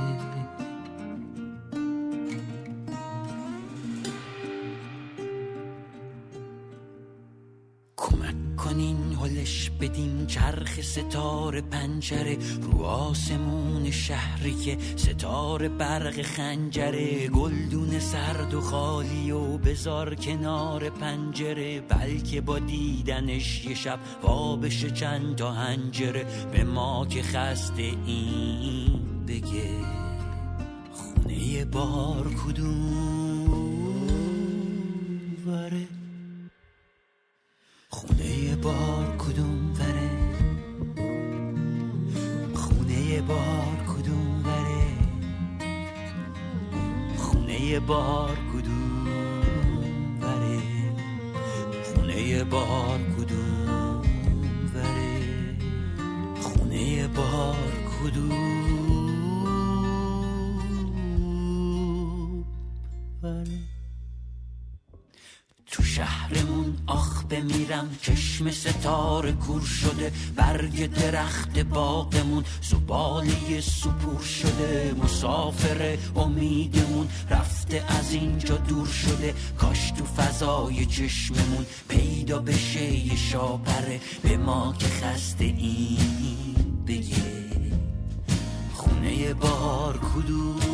کنین هلش بدین چرخ ستاره پنجره رو آسمون شهری که ستاره برق خنجره گلدون سرد و خالی و بزار کنار پنجره بلکه با دیدنش یه شب وا بشه چند تا هنجره. به ما که خسته این بگه خونه بار کدوم؟ وره. خونه بار کدوم وره؟ خونه بار کدوم وره؟ خونه بار کدوم وره؟ خونه بار کدوم وره؟ خونه بار کدوم آخ بمیرم چشم ستاره کور شده. برگ درخت باغمون. زباله سپور شده. مسافر امیدمون. رفته از اینجا دور شده. کاش تو فضای چشممون. پیدا بشه یه شاپره. به ما که خسته این بگه خونه بار کدوم؟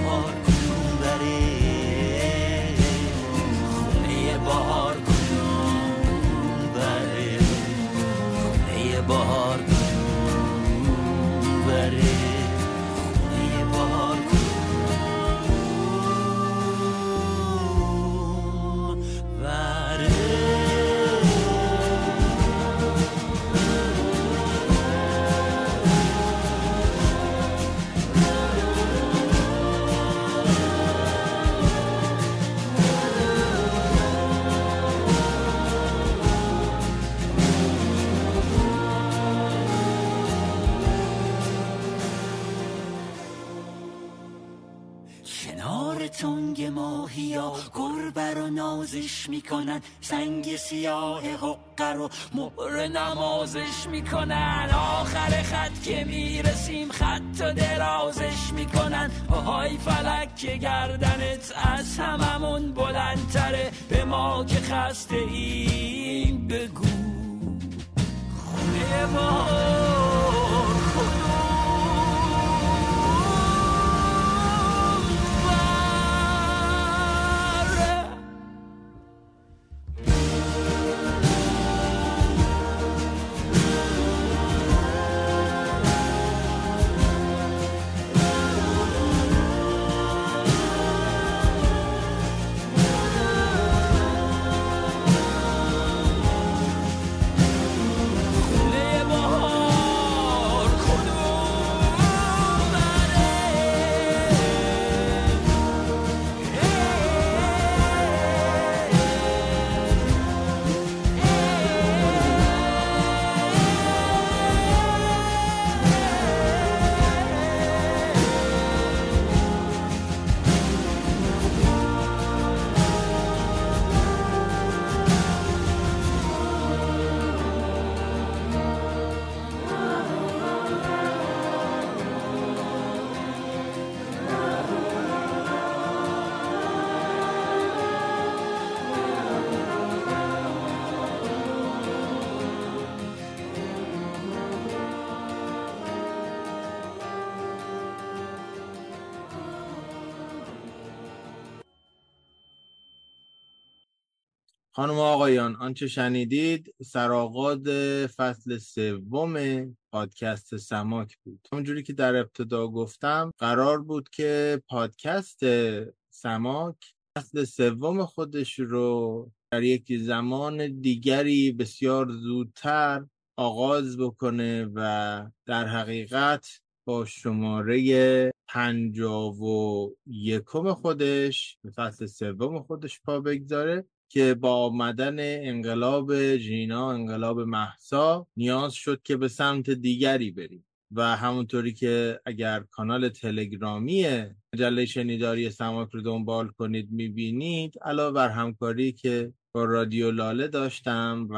بهار رو نازش می‌کنن سنگ سیاه حقه رو مهر نمازش می‌کنن آخر خط که می‌رسیم خط و درازش می‌کنن آهای فلک که گردنت از هممون بلندتره. به ما که خسته ایم بگو. خونه بار خانم آقایان آنچه شنیدید سرآغاز فصل سوم پادکست سماک بود. همونجوری که در ابتدا گفتم قرار بود که پادکست سماک فصل سوم خودش رو در یک زمان دیگری بسیار زودتر آغاز بکنه و در حقیقت با شماره پنجاه و یکم خودش به فصل سوم خودش پا بگذاره. که با آمدن انقلاب ژینا انقلاب محسا نیاز شد که به سمت دیگری بریم. و همونطوری که اگر کانال تلگرامی مجله شنیداری سماک رو دنبال کنید می‌بینید علاوه بر همکاری که با رادیو لاله داشتم و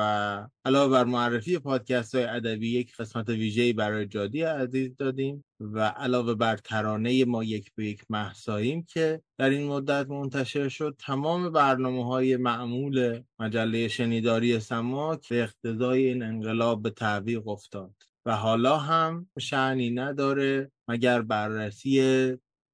علاوه بر معرفی پادکست های ادبی یک قسمت ویژه‌ای برای جادی عزیز دادیم و علاوه بر ترانه ما یک به یک محساییم که در این مدت منتشر شد تمام برنامه های معمول مجله شنیداری سماک به اقتضای این انقلاب به تعویق افتاد. و حالا هم شعنی نداره مگر بررسی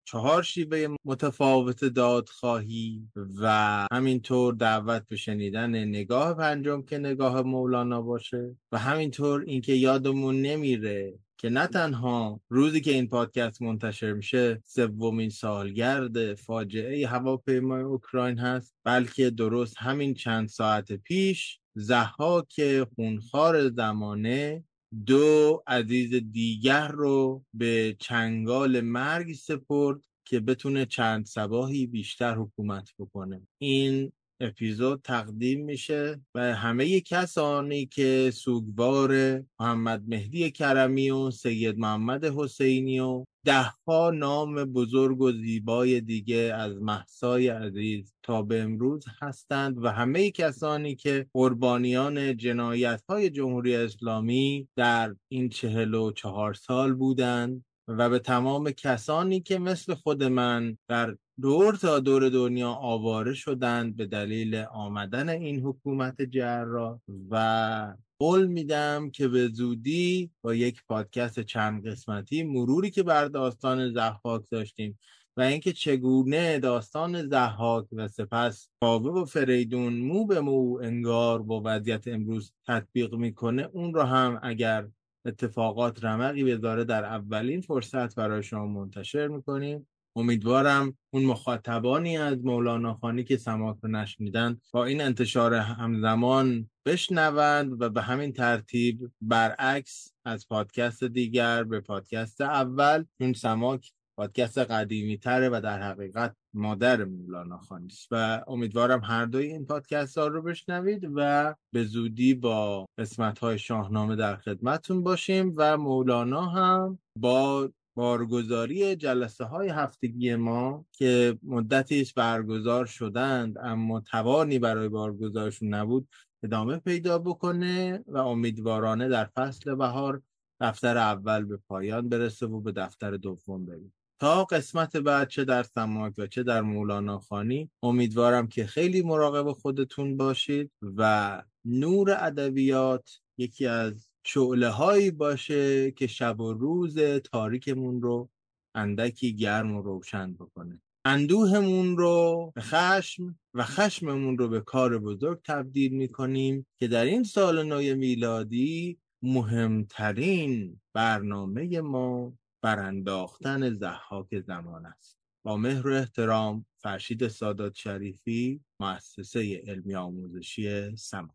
چهار شیوه متفاوت دادخواهی و همینطور دعوت به شنیدن نگاه پنجم که نگاه مولانا باشه و همینطور اینکه یادمون نمیره که نه تنها روزی که این پادکست منتشر میشه سومین سالگرد فاجعه هواپیمای اوکراین هست بلکه درست همین چند ساعت پیش زحاک خونخوار زمانه دو عزیز دیگر رو به چنگال مرگ سپرد که بتونه چند سباهی بیشتر حکومت بکنه. این اپیزود تقدیم میشه و همه کسانی که سوگوار محمد مهدی کرمی و سید محمد حسینی و دهها نام بزرگ و زیبای دیگه از محسای عزیز تا به امروز هستند و همه کسانی که قربانیان جنایت های جمهوری اسلامی در این چهل و چهار سال بودند و به تمام کسانی که مثل خود من در دور تا دور دنیا آواره شدند به دلیل آمدن این حکومت جراح و قول میدم که به زودی با یک پادکست چند قسمتی مروری که بر داستان زحاک داشتیم و اینکه چگونه داستان زحاک و سپس کاوه و فریدون مو به مو انگار با وضعیت امروز تطبیق می‌کنه اون رو هم اگر اتفاقات رمقی بذاره در اولین فرصت برای شما منتشر می‌کنیم. امیدوارم اون مخاطبانی از مولانا خانی که سماک رو نشنیدن با این انتشار همزمان بشنوند و به همین ترتیب برعکس از پادکست دیگر به پادکست اول چون سماک پادکست قدیمی تره و در حقیقت مادر مولانا خانی است. و امیدوارم هر دوی این پادکست ها رو بشنوید و به زودی با قسمت های شاهنامه در خدمتتون باشیم و مولانا هم با بارگزاری جلسه های هفتگی ما که مدتی است برگزار شدند اما توانی برای بارگزارشون نبود ادامه پیدا بکنه و امیدوارانه در فصل بهار دفتر اول به پایان برسه و به دفتر دوم بریم. تا قسمت بعد چه در سماک و چه در مولانا خانی امیدوارم که خیلی مراقب خودتون باشید و نور ادبیات یکی از شعله هایی باشه که شب و روز تاریکمون رو اندکی گرم و روشن بکنه. اندوهمون رو به خشم و خشممون رو به کار بزرگ تبدیل می‌کنیم که در این سال نو میلادی مهمترین برنامه ما برانداختن زحاک زمان است. با مهر و احترام فرشید سادات شریفی مؤسسه علمی آموزشی سما.